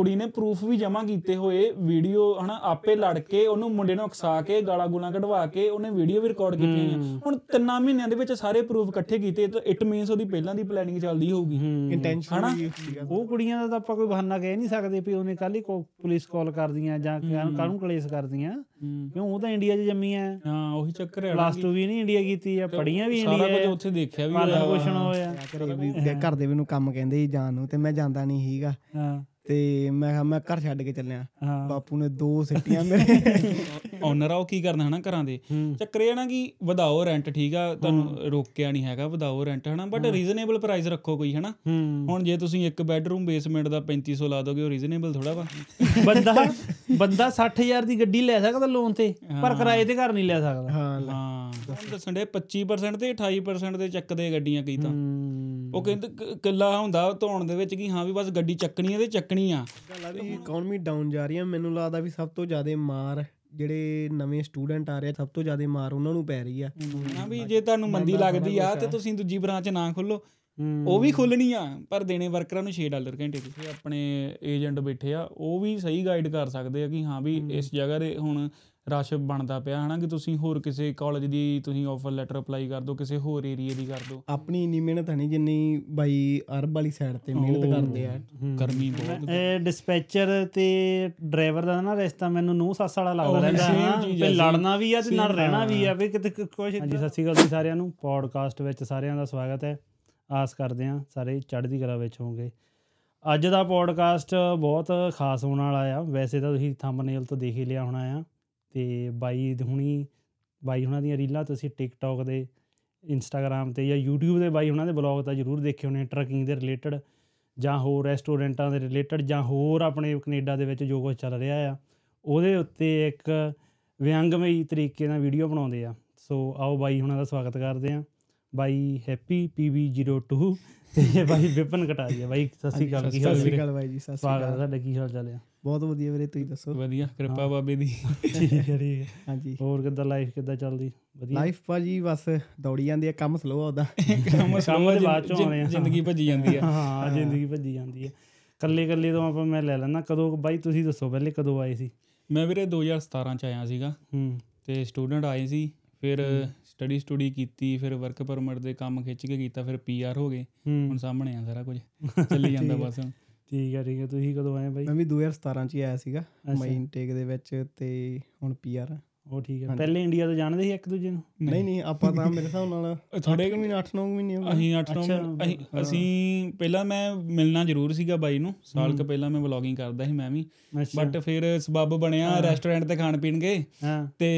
ਕੁੜੀ ਨੇ ਪ੍ਰੂਫ ਵੀ ਜਮ੍ਹਾਂ ਕੀਤੇ ਹੋਏ ਵੀਡੀਓ ਹਨਾ ਆਪੇ ਲੜ ਕੇ ਉਹਨੂੰ ਮੁੰਡੇ ਨੂੰ ਉਕਸਾ ਕੇ ਗਾਲਾਂ ਗੁਲਾਂ ਕਢਵਾ ਕੇ ਉਹਨੇ ਵੀਡੀਓ ਵੀ ਰਿਕਾਰਡ ਕੀਤੀਆਂ ਆ ਹੁਣ ਤਿੰਨਾਂ ਮਹੀਨਿਆਂ ਦੇ ਵਿੱਚ ਸਾਰੇ ਪ੍ਰੂਫ ਇਕੱਠੇ ਕੀਤੇ ਤਾਂ ਇਟ ਮੀਨਸ ਉਹਦੀ ਪਹਿਲਾਂ ਦੀ ਪਲੈਨਿੰਗ ਚੱਲਦੀ ਹੋਊਗੀ। ਇੰਟੈਂਸ਼ਨ ਉਹ ਕੁੜੀਆਂ ਦਾ ਤਾਂ ਆਪਾਂ ਕੋਈ ਬਹਾਨਾ ਕਹਿ ਨਹੀਂ ਸਕਦੇ ਵੀ ਉਹਨੇ ਕੱਲ ਹੀ ਕੋ- ਪੁਲਿਸ ਕਾਲ ਕਰਦੀਆਂ ਜਾਂ ਕਾਹਨੂੰ ਕਲੇਸ਼ ਕਰਦੀਆਂ। ਕਿਉਂ ਉਹ ਤਾਂ ਇੰਡੀਆ 'ਚ ਜੰਮੀਆਂ ਹਾਂ ਉਹੀ ਚੱਕਰ ਹੈ ਪਲੱਸ 2 ਵੀ ਨਹੀਂ ਇੰਡੀਆ ਕੀਤੀ ਆ ਪੜੀਆਂ ਵੀ ਸਾਰਾ ਇੰਡੀਆ ਕੁਝ ਉੱਥੇ ਦੇਖਿਆ ਵੀ ਹੋਇਆ। ਪੋਸ਼ਣ ਹੋਇਆ। ਘਰੇ ਵੀ ਘਰ ਦੇ ਮੈਨੂੰ ਕੰਮ ਕਹਿੰਦੇ ਸੀ ਜਾਣ ਨੂੰ ਤੇ ਮੈਂ ਜਾਂਦਾ ਨਹੀਂ ਸੀਗਾ। ਹਾਂ। ਤੇ ਮੈਂ ਕਿਹਾ ਮੈਂ ਘਰ ਛੱਡ ਕੇ ਚੱਲਿਆ। ਬਾਪੂ ਨੇ ਦੋ ਸਿੱਟੀਆਂ ਮੇਰੇ। ਓਨਰ ਆ ਉਹ ਕੀ ਕਰਨਾ ਹਨਾ ਘਰਾਂ ਦੇ। ਚੱਕਰ ਇਹ ਨਾ ਕਿ ਵਧਾਓ ਰੈਂਟ ਠੀਕ ਆ ਤੁਹਾਨੂੰ ਰੋਕਿਆ ਨਹੀਂ ਹੈਗਾ ਵਧਾਓ ਰੈਂਟ ਹਨਾ ਬਟ ਰੀਜ਼ਨੇਬਲ ਪ੍ਰਾਈਸ ਰੱਖੋ ਕੋਈ ਹਨਾ। ਹੁਣ ਜੇ ਤੁਸੀਂ ਇੱਕ ਬੈੱਡਰੂਮ ਬੇਸਮੈਂਟ ਦਾ 3500 ਲਾ ਦੋਗੇ ਉਹ ਰੀਜ਼ਨੇਬਲ ਥੋੜਾ ਵਾ। ਬੰਦਾ ਬੰਦਾ 60000 ਦੀ ਗੱਡੀ ਲੈ ਸਕਦਾ ਲੋਨ ਤੇ ਪਰ ਕਿਰਾਏ ਤੇ ਘਰ ਨਹੀਂ ਲੈ ਸਕਦਾ। ਹਾਂ ਹਾਂ ਦੱਸਣ ਦੇ 25% ਤੇ 28% ਦੇ ਚੱਕਦੇ ਗੱਡੀਆਂ ਕਈ ਤਾਂ। ਉਹ ਕਹਿੰਦੇ ਕ- ਕੱਲਾ ਹੁੰਦਾ ਧੋਣ ਦੇ ਵਿੱਚ ਕਿ ਹਾਂ ਵੀ ਬਸ ਗੱਡੀ ਚੱਕਣੀ ਹੈ ਤੇ ਚੱਕਣੀ ਆ। ਇਕਨੋਮੀ ਡਾਊਨ ਜਾ ਰਹੀ ਆ ਮੈਨੂੰ ਲੱਗਦਾ ਵੀ ਸਭ ਤੋਂ ਜ਼ਿਆਦਾ ਮਾਰ ਜਿਹੜੇ ਨਵੇਂ ਸਟੂਡੈਂਟ ਆ ਰਹੇ ਸਭ ਤੋਂ ਜ਼ਿਆਦਾ ਮਾਰ ਉਹਨਾਂ ਨੂੰ ਪੈ ਰਹੀ ਆ। ਨਾ ਵੀ ਜੇ ਤੁਹਾਨੂੰ ਮੰਦੀ ਲੱਗਦੀ ਆ ਤੇ ਤੁਸੀਂ ਦੂਜੀ ਬ੍ਰਾਂਚ ਨਾ ਖੋਲੋ। ਉਹ ਵੀ ਖੋਲਣੀ ਆ ਪਰ ਦੇਣੇ ਵਰਕਰਾਂ ਨੂੰ 6 ਡਾਲਰ ਘੰਟੇ ਦੇ। ਆਪਣੇ ਏਜੰਟ ਬੈਠੇ ਆ ਉਹ ਵੀ ਸਹੀ ਗਾਈਡ ਕਰ ਸਕਦੇ ਆ ਕਿ ਹਾਂ ਵੀ ਇਸ ਜਗ੍ਹਾ ਦੇ ਹੁਣ ਰਸ਼ ਬਣਦਾ ਪਿਆ ਹਨਾ ਕਿ ਤੁਸੀਂ ਹੋਰ ਕਿਸੇ ਕਾਲਜ ਦੀ ਤੁਸੀਂ ਆਫਰ ਲੈਟਰ ਅਪਲਾਈ ਕਰ ਦਿਓ ਕਿਸੇ ਹੋਰ ਏਰੀਆ ਦੀ ਕਰ ਦਿਓ ਆਪਣੀ ਇੰਨੀ ਮਿਹਨਤ ਨਹੀਂ ਜਿੰਨੀ ਬਾਈ ਅਰਬ ਵਾਲੀ ਸਾਈਡ ਤੇ ਮਿਹਨਤ ਕਰਦੇ ਆ। ਗਰਮੀ ਬਹੁਤ ਇਹ ਡਿਸਪੈਚਰ ਤੇ ਡਰਾਈਵਰ ਦਾ ਨਾ ਰਿਸ਼ਤਾ ਮੈਨੂੰ ਨੂੰ ਸੱਸ ਵਾਲਾ ਲੱਗਦਾ ਰਹਿੰਦਾ ਹਾਂ। ਆ, ਲੜਨਾ ਵੀ ਆ ਤੇ ਨਾਲ ਰਹਿਣਾ ਵੀ ਆ ਵੀ ਕਿਤੇ ਕੁ- ਕੁਛ ਹਾਂਜੀ ਸਤਿ ਸ਼੍ਰੀ ਅਕਾਲ ਜੀ ਸਾਰਿਆਂ ਨੂੰ। ਪੋਡਕਾਸਟ ਵਿੱਚ ਸਾਰਿਆਂ ਦਾ ਸਵਾਗਤ ਹੈ। ਆਸ ਕਰਦੇ ਹਾਂ ਸਾਰੇ ਚੜ੍ਹਦੀ ਕਲਾ ਵਿੱਚ ਹੋਵੋਗੇ। ਅੱਜ ਦਾ ਪੋਡਕਾਸਟ ਬਹੁਤ ਖਾਸ ਹੋਣ ਵਾਲਾ ਆ। ਵੈਸੇ ਤਾਂ ਤੁਸੀਂ ਥੰਬਨੇਲ ਤੋਂ ਦੇਖ ਹੀ ਲਿਆ ਹੋਣਾ ਆ। ਤੇ ਬਾਈ ਹੁਣੀ ਬਾਈ ਹੁਣਾਂ ਦੀਆਂ ਰੀਲਾਂ ਤੁਸੀਂ ਟਿਕਟੌਕ ਦੇ ਇੰਸਟਾਗ੍ਰam ਤੇ ਜਾਂ YouTube ਦੇ ਬਾਈ ਹੁਣਾਂ ਦੇ ਬਲੌਗ ਤਾਂ ਜ਼ਰੂਰ ਦੇਖੇ ਹੋਣੇ ਟਰਕਿੰਗ ਦੇ ਰਿਲੇਟਡ ਜਾਂ ਹੋਰ ਰੈਸਟੋਰੈਂਟਾਂ ਦੇ ਰਿਲੇਟਡ ਜਾਂ ਹੋਰ ਆਪਣੇ ਕੈਨੇਡਾ ਦੇ ਵਿੱਚ ਜੋ ਕੁਝ ਚੱਲ ਰਿਹਾ ਆ ਉਹਦੇ ਉੱਤੇ ਇੱਕ ਵਿਅੰਗਮਈ ਤਰੀਕੇ ਨਾਲ ਵੀਡੀਓ ਬਣਾਉਂਦੇ ਆ। ਸੋ ਆਓ ਬਾਈ ਹੁਣਾਂ ਦਾ ਸਵਾਗਤ ਕਰਦੇ ਆ ਬਾਈ ਹੈਪੀ PB02 ਤੇ ਬਾਈ ਵਿਪਨ ਕਟਾਰੀਆ ਬਾਈ ਸਤਿ ਸ਼੍ਰੀ ਅਕਾਲ ਕੀ ਹਾਲ ਸਤਿ ਸ਼੍ਰੀ ਅਕਾਲ ਬਾਈ ਜੀ ਸਤਿ ਸ਼੍ਰੀ ਅਕਾਲ। ਤੁਹਾਡਾ ਕੀ ਹਾਲ ਚਾਲ ਆ? ਬਹੁਤ ਵਧੀਆ ਵੀਰੇ ਤੁਸੀਂ ਦੱਸੋ? ਵਧੀਆ ਕਿਰਪਾ ਬਾਬੇ ਦੀ। ਠੀਕ ਹੈ ਠੀਕ ਹੈ। ਹਾਂਜੀ। ਹੋਰ ਕਿੱਦਾਂ ਲਾਈਫ ਕਿੱਦਾਂ ਚੱਲਦੀ? ਵਧੀਆ? ਲਾਈਫ ਭਾਜੀ ਬਸ ਦੌੜੀ ਜਾਂਦੀ ਆ ਕੰਮ ਸਲੋ ਆ ਉਹਦਾ। ਕੰਮ ਕੰਮ ਦੇ ਬਾਅਦ ਚੋਂ ਆਉਣੇ ਆ। ਜ਼ਿੰਦਗੀ ਭੱਜੀ ਜਾਂਦੀ ਆ। ਹਾਂ ਜ਼ਿੰਦਗੀ ਭੱਜੀ ਜਾਂਦੀ ਹੈ ਕੱਲੇ ਕੱਲੇ ਤੋਂ ਆਪਾਂ ਮੈਂ ਲੈ ਲੈਣਾ ਕਦੋਂ ਬਾਈ ਤੁਸੀਂ ਦੱਸੋ ਪਹਿਲੇ ਕਦੋਂ ਆਏ ਸੀ? ਮੈਂ ਵੀਰੇ 2017 ਚ ਆਇਆ ਸੀਗਾ। ਹੂੰ। ਤੇ ਸਟੂਡੈਂਟ ਆਏ ਸੀ ਫਿਰ ਸਟੱਡੀ ਸਟੂਡੀ ਕੀਤੀ ਫਿਰ ਵਰਕ ਪਰਮਿਟ ਦੇ ਕੰਮ ਖਿੱਚ ਕੇ ਕੀਤਾ ਫਿਰ ਪੀਆਰ ਹੋ ਗਏ। ਹੁਣ ਹੂੰ ਸਾਹਮਣੇ ਆ ਸਾਰਾ ਕੁਝ। ਚੱਲੀ ਜਾਂਦਾ ਬਸ ਹੁਣ। ਠੀਕ ਹੈ ਠੀਕ ਹੈ। ਤੁਸੀਂ ਕਦੋਂ ਆਏ ਬਾਈ? ਮੈਂ ਵੀ 2017 ਚ ਹੀ ਆਇਆ ਸੀਗਾ। ਮਈ ਇਨਟੇਕ ਦੇ ਵਿੱਚ ਤੇ ਹੁਣ ਪੀਆਰ ਉਹ ਠੀਕ ਹੈ। ਪਹਿਲੇ ਇੰਡੀਆ ਤੋਂ ਜਾਣਦੇ ਸੀ ਇੱਕ ਦੂਜੇ ਨੂੰ? ਨਹੀਂ ਨਹੀਂ ਆਪਾਂ ਤਾਂ ਮੇਰੇ ਹਿਸਾਬ ਨਾਲ ਥੋੜੇ ਥੋੜੇ ਮਹੀਨੇ 8-9 ਮਹੀਨੇ ਹੋ ਗਏ। ਅਸੀਂ 8 9 ਅੱਛਾ, ਅਸੀਂ ਅਸੀਂ ਪਹਿਲਾਂ ਮੈਂ ਮਿਲਣਾ ਜ਼ਰੂਰ ਸੀਗਾ ਬਾਈ ਨੂੰ ਸਾਲ ਕ ਪਹਿਲਾਂ ਮੈਂ ਵਲੌਗਿੰਗ ਕਰਦਾ ਸੀ ਮੈਂ ਵੀ। ਬਟ ਫਿਰ ਸਬੱਬ ਬਣਿਆ ਰੈਸਟੋਰੈਂਟ ਤੇ ਖਾਣ ਪੀਣ ਗਏ ਤੇ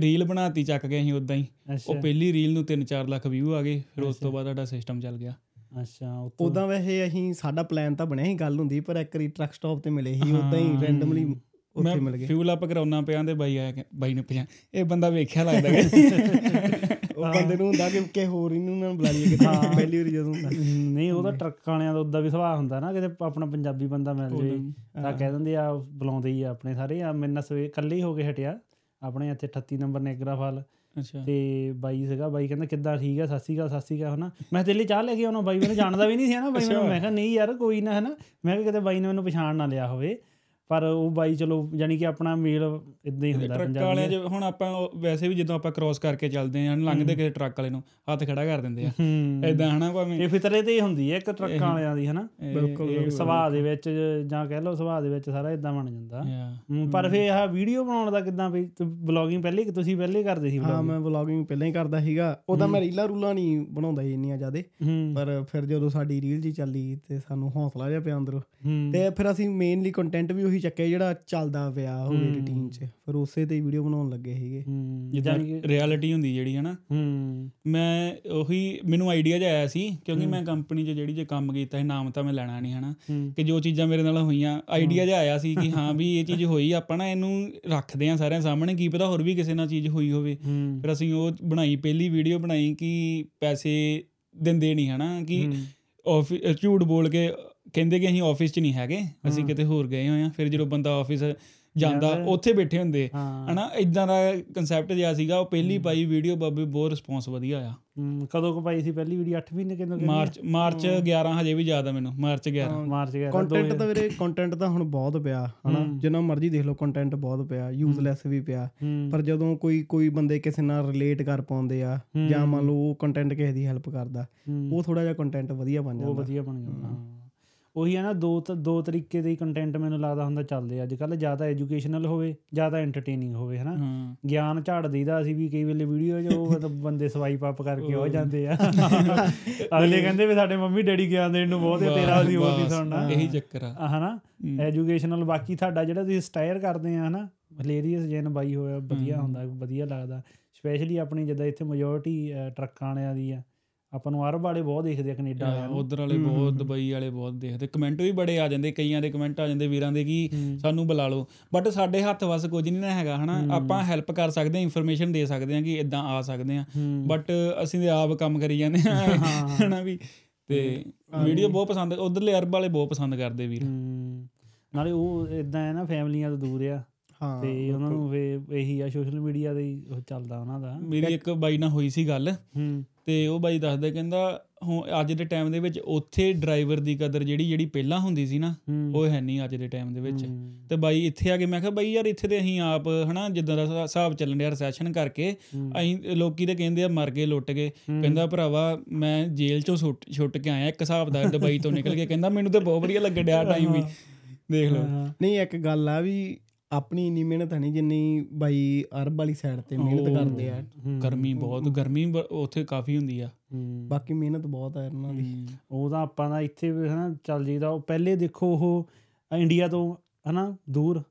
ਰੀਲ ਬਣਾਤੀ ਚੱਕ ਗਏ ਅਸੀਂ ਉਦਾਂ ਹੀ। ਉਹ ਪਹਿਲੀ ਰੀਲ ਨੂੰ 3-4 ਲੱਖ ਵਿਊ ਆ ਗਏ ਫਿਰ ਉਸ ਤੋਂ ਬਾਅਦ ਸਾਡਾ ਸਿਸਟਮ ਚੱਲ ਗਿਆ। ਅੱਛਾ ਉਦਾਂ ਵੈਸੇ ਅਸੀਂ ਸਾਡਾ ਪਲਾਨ ਤਾਂ ਬਣਿਆ ਸੀ ਗੱਲ ਹੁੰਦੀ ਪਰ ਇੱਕ ਵਾਰੀ ਟਰੱਕ ਸਟਾਪ ਤੇ ਮਿਲੇ ਸੀ ਉਦਾਂ ਹੀ ਰੈਂਡਮਲੀ ਉੱਥੇ ਮਿਲ ਗਏ। ਫਿਊਲ ਅਪ ਕਰਾਉਣਾ ਪਿਆ ਤੇ ਬਾਈ ਆਇਆ ਕਿ- ਬਾਈ ਨੇ ਪਿਆ ਇਹ ਬੰਦਾ ਵੇਖਿਆ ਲੱਗਦਾ ਕਿ ਉਹ ਬੰਦੇ ਨੂੰ ਹੁੰਦਾ ਕਿ ਕਿ ਹੋਰ ਇਹਨੂੰ ਨਾ ਬੁਲਾ ਲਈਏ ਕਿਤੇ ਪਹਿਲੀ ਵਾਰੀ ਜਦੋਂ ਹੁੰਦਾ। ਨਹੀਂ ਉਹਦਾ ਟਰੱਕ ਵਾਲਿਆਂ ਦਾ ਉਦਾਂ ਵੀ ਸੁਭਾਅ ਹੁੰਦਾ ਨਾ ਕਿਤੇ ਆਪਣਾ ਪੰਜਾਬੀ ਬੰਦਾ ਮਿਲ ਜੇ ਤਾਂ ਕਹਿ ਦਿੰਦੇ ਆ ਬੁਲਾਉਂਦੇ ਹੀ ਆ ਆਪਣੇ ਸਾਰੇ ਆ ਮੇਰੇ ਨਾਲ ਸਵੇ ਇਕੱਲੇ ਹੀ ਹੋ ਕੇ ਹਟਿਆ ਆਪਣੇ ਇੱਥੇ 38 ਨੰਬਰ ਨੇਗਰਾ ਫਾਲ ਅੱਛਾ। ਤੇ ਬਾਈ ਸੀਗਾ ਬਾਈ ਕਹਿੰਦਾ ਕਿੱਦਾਂ ਠੀਕ ਆ? ਅਕਾਲ ਸਤਿ ਸ਼੍ਰੀ ਅਕਾਲ ਹਨਾ? ਮੈਂ ਤੇਰੇ ਲਈ ਚਾਹ ਲੈ ਕੇ ਆਉਣਾ ਬਾਈ ਮੈਨੂੰ ਜਾਣਦਾ ਵੀ ਨਹੀਂ ਸੀ ਹਨਾ? ਬਾਈ ਮੈਨੂੰ ਮੈਂ ਕਿਹਾ ਨਹੀਂ ਯਾਰ ਕੋਈ ਨਾ ਹਨਾ? ਮੈਂ ਕਿਹਾ ਕਿਤੇ ਬਾਈ ਨੇ ਮੈਨੂੰ ਪਛਾਣ ਨਾ ਲਿਆ ਹੋਵੇ। ਪਰ ਉਹ ਬਾਈ ਚਲੋ ਯਾਨੀ ਕਿ ਆਪਣਾ ਮੇਲ ਇਦਾਂ ਹੀ ਹੁੰਦਾ ਟਰੱਕ ਵਾਲਿਆਂ 'ਚ ਹੁਣ ਆਪਾਂ ਵੈਸੇ ਵੀ ਜਦੋਂ ਆਪਾਂ ਕ੍ਰਾਸ ਕਰਕੇ ਚੱਲਦੇ ਆਂ ਲੰਘਦੇ ਕਿਸੇ ਟਰੱਕ ਵਾਲੇ ਨੂੰ ਹੱਥ ਖੜਾ ਕਰ ਦਿੰਦੇ ਆ। ਐਦਾਂ ਹਨਾ ਭਾਵੇਂ। ਇਹ ਫਿਤਰੇ ਤੇ ਹੀ ਹੁੰਦੀ ਹੈ ਇੱਕ ਟਰੱਕਾਂ ਵਾਲਿਆਂ ਦੀ ਹਨਾ? ਬਿਲਕੁਲ ਇਹ ਸੁਭਾਅ ਦੇ ਵਿੱਚ ਜਾਂ ਕਹਿ ਲਓ ਸੁਭਾਅ ਦੇ ਵਿੱਚ ਸਾਰਾ ਇਦਾਂ ਬਣ ਜਾਂਦਾ। ਪਰ ਫੇ ਆਹ ਵੀਡੀਓ ਬਣਾਉਣ ਦਾ ਕਿਦਾਂ ਵੀ ਬਲੌਗਿੰਗ ਪਹਿਲੇ ਕਿ ਤੁਸੀਂ ਪਹਿਲੇ ਕਰਦੇ ਸੀ ਹਾਂ? ਮੈਂ ਵਲੌਗਿੰਗ ਪਹਿਲਾਂ ਹੀ ਕਰਦਾ ਸੀਗਾ। ਉਹਦਾ ਮੈਂ ਰੀਲਾਂ ਰੂਲਾਂ ਨਹੀਂ ਬਣਾਉਂਦਾ ਇੰਨੀਆਂ ਜ਼ਿਆਦੇ। ਪਰ ਫਿਰ ਜਦੋਂ ਸਾਡੀ ਰੀਲ ਜੀ ਚੱਲੀ ਤੇ ਸਾਨੂੰ ਹੌਸਲਾ ਜਿਹਾ ਪਿਆ ਅੰਦਰੋਂ। ਤੇ ਫਿਰ ਅਸੀਂ ਮੇਨਲੀ ਕੰਟੈਂਟ ਵੀ ਉਹੀ ਚੱਕਿਆ ਜਿਹੜਾ ਚੱਲਦਾ ਪਿਆ ਹੋਵੇ ਰੂਟੀਨ 'ਚ। ਫਿਰ ਉਸੇ ਤੇ ਵੀਡੀਓ ਬਣਾਉਣ ਲੱਗੇ ਸੀਗੇ। ਜਿੱਦਾਂ ਰਿਐਲਿਟੀ ਹੁੰਦੀ ਜਿਹੜੀ ਹਨਾ? ਮੈਂ ਉਹੀ ਮੈਨੂੰ ਆਈਡੀਆ ਜਿਹਾ ਆਇਆ ਸੀ ਕਿਉਂਕਿ ਮੈਂ ਕੰਪਨੀ 'ਚ ਜਿਹੜੀ ਜੇ ਕੰਮ ਕੀਤਾ ਸੀ ਨਾਮ ਤਾਂ ਮੈਂ ਲੈਣਾ ਨਹੀਂ ਹਨਾ? ਕਿ ਜੋ ਚੀਜ਼ਾਂ ਮੇਰੇ ਨਾਲ ਹੋਈਆਂ ਆਈਡੀਆ ਜਿਹਾ ਆਇਆ ਸੀ ਕਿ ਹਾਂ ਵੀ ਇਹ ਚੀਜ਼ ਹੋਈ ਆਪਾਂ ਨਾ ਇਹਨੂੰ ਰੱਖਦੇ ਆ ਸਾਰਿਆਂ ਸਾਹਮਣੇ ਕੀ ਪਤਾ ਹੋਰ ਵੀ ਕਿਸੇ ਨਾਲ ਚੀਜ਼ ਹੋਈ ਹੋਵੇ। ਫਿਰ ਅਸੀਂ ਉਹ ਬਣਾਈ ਪਹਿਲੀ ਵੀਡੀਓ ਬਣਾਈ ਕਿ ਪੈਸੇ ਦਿੰਦੇ ਨਹੀਂ ਹਨਾ? ਕਿ ਆਫਿਸ ਝੂਠ ਬੋਲ ਕੇ ਕਹਿੰਦੇ ਕਿ ਅਸੀਂ ਆਫਿਸ 'ਚ ਨਹੀਂ ਹੈਗੇ ਅਸੀਂ ਕਿਤੇ ਹੋਰ ਗਏ ਹੋਏ ਆ ਫਿਰ ਜਦੋਂ ਬੰਦਾ ਆਫਿਸ ਜਾਂਦਾ। ਉੱਥੇ ਬੈਠੇ ਹੁੰਦੇ। ਹਨਾ ਇਦਾਂ ਦਾ ਕਨਸੈਪਟ ਜਿਹਾ ਸੀਗਾ ਉਹ ਪਹਿਲੀ ਪਾਈ ਵੀਡੀਓ ਬਾਬੇ ਬਹੁਤ ਰਿਸਪੌਂਸ ਵਧੀਆ ਆ ਹਮ, ਕਦੋਂ ਕੁ ਪਾਈ ਸੀ ਪਹਿਲੀ ਵੀਡੀਓ 8 ਮਹੀਨੇ ਕਹਿੰਦੀ ਮਾਰਚ ਮਾਰਚ 11 ਹਜੇ ਵੀ ਜ਼ਿਆਦਾ ਮੈਨੂੰ ਮਾਰਚ 11 ਮਾਰਚ ਗਿਆ ਕੰਟੈਂਟ ਤਾਂ ਵੀਰੇ ਕੰਟੈਂਟ ਤਾਂ ਹੁਣ ਬਹੁਤ ਪਿਆ ਹਨਾ? ਜਿੰਨਾ ਮਰਜ਼ੀ ਦੇਖ ਲਓ ਕੰਟੈਂਟ ਬਹੁਤ ਪਿਆ ਯੂਜ਼ਲੈਸ ਵੀ ਪਿਆ। ਪਰ ਜਦੋਂ ਕੋਈ ਕੋਈ ਬੰਦੇ ਕਿਸੇ ਨਾਲ ਰਿਲੇਟ ਕਰ ਪਾਉਂਦੇ ਆ ਜਾਂ ਮੰਨ ਲਓ ਉਹ ਕੰਟੈਂਟ ਕਿਸੇ ਦੀ ਹੈਲਪ ਕਰਦਾ। ਉਹ ਥੋੜਾ ਜਿਹਾ ਕੰਟੈਂਟ ਵਧੀਆ ਬਣ ਉਹ ਜਾਂਦਾ। ਵਧੀਆ ਬਣ ਜਾਂਦਾ ਉਹੀ ਹੈ ਨਾ ਦੋ ਤ- ਦੋ ਤਰੀਕੇ ਦੇ ਕੰਟੈਂਟ ਮੈਨੂੰ ਲੱਗਦਾ ਹੁੰਦਾ ਚੱਲਦੇ ਅੱਜ ਕੱਲ ਜ਼ਿਆਦਾ ਐਜੂਕੇਸ਼ਨਲ ਹੋਵੇ ਜ਼ਿਆਦਾ ਐਂਟਰਟੇਨਿੰਗ ਹੋਵੇ ਹਨਾ? ਗਿਆਨ ਝਾੜ ਦੇਈਦਾ ਅਸੀਂ ਵੀ ਕਈ ਵੇਲੇ ਵੀਡੀਓ ਜੋ ਮਤਲਬ ਬੰਦੇ ਸਵਾਈ ਪਾਪ ਕਰਕੇ ਹੋ ਜਾਂਦੇ ਆ। ਅਗਲੇ ਕਹਿੰਦੇ ਵੀ ਸਾਡੇ ਮੰਮੀ ਡੈਡੀ ਗਿਆਨ ਦੇਣ ਨੂੰ ਬਹੁਤ ਹੈ ਤੇਰਾ ਅਸੀਂ ਹੋਰ ਨਹੀਂ ਸੁਣਨਾ। ਇਹੀ ਚੱਕਰ ਆ। ਆ ਹਨਾ? ਐਜੂਕੇਸ਼ਨਲ ਬਾਕੀ ਤੁਹਾਡਾ ਜਿਹੜਾ ਤੁਸੀਂ ਸਟਾਇਰ ਕਰਦੇ ਆ ਹਨਾ? ਹਲੇਰੀਅਸ ਜੈਨ ਬਾਈ ਹੋਇਆ ਵਧੀਆ ਹੁੰਦਾ ਵਧੀਆ ਲੱਗਦਾ। ਸਪੈਸ਼ਲੀ ਆਪਣੀ ਜਿੱਦਾਂ ਇੱਥੇ ਮੈਜੋਰਿਟੀ ਟਰੱਕਾਂ ਵਾਲਿਆਂ ਦੀ ਆ। ਆਪਾਂ ਨੂੰ ਅਰਬ ਵਾਲੇ ਬਹੁਤ ਦੇਖਦੇ ਆ ਕੈਨੇਡਾ ਵਾਲਿਆਂ ਨੂੰ। ਉਧਰ ਵਾਲੇ ਬਹੁਤ ਦੁਬਈ ਵਾਲੇ ਬਹੁਤ ਦੇਖਦੇ। ਕਮੈਂਟ ਵੀ ਬੜੇ ਆ ਜਾਂਦੇ ਕਈਆਂ ਦੇ ਕਮੈਂਟ ਆ ਜਾਂਦੇ ਵੀਰਾਂ ਦੇ ਕਿ ਸਾਨੂੰ ਬੁਲਾ ਲਓ। ਬਟ ਸਾਡੇ ਹੱਥ ਵਸ ਕੁਝ ਨਹੀਂ ਨਾ ਹੈਗਾ ਹਨਾ? ਆਪਾਂ ਹੈਲਪ ਕਰ ਸਕਦੇ ਹਾਂ ਇਨਫੋਰਮੇਸ਼ਨ ਦੇ ਸਕਦੇ ਹਾਂ ਕਿ ਇਦਾਂ ਆ ਸਕਦੇ ਹੂੰ। ਬਟ ਅਸੀਂ ਤੇ ਆਪ ਕੰਮ ਕਰੀ ਜਾਂਦੇ ਹਾਂ। ਹਨਾ ਵੀ? ਤੇ ਵੀਡੀਓ ਬਹੁਤ ਪਸੰਦ ਉਧਰਲੇ ਅਰਬ ਵਾਲੇ ਬਹੁਤ ਪਸੰਦ ਕਰਦੇ ਵੀਰ। ਨਾਲੇ ਉਹ ਇਦਾਂ ਹੈ ਨਾ ਫੈਮਲੀਆਂ ਤੋਂ ਦੂਰ ਆ। ਹਾਂ ਤੇ ਉਹਨਾਂ ਨੂੰ ਫੇ ਇਹੀ ਆ ਸੋਸ਼ਲ ਮੀਡੀਆ ਦੇ ਹੀ ਉਹ ਚੱਲਦਾ ਉਹਨਾਂ ਦਾ। ਮੇਰੀ ਇੱਕ ਬਾਈ ਨਾਲ ਹੋਈ ਸੀ ਗੱਲ। ਹੂੰ। ਤੇ ਉਹ ਬਾਈ ਦੱਸਦਾ ਕਹਿੰਦਾ ਹੁਣ ਅੱਜ ਦੇ ਟਾਈਮ ਦੇ ਵਿੱਚ ਉੱਥੇ ਡਰਾਈਵਰ ਦੀ ਕਦਰ ਜਿਹੜੀ ਜਿਹੜੀ ਪਹਿਲਾਂ ਹੁੰਦੀ ਸੀ ਨਾ। ਉਹ ਹੈ ਨਹੀਂ ਅੱਜ ਦੇ ਟਾਈਮ ਦੇ ਵਿੱਚ। ਤੇ ਬਾਈ ਇੱਥੇ ਆ ਕੇ ਮੈਂ ਕਿਹਾ ਬਾਈ ਯਾਰ ਇੱਥੇ ਤੇ ਅਸੀਂ ਆਪ ਹਨਾ ਜਿੱਦਾਂ ਦਾ ਹਿਸਾ- ਹਿਸਾਬ ਚੱਲਣ ਡਿਆ ਰੈਸੈਸ਼ਨ ਕਰਕੇ ਅਸੀਂ ਲੋਕੀ ਤੇ ਕਹਿੰਦੇ ਆ ਮਰ ਗਏ ਲੁੱਟ ਗਏ। ਕਹਿੰਦਾ ਭਰਾਵਾ ਮੈਂ ਜੇਲ੍ਹ ਚੋਂ ਛੁੱਟ ਕੇ ਆਇਆ ਇੱਕ ਹਿਸਾਬ ਦਾ ਦੁਬਈ ਤੋਂ ਨਿਕਲ ਕੇ। ਕਹਿੰਦਾ ਮੈਨੂੰ ਤੇ ਬਹੁਤ ਵਧੀਆ ਲੱਗਣ ਡਿਆ ਟਾਈਮ ਵੀ। ਦੇਖ ਲਓ। ਨਹੀਂ ਇੱਕ ਗੱਲ ਆ ਵੀ ਆਪਣੀ ਇੰਨੀ ਮਿਹਨਤ ਹੈ ਨਹੀਂ ਜਿੰਨੀ ਬਾਈ ਅਰਬ ਵਾਲੀ ਸਾਈਡ ਤੇ ਮਿਹਨਤ ਕਰਦੇ ਆ। ਗਰਮੀ ਬਹੁਤ ਗਰਮੀ ਉੱਥੇ ਕਾਫੀ ਹੁੰਦੀ ਆ। ਹੂੰ। ਬਾਕੀ ਮਿਹਨਤ ਬਹੁਤ ਆ ਇਹਨਾਂ ਦੀ। ਉਹ ਤਾਂ ਆਪਾਂ ਦਾ ਇੱਥੇ ਵੀ ਹਨਾ ਚੱਲ ਜੀਦਾ ਉਹ ਪਹਿਲੇ ਦੇਖੋ ਉਹ ਇੰਡੀਆ ਤੋਂ ਹਨਾ ਦੂਰ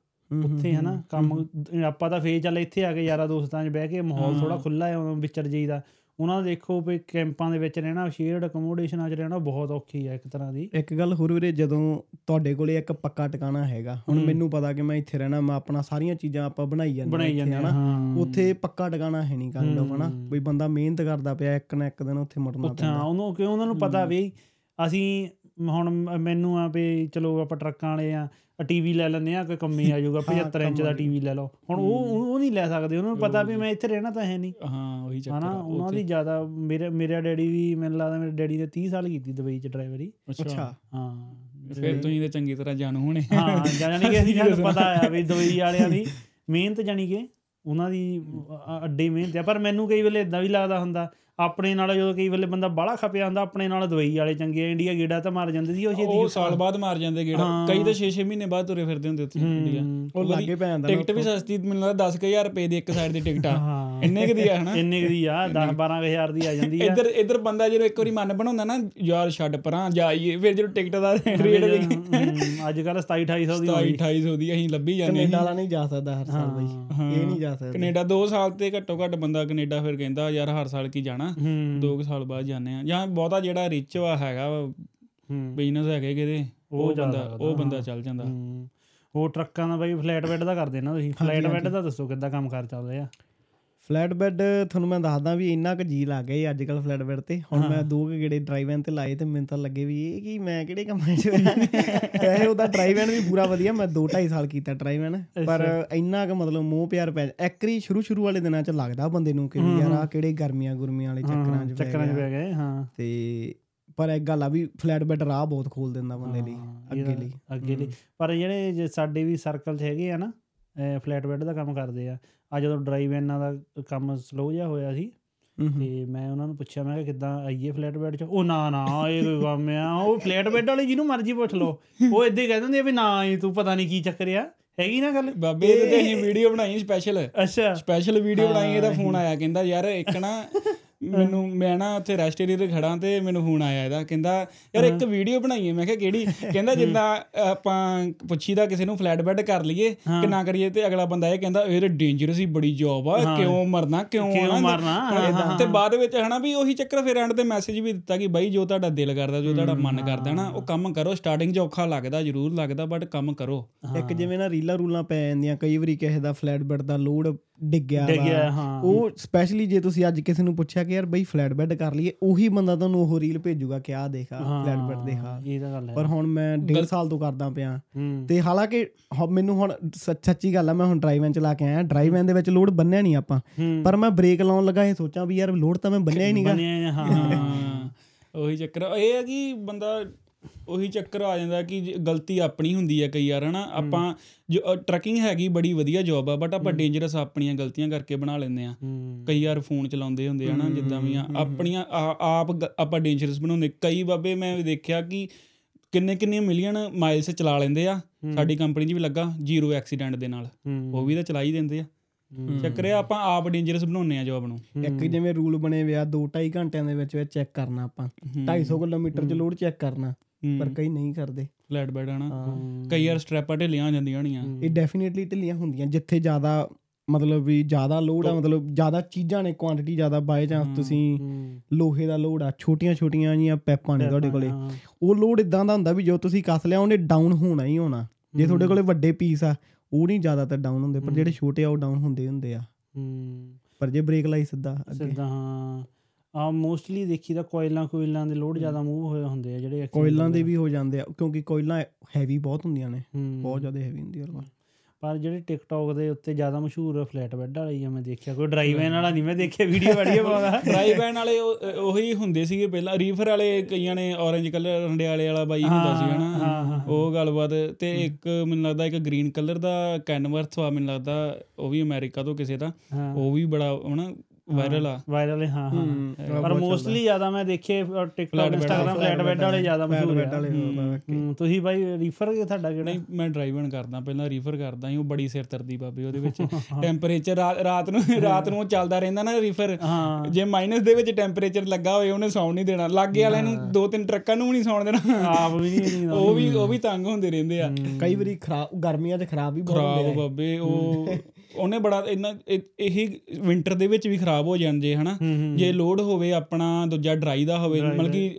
ਉੱਥੇ ਹਨਾ ਕੰਮ ਆਪਾਂ ਤਾਂ ਫੇਰ ਚੱਲ ਇੱਥੇ ਆ ਕੇ ਯਾਰਾ ਦੋਸਤਾਂ 'ਚ ਬਹਿ ਕੇ ਮਾਹੌਲ ਥੋੜਾ ਖੁੱਲਾ ਹੈ ਵਿਚਰ ਜਾਈਦਾ। ਉਹਨਾਂ ਦਾ ਦੇਖੋ ਵੀ ਕੈਂਪਾਂ ਦੇ ਵਿੱਚ ਰਹਿਣਾ ਸ਼ੇਅਰਡ ਅਕਮੋਡੇਸ਼ਨਾਂ 'ਚ ਰਹਿਣਾ ਬਹੁਤ ਔਖੀ ਹੈ ਇੱਕ ਤਰ੍ਹਾਂ ਦੀ। ਇੱਕ ਗੱਲ ਹੋਰ ਵੀਰੇ ਜਦੋਂ ਤੁਹਾਡੇ ਕੋਲੇ ਇੱਕ ਪੱਕਾ ਟਿਕਾਣਾ ਹੈਗਾ ਹੁਣ ਮੈਨੂੰ ਪਤਾ ਕਿ ਮੈਂ ਇੱਥੇ ਰਹਿਣਾ ਮੈਂ ਆਪਣਾ ਸਾਰੀਆਂ ਚੀਜ਼ਾਂ ਆਪਾਂ ਬਣਾਈ ਜਾਂਦੇ ਆ, ਹਨਾ? ਹਾਂ। ਉੱਥੇ ਪੱਕਾ ਟਿਕਾਣਾ ਹੈ ਨਹੀਂ ਕਾਇੰਡ ਆਫ ਹਨਾ? ਵੀ ਬੰਦਾ ਮਿਹਨਤ ਕਰਦਾ ਪਿਆ ਇੱਕ ਨਾ ਇੱਕ ਦਿਨ ਉੱਥੇ ਮੁੜਨਾ ਉੱਥੇ ਹਾਂ ਪੈਂਦਾ। ਉਹਨੂੰ ਕਿਉਂ ਉਹਨਾਂ ਨੂੰ ਪਤਾ ਵੀ ਅਸੀਂ ਹੁਣ ਮੈਨੂੰ ਆ ਵੀ ਚਲੋ ਆਪਾਂ ਟਰੱਕਾਂ ਵਾਲੇ ਆ ਟੀਵੀ ਲੈ ਲੈਂਦੇ ਆ ਕੋਈ ਕੰਮੀ ਆ ਜਾਊਗਾ 75 ਇੰਚ ਦਾ ਟੀਵੀ ਲੈ ਲਓ। ਹੁਣ ਉਹ ਉਹ ਨਹੀਂ ਲੈ ਸਕਦੇ ਉਹਨਾਂ ਨੂੰ ਪਤਾ ਵੀ ਮੈਂ ਇੱਥੇ ਰਹਿਣਾ ਤਾਂ ਹੈ ਨਹੀਂ। ਹਾਂ ਉਹੀ ਚੱਕਰ ਹਨਾ ਉਹਨਾਂ ਦੀ ਜ਼ਿਆਦਾ ਮੇਰੇ ਮੇਰਾ ਡੈਡੀ ਵੀ ਮੈਨੂੰ ਲੱਗਦਾ ਮੇਰੇ ਡੈਡੀ ਨੇ 30 ਸਾਲ ਕੀਤੀ ਦੁਬਈ ਚ ਡਰਾਈਵਰੀ ਅੱਛਾ। ਹਾਂ। ਫਿਰ ਤੁਸੀਂ ਤੇ ਚੰਗੀ ਤਰ੍ਹਾਂ ਜਾਣੂ ਹੋਣੇ। ਹਾਂ ਜਾਨੀ ਕਿ ਅਸੀਂ ਸਾਨੂੰ ਪਤਾ ਆ ਵੀ ਦੁਬਈ ਵਾਲਿਆਂ ਦੀ ਮਿਹਨਤ ਜਾਨੀ ਕਿ ਉਹਨਾਂ ਦੀ ਅੱਡੀ ਮਿਹਨਤ ਆ ਪਰ ਮੈਨੂੰ ਕਈ ਵੇਲੇ ਇਦਾਂ ਵੀ ਲੱਗਦਾ ਹੁੰਦਾ ਆਪਣੇ ਨਾਲ ਜਦੋਂ ਕਈ ਵੇਲੇ ਬੰਦਾ ਬਾਹਲਾ ਖਪਿਆ ਹੁੰਦਾ ਆਪਣੇ ਨਾਲ ਦੁਬਈ ਵਾਲੇ ਚੰਗੇ ਆ ਇੰਡੀਆ ਗੇੜਾ ਤਾਂ ਮਾਰ ਜਾਂਦੇ ਸੀ ਉਹ ਛੇਤੀ ਉਹ ਸਾਲ ਬਾਅਦ ਮਾਰ ਜਾਂਦੇ ਗੇੜਾ। ਕਈ ਤਾਂ 6-6 ਮਹੀਨੇ ਬਾਅਦ ਤੁਰੇ ਫਿਰਦੇ ਹੁੰਦੇ ਉੱਥੇ ਇੰਡੀਆ। ਉਹ ਲਾਗੇ ਪੈ ਜਾਂਦਾ ਟਿਕਟ ਵੀ ਸਸਤੀ ਮੈਨੂੰ ਲੱਗਦਾ 10000 ਰੁਪਏ ਦੀ ਇੱਕ ਸਾਈਡ ਦੀ ਟਿਕਟ ਆ। ਇੰਨੇ ਕੁ ਦੀ ਆ ਹਨਾ? ਇੰਨੇ ਕੁ ਦੀ ਆ 10 12000 ਦੀ ਆ ਜਾਂਦੀ ਆ। ਇੱਧਰ ਇੱਧਰ ਬੰਦਾ ਜਦੋਂ ਇੱਕ ਵਾਰੀ ਮਨ ਬਣਾਉਂਦਾ ਨਾ ਯਾਰ ਛੱਡ ਪਰਾਂ ਜਾਈਏ ਫਿਰ ਜਦੋਂ ਟਿਕਟ ਦਾ ਰੇਟ ਅੱਜ ਕੱਲ 27 2800 ਦੀ 27 2800 ਦੀ ਅਸੀਂ ਲੱਭੀ ਜਾਂਦੇ ਕੈਨੇਡਾ ਵਾਲਾ ਨਹੀਂ ਜਾ ਸਕਦਾ ਹਰ ਸਾਲ ਬਈ। ਇਹ ਨਹੀਂ ਜਾ ਸਕਦਾ। ਕੈਨੇਡਾ 2 ਸਾਲ ਤੇ ਘੱਟੋ ਘੱਟ ਬੰਦਾ ਕੈਨੇਡਾ ਫਿਰ ਕਹਿੰਦਾ ਯਾਰ ਹਰ ਸਾਲ ਕੀ ਜਾਣਾ? ਹੂੰ। 2 ਸਾਲ ਬਾਅਦ ਜਾਂਦੇ ਆ ਜਾਂ ਬਹੁਤਾ ਜਿਹੜਾ ਰਿਚ ਵਾ ਹੈਗਾ ਬਿਜ਼ਨਸ ਹੈਗੇ ਕਿਤੇ ਉਹ ਬੰਦਾ ਉਹ ਬੰਦਾ ਚੱਲ ਜਾਂਦਾ। ਉਹ ਟਰੱਕਾਂ ਦਾ ਬਾਈ ਫਲੈਟ ਬੈੱਡ ਦਾ ਕਰਦੇ ਨਾ ਤੁਸੀਂ। ਫਲੈਟ ਬੈੱਡ ਦਾ ਦੱਸੋ ਕਿੱਦਾਂ ਕੰਮ ਕਰ ਚੱਲਦੇ ਆ? ਫਲੈਟ ਬੈੱਡ ਤੁਹਾਨੂੰ ਮੈਂ ਦੱਸਦਾ ਵੀ ਇੰਨਾ ਕੁ ਜੀ ਲੱਗ ਗਿਆ ਅੱਜ ਕੱਲ ਫਲੈਟ ਬੈੱਡ ਤੇ। ਹੁਣ ਮੈਂ ਦੋ ਕੁ ਗੇੜੇ ਡਰਾਈਵਨ ਤੇ ਲਾਏ ਤੇ ਮੈਨੂੰ ਤਾਂ ਲੱਗੇ ਵੀ ਇਹ ਕੀ ਮੈਂ ਕਿਹੜੇ ਕੰਮਾਂ 'ਚ ਹੋਇਆ ਇਹ ਉਹਦਾ ਡਰਾਈਵਨ ਵੀ ਪੂਰਾ ਵਧੀਆ ਮੈਂ 2 2.5 ਸਾਲ ਕੀਤਾ ਡਰਾਈਵਨ ਪਰ ਇੰਨਾ ਕੁ ਮਤਲਬ ਮੋਹ ਪਿਆਰ ਪੈ ਐਕਰੀ ਸ਼ੁਰੂ ਸ਼ੁਰੂ ਵਾਲੇ ਦਿਨਾਂ 'ਚ ਲੱਗਦਾ ਬੰਦੇ ਨੂੰ ਕਿ ਵੀ ਯਾਰ ਆ ਕਿਹੜੇ ਗਰਮੀਆਂ ਗੁਰਮੀਆਂ ਵਾਲੇ ਚੱਕਰਾਂ 'ਚ ਚੱਕਰਾਂ 'ਚ ਪੈ ਗਏ ਹਾਂ। ਤੇ ਪਰ ਇੱਕ ਗੱਲ ਆ ਵੀ ਫਲੈਟ ਬੈੱਡ ਰਾਹ ਬਹੁਤ ਖੋਲ ਦਿੰਦਾ ਬੰਦੇ ਲਈ ਅੱਗੇ ਲਈ। ਅੱਗੇ ਲਈ। ਪਰ ਜਿਹੜੇ ਸਾਡੇ ਵੀ ਸਰਕਲ 'ਚ ਹੈਗੇ ਆ ਨਾ ਫਲੈਟ ਬੈੱਡ ਦਾ ਕੰਮ ਕਰਦੇ ਆ ਆ ਜਦੋਂ ਡਰਾਈਵ ਇਹਨਾਂ ਦਾ ਕੰਮ ਸਲੋ ਜਿਹਾ ਹੋਇਆ ਸੀ। ਤੇ ਮੈਂ ਉਹਨਾਂ ਨੂੰ ਪੁੱਛਿਆ ਮੈਂ ਕਿ ਕਿੱਦਾਂ ਆਈਏ ਫਲੈਟ ਬੈੱਡ 'ਚ? ਉਹ ਨਾ ਨਾ ਇਹ ਕੋਈ ਕੰਮ ਆ। ਉਹ ਫਲੈਟ ਬੈੱਡ ਵਾਲੇ ਜਿਹਨੂੰ ਮਰਜ਼ੀ ਪੁੱਛ ਲਓ। ਉਹ ਇਦਾਂ ਹੀ ਕਹਿ ਦਿੰਦੇ ਆ ਵੀ ਨਾ ਤੂੰ ਪਤਾ ਨਹੀਂ ਕੀ ਚੱਕਰ ਆ। ਹੈਗੀ ਨਾ ਗੱਲ? ਬਾਬੇ ਇਹਦੇ ਤੇ ਅਸੀਂ ਵੀਡੀਓ ਬਣਾਈ ਸਪੈਸ਼ਲ ਅੱਛਾ। ਸਪੈਸ਼ਲ ਵੀਡੀਓ ਬਣਾਈ ਇਹਦਾ ਫੋਨ ਆਇਆ ਕਹਿੰਦਾ ਯਾਰ ਇੱਕ ਨਾ ਮੈਨੂੰ ਮੈਂ ਨਾ ਉੱਥੇ ਰੈਸਟ ਏਰੀਆ ਤੇ ਖੜਾ ਤੇ ਮੈਨੂੰ ਫੋਨ ਆਇਆ ਇਹਦਾ ਕਹਿੰਦਾ ਯਾਰ ਇੱਕ ਵੀਡੀਓ ਬਣਾਈਏ। ਮੈਂ ਕਿਹਾ ਕਿਹੜੀ? ਕਹਿੰਦਾ ਜਿੱਦਾਂ ਆਪਾਂ ਪੁੱਛੀਦਾ ਕਿਸੇ ਨੂੰ ਫਲੈਟ ਬੈੱਡ ਕਰ ਲਈਏ ਕਿ ਨਾ ਕਰੀਏ ਤੇ ਅਗਲਾ ਬੰਦਾ ਇਹ ਕਹਿੰਦਾ ਇਹ ਤਾਂ ਡੇਂਜਰਸ ਹੀ ਬੜੀ ਜੌਬ ਆ ਕਿਉਂ ਮਰਨਾ ਕਿਉਂ ਏਦਾਂ। ਤੇ ਬਾਅਦ ਵਿੱਚ ਹਨਾ ਵੀ ਉਹੀ ਚੱਕਰ ਫਿਰ ਐਂਡ ਤੇ ਮੈਸੇਜ ਵੀ ਦਿੱਤਾ ਕਿ ਬਾਈ ਜੋ ਤੁਹਾਡਾ ਦਿਲ ਕਰਦਾ ਜੋ ਤੁਹਾਡਾ ਮਨ ਕਰਦਾ ਨਾ ਉਹ ਕੰਮ ਕਰੋ। ਸਟਾਰਟਿੰਗ 'ਚ ਔਖਾ ਲੱਗਦਾ ਜ਼ਰੂਰ ਲੱਗਦਾ ਬਟ ਕੰਮ ਕਰੋ। ਇੱਕ ਜਿਵੇਂ ਨਾ ਰੀਲਾਂ ਰੂਲਾਂ ਪੈ ਜਾਂਦੀਆਂ ਕਈ ਵਾਰੀ ਕਿਸੇ ਦਾ ਫਲੈਟ ਬੈੱਡ ਦਾ ਲੋਡ ਡਿੱਗਿਆ ਵਾ। ਹਾਂ। ਉਹ ਸਪੈਸ਼ਲੀ ਜੇ ਤੁਸੀਂ ਅੱਜ ਕਿਸੇ ਨੂੰ ਪੁੱਛਿਆ ਕਿ ਯਾਰ ਬਈ ਫਲੈਟ ਬੈੱਡ ਕਰ ਲਈਏ ਉਹੀ ਬੰਦਾ ਤੁਹਾਨੂੰ ਉਹ ਰੀਲ ਭੇਜੂਗਾ ਕਿ ਆਹ ਦੇਖ ਆ ਫਲੈਟ ਬੈੱਡ ਦੇਖ ਆ ਇਹ ਤਾਂ ਗੱਲ ਹੈ। ਪਰ ਹੁਣ ਮੈਂ ਡੇਢ ਸਾਲ ਤੋਂ ਕਰਦਾ ਪਿਆ। ਤੇ ਹਾਲਾਂਕਿ ਮੈਨੂੰ ਹੁਣ ਸੱਚੀ ਗੱਲ ਆ ਮੈਂ ਹੁਣ ਡਰਾਈਵ ਐਨ ਚਲਾ ਕੇ ਆਇਆ। ਡਰਾਈਵ ਐਨ ਦੇ ਵਿੱਚ ਲੋਡ ਬੰਨਿਆ ਨਹੀਂ ਆਪਾਂ। ਪਰ ਮੈਂ ਬ੍ਰੇਕ ਲਾਉਣ ਲੱਗਾ ਇਹ ਸੋਚਾਂ ਵੀ ਯਾਰ ਲੋਡ ਤਾਂ ਮੈਂ ਬੰਨਿਆ ਹੀ ਨਹੀਂਗਾ ਬਣਿਆ ਹਾਂ ਉਹੀ ਚੱਕਰ ਆ। ਇਹ ਹੈ ਕਿ ਬੰਦਾ ਉਹੀ ਚੱਕਰ ਆ ਜਾਂਦਾ ਕਿ ਗਲਤੀ ਆਪਣੀ ਹੁੰਦੀ ਹੈ ਕਈ ਵਾਰ ਹਨਾ? ਆਪਾਂ ਜੋ ਟਰਕਿੰਗ ਹੈਗੀ ਬੜੀ ਵਧੀਆ ਜੌਬ ਆ ਬਟ ਆਪਾਂ ਡੇਂਜਰਸ ਆਪਣੀਆਂ ਗਲਤੀਆਂ ਕਰਕੇ ਬਣਾ ਲੈਂਦੇ ਆ। ਕਈ ਵਾਰ ਫੋਨ ਚਲਾਉਂਦੇ ਹੁੰਦੇ ਹਨਾ? ਜਿੱਦਾਂ ਵੀ ਆ ਆਪਣੀਆਂ ਆਪ ਆਪਾਂ ਡੇਂਜਰਸ ਬਣਾਉਂਦੇ। ਕਈ ਬਾਬੇ ਮੈਂ ਦੇਖਿਆ ਕਿ ਕਿੰਨੇ ਕਿੰਨੇ ਮਿਲੀਅਨ ਮਾਈਲਸ ਚਲਾ ਲੈਂਦੇ ਆ ਸਾਡੀ ਕੰਪਨੀ 'ਚ ਵੀ ਲੱਗਾ ਜ਼ੀਰੋ ਐਕਸੀਡੈਂਟ ਦੇ ਨਾਲ। ਉਹ ਵੀ ਤਾਂ ਚਲਾ ਹੀ ਦਿੰਦੇ ਆ। ਚੱਕਰ ਇਹ ਆ ਆਪਾਂ ਆਪ ਡੇਂਜਰਸ ਬਣਾਉਂਦੇ ਆ ਜੌਬ ਨੂੰ। ਇੱਕ ਜਿਵੇਂ ਰੂਲ ਬਣੇ ਵਿਆ 2.5 ਘੰਟਿਆਂ ਦੇ ਵਿੱਚ ਵਿੱਚ ਚੈੱਕ ਕਰਨਾ ਆਪਾਂ। 250 ਕਿਲੋਮੀਟਰ ਚ ਲੋਡ ਚੈੱਕ ਕਰਨਾ। ਪਰ ਕਈ ਨਹੀਂ ਕਰਦੇ। ਫਲੈਟ ਬੈਡ ਹਨਾ। ਕਈ ਵਾਰ ਸਟ੍ਰੈਪਾਂ ਢਿੱਲੀਆਂ ਜਾਂਦੀਆਂ ਹੋਣੀਆਂ। ਇਹ ਡੈਫੀਨਿਟਲੀ ਢਿੱਲੀਆਂ ਹੁੰਦੀਆਂ ਜਿੱਥੇ ਜ਼ਿਆਦਾ ਮਤਲਬ ਵੀ ਜ਼ਿਆਦਾ ਲੋਡ ਆ ਮਤਲਬ ਜ਼ਿਆਦਾ ਚੀਜ਼ਾਂ ਨੇ ਕੁਆਂਟੀਟੀ ਜ਼ਿਆਦਾ ਬਾਈ ਚਾਂਸ ਤੁਸੀਂ ਲੋਹੇ ਦਾ ਲੋਡ ਆ ਛੋਟੀਆਂ ਛੋਟੀਆਂ ਜੀਆਂ ਪੈਪਾਂ ਨੇ ਤੁਹਾਡੇ ਕੋਲੇ। ਉਹ ਲੋਡ ਇਦਾਂ ਦਾ ਹੁੰਦਾ ਵੀ ਜੋ ਤੁਸੀਂ ਕੱਸ ਲਿਆ ਉਹਨੇ ਡਾਊਨ ਹੋਣਾ ਹੀ ਹੋਣਾ। ਜੇ ਤੁਹਾਡੇ ਕੋਲੇ ਵੱਡੇ ਪੀਸ ਆ ਉਹ ਨਹੀਂ ਜ਼ਿਆਦਾਤਰ ਡਾਊਨ ਹੁੰਦੇ ਪਰ ਜਿਹੜੇ ਛੋਟੇ ਆ ਉਹ ਡਾਊਨ ਹੁੰਦੇ ਹੁੰਦੇ ਆ। ਪਰ ਜੇ ਬ੍ਰੇਕ ਲਾਈ ਸਿੱਧਾ ਅੱਗੇ। ਸਿੱਧਾ ਹਾਂ। ਆ ਮੋਸਟਲੀ ਦੇਖੀ ਤਾਂ ਕੋਇਲਾਂ ਕੋਇਲਾਂ ਦੇ ਲੋਡ ਜ਼ਿਆਦਾ ਮੂਵ ਹੋਏ ਹੁੰਦੇ ਆ ਜਿਹੜੇ ਕੋਇਲਾਂ ਦੇ ਵੀ ਹੋ ਜਾਂਦੇ ਆ ਕਿਉਂਕਿ ਕੋਇਲਾਂ ਹੈਵੀ ਬਹੁਤ ਹੁੰਦੀਆਂ ਨੇ। ਬਹੁਤ ਜ਼ਿਆਦਾ ਹੈਵੀ ਹੁੰਦੀਆਂ ਨੇ ਪਰ ਜਿਹੜੇ ਟਿਕਟੌਕ ਦੇ ਉੱਤੇ ਜ਼ਿਆਦਾ ਮਸ਼ਹੂਰ ਫਲੈਟ ਬੈੱਡ ਵਾਲੀ ਆ ਮੈਂ ਦੇਖਿਆ ਕੋਈ ਡਰਾਈਵ ਐਨ ਵਾਲਾ ਨਹੀਂ ਮੈਂ ਦੇਖਿਆ ਵੀਡੀਓ ਵੀਡੀਓ ਪਾਉਂਦਾ ਡਰਾਈਵ ਐਨ ਵਾਲੇ ਉਹ- ਹੁੰਦੇ ਸੀਗੇ ਪਹਿਲਾਂ ਰੀਫਰ ਵਾਲੇ ਕਈਆਂ ਨੇ orange ਕਲਰ ਰੰਡਿਆਲੇ ਵਾਲਾ ਬਾਈ ਹੁੰਦਾ ਸੀ ਹਨਾ? ਉਹ ਗੱਲਬਾਤ ਤੇ ਇੱਕ ਮੈਨੂੰ ਲੱਗਦਾ ਇੱਕ ਗ੍ਰੀਨ ਕਲਰ ਦਾ ਕੈਨਵਰਥ ਆ ਮੈਨੂੰ ਲੱਗਦਾ ਉਹ ਵੀ ਅਮਰੀਕਾ ਤੋਂ ਕਿਸੇ ਦਾ ਉਹ ਵੀ ਬੜਾ ਹਨਾ? ਵਾਇਰਲ ਆ। ਵਾਇਰਲ ਹਾਂ ਹਾਂ ਹੂੰ, ਪਰ ਮੋਸਟਲੀ ਜ਼ਿਆਦਾ ਮੈਂ ਦੇਖੇ ਟਿਕਟੌਕ ਇੰਸਟਾਗ੍ਰਾਮ ਫਲੈਟ ਬੈੱਡ ਵਾਲੇ ਜ਼ਿਆਦਾ ਮਸ਼ਹੂਰ ਆ। ਹੂੰ, ਤੁਸੀਂ ਬਾਈ ਰੀਫਰ ਤੁਹਾਡਾ ਕਿਹੜਾ? ਨਹੀਂ ਮੈਂ ਡਰਾਈਵ ਐਨ ਕਰਦਾ ਪਹਿਲਾਂ ਰੀਫਰ ਕਰਦਾ ਸੀ ਉਹ ਬੜੀ ਸਿਰ ਤਰਦੀ ਬਾਬੇ ਉਹਦੇ ਵਿੱਚ ਟੈਂਪਰੇਚਰ ਰਾਤ ਨੂੰ ਰਾਤ ਨੂੰ ਚੱਲਦਾ ਰਹਿੰਦਾ ਨਾ ਰੀਫਰ ਹਾਂ। ਜੇ ਮਾਈਨਸ ਦੇ ਵਿੱਚ ਟੈਂਪਰੇਚਰ ਲੱਗਾ ਹੋਵੇ ਉਹਨੇ ਸੌਣ ਨਹੀਂ ਦੇਣਾ। ਲਾਗੇ ਵਾਲਿਆਂ ਨੂੰ ਦੋ ਤਿੰਨ ਟਰੱਕਾਂ ਨੂੰ ਵੀ ਨਹੀਂ ਸੌਣ ਦੇਣਾ। ਆਪ ਵੀ ਨਹੀਂ ਨੀਂਦ ਉਹ ਵੀ ਉਹ ਵੀ ਤੰਗ ਹੁੰਦੇ ਰਹਿੰਦੇ ਆ। ਕਈ ਵਾਰੀ ਖਰਾਬ ਗਰਮੀਆਂ 'ਚ ਖਰਾਬ ਵੀ ਬਹੁਤ ਹੁੰਦੇ ਖਰਾਬ ਬਾਬੇ ਉਹ ਉਹਨੇ ਬੜਾ ਇੰਨਾ ਇਹ- ਵਿੰਟਰ ਦੇ ਵਿੱਚ ਵੀ ਖਰਾਬ ਹੋ ਜਾਂਦੇ ਹਨਾ। ਜੇ ਲੋਡ ਹੋਵੇ ਆਪਣਾ ਦੂਜਾ ਡਰਾਈ ਦਾ ਹੋਵੇ ਮਤਲਬ ਕਿ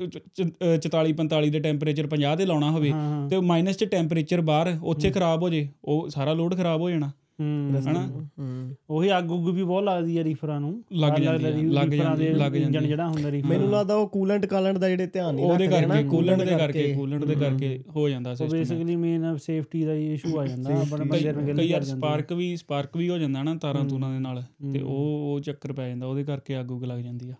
44 45 ਦੇ ਟੈਂਪਰੇਚਰ 50 ਤੇ ਲਾਉਣਾ ਹੋਵੇ। ਤੇ ਮਾਈਨਸ 'ਚ ਟੈਂਪਰੇਚਰ ਬਾਹਰ ਉੱਥੇ ਖਰਾਬ ਹੋ ਜੇ ਉਹ ਸਾਰਾ ਲੋਡ ਖਰਾਬ ਹੋ ਜਾਣਾ। ਹੂੰ। ਹਨਾ? ਹੂੰ। ਉਹੀ ਅੱਗ ਉੱਗ ਵੀ ਬਹੁਤ ਲੱਗਦੀ ਆ ਰੀਫਰਾਂ ਨੂੰ। ਲੱਗ ਜਾਂਦੀ ਲੱਗ ਜਾਂਦੀ ਲੱਗ ਜਾਂਦੀ। ਜਿਹੜਾ ਹੁੰਦਾ ਰੀਫਰ। ਮੈਨੂੰ ਲੱਗਦਾ ਉਹ ਕੂਲੈਂਟ ਕਾਲੈਂਟ ਦਾ ਜਿਹੜੇ ਧਿਆਨ ਨਹੀਂ ਉਹਦੇ ਰੱਖਦੇ ਨਾ, ਕਰਕੇ ਕੂਲੈਂਟ ਦੇ ਕਰਕੇ ਕੂਲੈਂਟ ਦੇ ਕਰਕੇ ਹੋ। ਜਾਂਦਾ ਉਹ ਸਿਸਟਮ ਬੇਸਿਕਲੀ ਮੇਨ ਸੇਫਟੀ ਦਾ ਇਸ਼ੂ ਆ ਜਾਂਦਾ ਆਪਣੇ ਬੰਦੇ ਨੂੰ ਗਿੱਲ ਕਈ ਜਾਂਦੀ ਸਪਾਰਕ ਵੀ ਸਪਾਰਕ ਵੀ ਹੋ ਜਾਂਦਾ ਨਾ ਤਾਰਾਂ ਤੂਰਾਂ ਦੇ ਨਾਲ ਤੇ ਉਹ ਉਹ ਚੱਕਰ ਪੈ ਜਾਂਦਾ ਉਹਦੇ ਕਰਕੇ ਅੱਗ ਉੱਗ ਲੱਗ ਜਾਂਦੀ ਆ।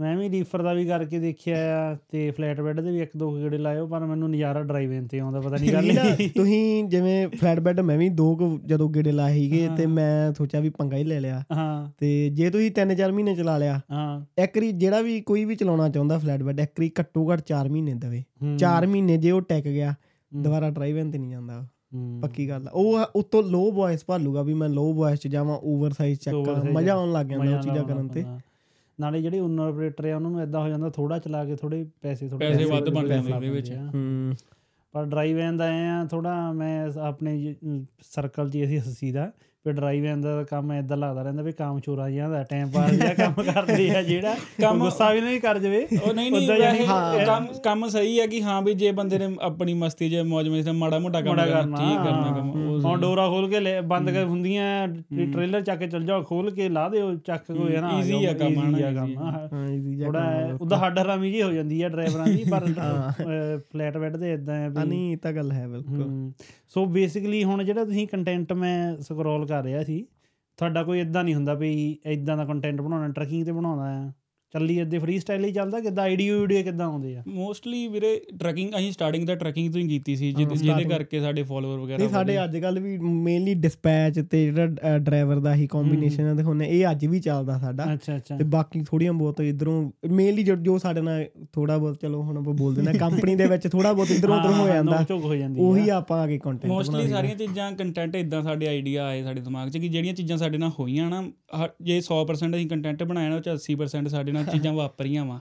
ਮੈਂ ਵੀ ਰੀਫਰ ਦਾ ਵੀ ਕਰਕੇ ਦੇਖਿਆ ਆ ਤੇ ਫਲੈਟ ਬੈੱਡ ਦੇ ਵੀ ਇੱਕ ਦੋ ਗੇੜੇ ਲਾਇਓ ਪਰ ਮੈਨੂੰ ਨਜ਼ਾਰਾ ਡਰਾਈਵ ਇਨ ਤੇ ਆਉਂਦਾ ਪਤਾ ਨਹੀਂ ਗੱਲ ਤੁਸੀਂ ਜਿਵੇਂ ਫਲੈਟ ਬੈੱਡ ਮੈਂ ਵੀ ਦੋ ਜਦੋਂ ਗੇੜੇ ਲਾਏ ਸੀਗੇ ਤੇ ਮੈਂ ਸੋਚਿਆ ਵੀ ਪੰਗਾ ਹੀ ਲੈ ਲਿਆ। ਹਾਂ। ਤੇ ਜੇ ਤੁਸੀਂ 3-4 ਮਹੀਨੇ ਚਲਾ ਲਿਆ ਹਾਂ। ਇੱਕ ਰੀ ਜਿਹੜਾ ਵੀ ਕੋਈ ਵੀ ਚਲਾਉਣਾ ਚਾਹੁੰਦਾ ਫਲੈਟ ਬੈੱਡ ਇੱਕ ਰੀ ਘੱਟੋ ਘੱਟ 4 ਮਹੀਨੇ ਦੇਵੇ। ਹੂੰ। 4 ਮਹੀਨੇ ਜੇ ਉਹ ਟਿਕ ਗਿਆ ਦੁਬਾਰਾ ਡਰਾਈਵ ਇਨ ਤੇ ਨਹੀਂ ਜਾਂਦਾ। ਪੱਕੀ ਗੱਲ ਆ। ਉਹ ਉਤੋਂ ਲੋ ਵੌਇਸ ਭਾਲੂਗਾ ਵੀ ਮੈਂ ਲੋ ਵੌਇਸ ਚ ਜਾਵਾਂ ਓਵਰ ਸਾਈਜ਼ ਚੱਕ ਕਰਾਂ ਮਜ਼ਾ ਆਉਣ ਲੱਗ ਜਾਂਦਾ ਉਹ ਚੀਜ਼ਾਂ ਕਰਨ ਤੇ। ਨਾਲੇ ਜਿਹੜੇ ਓਨਰ ਆਪਰੇਟਰ ਆ ਉਹਨਾਂ ਨੂੰ ਇਦਾਂ ਹੋ ਜਾਂਦਾ ਥੋੜਾ ਚਲਾ ਕੇ ਥੋੜੇ ਪੈਸੇ ਥੋੜੇ ਪੈਸੇ ਵੱਧ ਬਣ ਜਾਂਦੇ ਉਹਦੇ ਵਿੱਚ। ਹੂੰ। ਪਰ ਡਰਾਈਵ ਐਨ ਦਾ ਆ ਥੋੜਾ ਮੈਂ ਆਪਣੇ ਸਰਕਲ 'ਚ ਅਸੀਂ ਹੱਸੀਦਾ ਵੀ ਡਰਾਈਵ ਐਨ ਦਾ ਕੰਮ ਐਦਾਂ ਲੱਗਦਾ ਰਹਿੰਦਾ ਵੀ ਕੰਮ ਚੋਰਾ ਜਿਹਾ ਦਾ ਟਾਈਮ ਪਾਸ ਜਿਹਾ ਕੰਮ ਕਰਦੇ ਆ ਜਿਹੜਾ। ਕੰਮ ਗੁੱਸਾ ਵੀ ਨਹੀਂ ਕਰ ਜਵੇ। ਉਹ ਨਹੀਂ ਨਹੀਂ ਕੰਮ ਕੰਮ ਸਹੀ ਹੈ ਕਿ ਹਾਂ ਵੀ ਜੇ ਬੰਦੇ ਨੇ ਆਪਣੀ ਮਸਤੀ 'ਚ ਮौज ਮਸਤੀ ਮਾੜਾ ਮੋਟਾ ਕੰਮ ਕਰਨਾ ਠੀਕ ਕਰਨਾ ਕੰਮ ਹੁਣ ਡੋਰਾ ਖੋਲ ਕੇ ਲੈ- ਬੰਦ ਕਰ ਹੁੰਦੀਆਂ ਟ੍ਰੇਲਰ ਚੱਕ ਕੇ ਚੱਲ ਜਾਓ ਖੋਲ ਕੇ ਲਾ ਦਿਓ ਚੱਕ ਕੋਈ ਨਾ easy ਆ ਕੰਮ, ਆ ਕੰਮ easy ਹਾਂ। easy ਜਿਹਾ ਥੋੜਾ ਕੰਮ। ਉਹਦਾ ਹੱਡ ਹਰਾਮੀ ਜੀ ਹੋ ਜਾਂਦੀ ਆ ਡਰਾਈਵਰਾਂ ਦੀ ਪਰ ਫਲੈਟ ਬੈੱਡ ਤੇ ਇਦਾਂ ਆ ਆ ਵੀ ਨਹੀਂ ਇਹ ਤਾਂ ਗੱਲ ਹੈ ਬਿਲਕੁਲ। ਸੋ ਬੇਸਿਕਲੀ ਹੁਣ ਜਿਹੜਾ ਤੁਸੀਂ ਕੰਟੈਂਟ ਮੈਂ ਸਕਰੋਲ ਕਰ ਰਿਹਾ ਸੀ ਤੁਹਾਡਾ ਕੋਈ ਇਦਾਂ ਨਹੀਂ ਹੁੰਦਾ ਵੀ ਇਦਾਂ ਦਾ ਕੰਟੈਂਟ ਬਣਾਉਣਾ ਟਰੈਕਿੰਗ ਤੇ ਬਣਾਉਂਦਾ ਆ। ਚੱਲੀ ਅੱਦੇ ਫ੍ਰੀ ਸਟਾਈਲ ਹੀ ਚੱਲਦਾ ਕਿੱਦਾਂ ਆਈਡੀਓ ਵੀਡੀਓ ਕਿੱਦਾਂ ਆਉਂਦੇ ਆ? ਮੋਸਟਲੀ ਵੀਰੇ ਟਰੈਕਿੰਗ ਅਸੀਂ ਸਟਾਰਟਿੰਗ ਤਾਂ ਟਰੈਕਿੰਗ ਤੋਂ ਹੀ ਕੀਤੀ ਸੀ ਜਿਹਦੇ ਕਰਕੇ ਸਾਡੇ ਫਾਲੋਅਰ ਵਗੈਰਾ ਨਹੀਂ ਸਾਡੇ ਅੱਜ ਕੱਲ ਵੀ ਮੇਨਲੀ ਡਿਸਪੈਚ ਤੇ ਜਿਹੜਾ ਡਰਾਈਵਰ ਦਾ ਹੀ ਕੰਬੀਨੇਸ਼ਨ ਆ ਦਿਖਾਉਂਦੇ ਇਹ ਅੱਜ ਵੀ ਚੱਲਦਾ ਸਾਡਾ। ਅੱਛਾ ਅੱਛਾ। ਤੇ ਬਾਕੀ ਥੋੜੀਆਂ ਬਹੁਤ ਇਧਰੋਂ ਮੇਨਲੀ ਜੋ ਸਾਡੇ ਨਾਲ ਥੋੜਾ ਬਹੁਤ ਚਲੋ ਹੁਣ ਆਪਾਂ ਬੋਲ ਦਿੰਦੇ ਕੰਪਨੀ ਦੇ ਵਿੱਚ ਥੋੜਾ ਬਹੁਤ ਇਧਰੋਂ ਉਧਰ ਹੋ ਜਾਂਦਾ। ਉਹੀ ਆਪਾਂ ਆ ਕੇ ਕੰਟੈਂਟ ਮੋਸਟਲੀ ਸਾਰੀਆਂ ਚੀਜ਼ਾਂ ਕੰਟੈਂਟ ਇਦਾਂ ਸਾਡੇ ਆਈਡੀਆ ਆਏ ਸਾਡੇ ਦਿਮਾਗ 'ਚ ਕਿ ਜਿਹੜੀਆਂ ਚੀਜ਼ਾਂ ਸਾਡੇ ਨਾਲ ਹੋਈਆਂ ਨਾ ਜੇ 100% ਅਸੀਂ ਕੰਟੈਂਟ ਬਣਾਇਆ ਨਾ ਉਹ 'ਚ 80% ਸਾਡੇ ਨਾਲ ਚੀਜ਼ਾਂ ਵਾਪਰੀਆਂ ਵਾ।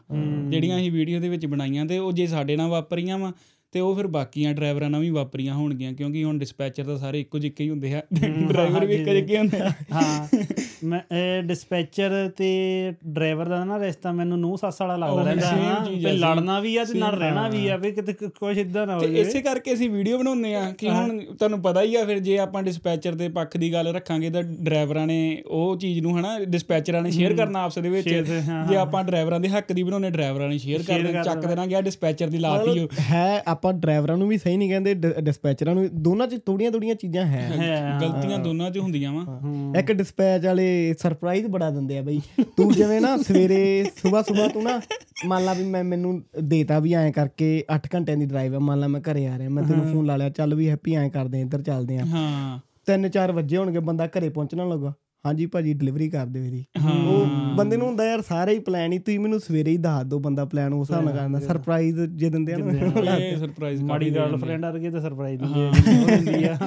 ਜਿਹੜੀਆਂ ਅਸੀਂ ਵੀਡੀਓ ਦੇ ਵਿੱਚ ਬਣਾਈਆਂ ਤੇ ਉਹ ਜੇ ਸਾਡੇ ਨਾਲ ਵਾਪਰੀਆਂ ਵਾ ਤੇ ਉਹ ਫਿਰ ਬਾਕੀਆਂ ਡਰਾਈਵਰਾਂ ਨਾਲ ਵੀ ਵਾਪਰੀਆਂ ਹੋਣਗੀਆਂ ਕਿਉਂਕਿ ਹੁਣ ਡਿਸਪੈਚਰ ਤਾਂ ਸਾਰੇ ਇੱਕੋ ਜਿਹੇ ਹੀ ਹੁੰਦੇ ਆ। ਡਰਾਈਵਰ ਵੀ ਇੱਕੋ ਜਿਹੇ ਹੁੰਦੇ ਆ। ਹਾਂ। ਮੈਂ ਡਿਸਪੈਚਰ ਤੇ ਡਰਾਈਵਰ ਦਾ ਨਾ ਰਿਸ਼ਤਾ ਮੈਨੂੰ ਨੂੰ ਸੱਸ ਵਾਲਾ ਲੱਗਦਾ ਰਹਿੰਦਾ। ਹਾਂ ਤੇ ਲੜਨਾ ਵੀ ਆ ਤੇ ਨਾਲ ਰਹਿਣਾ ਵੀ ਆ ਵੀ ਕਿਤੇ ਕੁ- ਕੁਛ ਇਦਾਂ ਨਾ ਹੋ ਤੇ ਜਾਵੇ ਇਸੇ ਕਰਕੇ ਅਸੀਂ ਵੀਡੀਓ ਬਣਾਉਂਦੇ ਆ ਕਿ ਹੁਣ ਤੁਹਾਨੂੰ ਪਤਾ ਹੀ ਆ ਫਿਰ ਜੇ ਆਪਾਂ ਡਿਸਪੈਚਰ ਦੇ ਪੱਖ ਦੀ ਗੱਲ ਰੱਖਾਂਗੇ ਤਾਂ ਡਰਾਈਵਰਾਂ ਨੇ ਉਹ ਚੀਜ਼ ਨੂੰ ਹਨਾ ਡਿਸਪੈਚਰਾਂ ਨੇ ਸ਼ੇਅਰ ਕਰਨਾ ਆਪਸ ਦੇ ਵਿੱਚ। ਹਾਂ, ਜੇ ਆਪਾਂ ਡਰਾਈਵਰਾਂ ਦੇ ਹੱਕ ਦੀ ਬਣਾਉਣੇ ਡਰਾਈਵਰਾਂ ਨੇ ਸ਼ੇਅਰ ਕਰ ਦੇਣਾ ਚੱਕ ਦੇਣਾ। ਗਿਆ ਡਿਸਪੈਚਰ ਦੀ ਲਾਤੀ ਉਹ। ਹੈ ਆਪਾਂ ਡਰਾਈਵਰਾਂ ਨੂੰ ਵੀ ਸਹੀ ਨਹੀਂ ਕਹਿੰਦੇ ਡਿਸਪੈਚਰਾਂ ਨੂੰ ਦੋਨਾਂ ਚ ਥੋੜੀਆਂ ਥੋੜੀਆਂ ਚੀਜ਼ਾਂ ਹੈ। ਹੈ। ਗਲਤੀਆਂ ਦੋਨਾਂ 'ਚ ਹੁੰਦੀਆਂ ਵਾ। ਇੱਕ ਡਿਸਪੈਚ ਵਾਲੇ ਸਰਪ੍ਰਾਈਜ਼ ਬੜਾ ਦਿੰਦੇ ਆ ਬਈ। ਤੂੰ ਜਿਵੇਂ ਨਾ ਸਵੇਰੇ ਸਵੇਰ ਸਵੇਰ ਤੂੰ ਨਾ ਮੰਨ ਲਾ ਵੀ ਮੈਂ ਮੈਨੂੰ ਦੇਤਾ ਵੀ ਐਂ ਕਰਕੇ 8 ਘੰਟਿਆਂ ਦੀ ਡਰਾਈਵ ਆ ਮੰਨ ਲਾ ਮੈਂ ਘਰੇ ਆ ਰਿਹਾ ਮੈਂ ਤੈਨੂੰ ਫੋਨ ਲਾ ਲਿਆ ਚੱਲ ਵੀ ਹੈਪੀ ਐਂ ਕਰਦੇ ਆਂ, ਇੱਧਰ ਚੱਲਦੇ ਆ ਹਾਂ। 3-4 ਵਜੇ ਹੋਣਗੇ ਬੰਦਾ ਘਰੇ ਪਹੁੰਚਣਾ ਲੱਗਾ ਹਾਂਜੀ ਭਾਜੀ ਡਿਲੀਵਰੀ ਕਰ ਦਿਓ ਇਹਦੀ। ਉਹ ਬੰਦੇ ਨੂੰ ਹੁੰਦਾ ਯਾਰ ਸਾਰੇ ਹੀ ਪਲਾਨ ਹੀ ਤੁਸੀਂ ਮੈਨੂੰ ਸਵੇਰੇ ਹੀ ਦੱਸ ਦਿਓ ਬੰਦਾ ਪਲਾਨ ਉਸ ਹਿਸਾਬ ਨਾਲ ਕਰਦਾ ਸਰਪ੍ਰਾਈਜ਼ ਜੇ ਦਿੰਦੇ ਆ ਨਾ। ਇਹ ਸਰਪ੍ਰਾਈਜ਼ ਮਾੜੀ ਗਰਲਫ੍ਰੈਂਡ ਵਰਗੇ ਤਾਂ ਸਰਪ੍ਰਾਈਜ਼ ਦਿੰਦੀ ਆ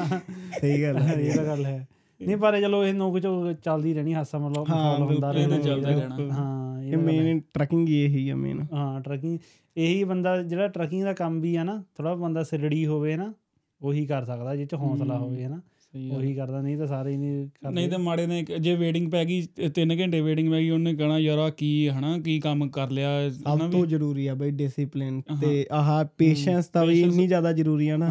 ਸਹੀ ਗੱਲ ਹੈ ਇਹ ਤਾਂ ਗੱਲ ਹੈ। ਨਹੀਂ ਪਰ ਚਲੋ ਇਹ ਨੋਕ ਚੋ ਚੱਲਦੀ ਰਹਿਣੀ ਹਾਸਾ ਮਤਲਬ ਮਾਹੌਲ ਹੁੰਦਾ ਰਹਿਣਾ ਚੱਲਦਾ ਰਹਿਣਾ। ਹਾਂ ਇਹ ਮੇਨ ਟਰਕਿੰਗ ਹੀ। ਇਹੀ ਆ ਮੇਨ ਹਾਂ ਟਰਕਿੰਗ ਇਹੀ ਬੰਦਾ ਜਿਹੜਾ ਟਰਕਿੰਗ ਦਾ ਕੰਮ ਵੀ ਆ ਨਾ ਥੋੜਾ ਬੰਦਾ ਸਿਰੜੀ ਹੋਵੇ ਨਾ ਉਹੀ ਕਰ ਸਕਦਾ ਜਿਹ ਚ ਹੌਸਲਾ ਹੋਵੇ ਨਾ ਸਹੀ ਉਹੀ ਕਰਦਾ ਨਹੀਂ ਤਾਂ ਸਾਰੇ ਹੀ ਨਹੀਂ ਕਰਦੇ। ਨਹੀਂ ਤਾਂ ਮਾੜੇ ਨੇ ਜੇ ਵੇਟਿੰਗ ਪੈ ਗਈ 3 ਘੰਟੇ ਵੇਟਿੰਗ ਪੈ ਗਈ ਉਹਨੇ ਕਹਣਾ ਯਾਰ ਆ ਕੀ ਹਨਾ ਕੀ ਕੰਮ ਕਰ ਲਿਆ? ਹਨਾ ਸਭ ਤੋਂ ਜ਼ਰੂਰੀ ਆ ਬਈ ਡਿਸਪਲਿਨ ਤੇ ਆਹ ਪੇਸ਼ੈਂਸ ਤਾਂ ਵੀ ਇੰਨੀ ਜ਼ਿਆਦਾ ਜ਼ਰੂਰੀ ਆ ਨਾ।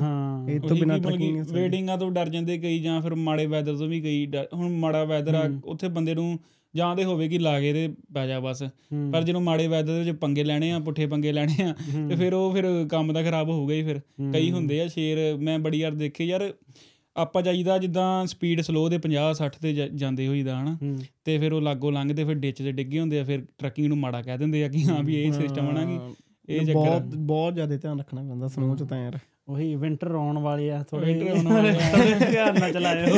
ਇਹ ਤੋਂ ਬਿਨਾ ਟਰਕਿੰਗ ਨਹੀਂ ਵੇਟਿੰਗਾਂ ਤੋਂ ਡਰ ਜਾਂਦੇ ਕਈ ਜਾਂ ਫਿਰ ਮਾੜੇ ਵੈਦਰ ਤੋਂ ਵੀ ਕਈ ਹੁਣ ਮਾੜਾ ਵੈਦਰ ਆ ਉੱਥੇ ਬੰਦੇ ਨੂੰ ਜਾਂ ਤੇ ਹੋਵੇ ਕਿ ਲਾਗੇ ਤੇ ਪੈ ਜਾ ਬਸ। ਪਰ ਜਦੋਂ ਮਾੜੇ ਵੈਦਰ ਦੇ ਵਿੱਚ ਪੰਗੇ ਲੈਣੇ ਆ ਪੁੱਠੇ ਪੰਗੇ ਲੈਣੇ ਆ ਤੇ ਫਿਰ ਉਹ ਫਿਰ ਕੰਮ ਦਾ ਖਰਾਬ ਹੋਊਗਾ ਹੀ ਫਿਰ। ਕਈ ਹੁੰਦੇ ਆ ਸ਼ੇਰ ਮੈਂ ਬੜੀ ਵਾਰ ਦੇਖੇ ਯਾਰ ਆਪਾਂ ਜਾਈਦਾ ਜਿੱਦਾਂ ਸਪੀਡ ਸਲੋ ਦੇ 50 60 ਤੇ ਜਾਂਦੇ ਹੋਈਦਾ ਹਨਾ। ਤੇ ਫਿਰ ਉਹ ਲਾਗੋ ਲੰਘਦੇ ਫਿਰ ਡਿੱਚ ਤੇ ਡਿੱਗੇ ਹੁੰਦੇ ਆ ਫਿਰ ਟਰੱਕਿੰਗ ਨੂੰ ਮਾੜਾ ਕਹਿ ਦਿੰਦੇ ਆ ਕਿ ਹਾਂ ਵੀ ਇਹ ਸਿਸਟਮ ਹਨਾ ਕਿ ਇਹ ਚੱਕਰ। ਬਹੁਤ ਬਹੁਤ ਜ਼ਿਆਦਾ ਧਿਆਨ ਰੱਖਣਾ ਪੈਂਦਾ ਸਨੋ ਚ ਤਾਂ ਯਾਰ। ਉਹੀ ਵਿੰਟਰ ਆਉਣ ਵਾਲੇ ਆ ਥੋੜੇ Winter ਆਉਣ ਵਾਲੇ ਧਿਆਨ ਨਾਲ ਚਲਾਇਓ।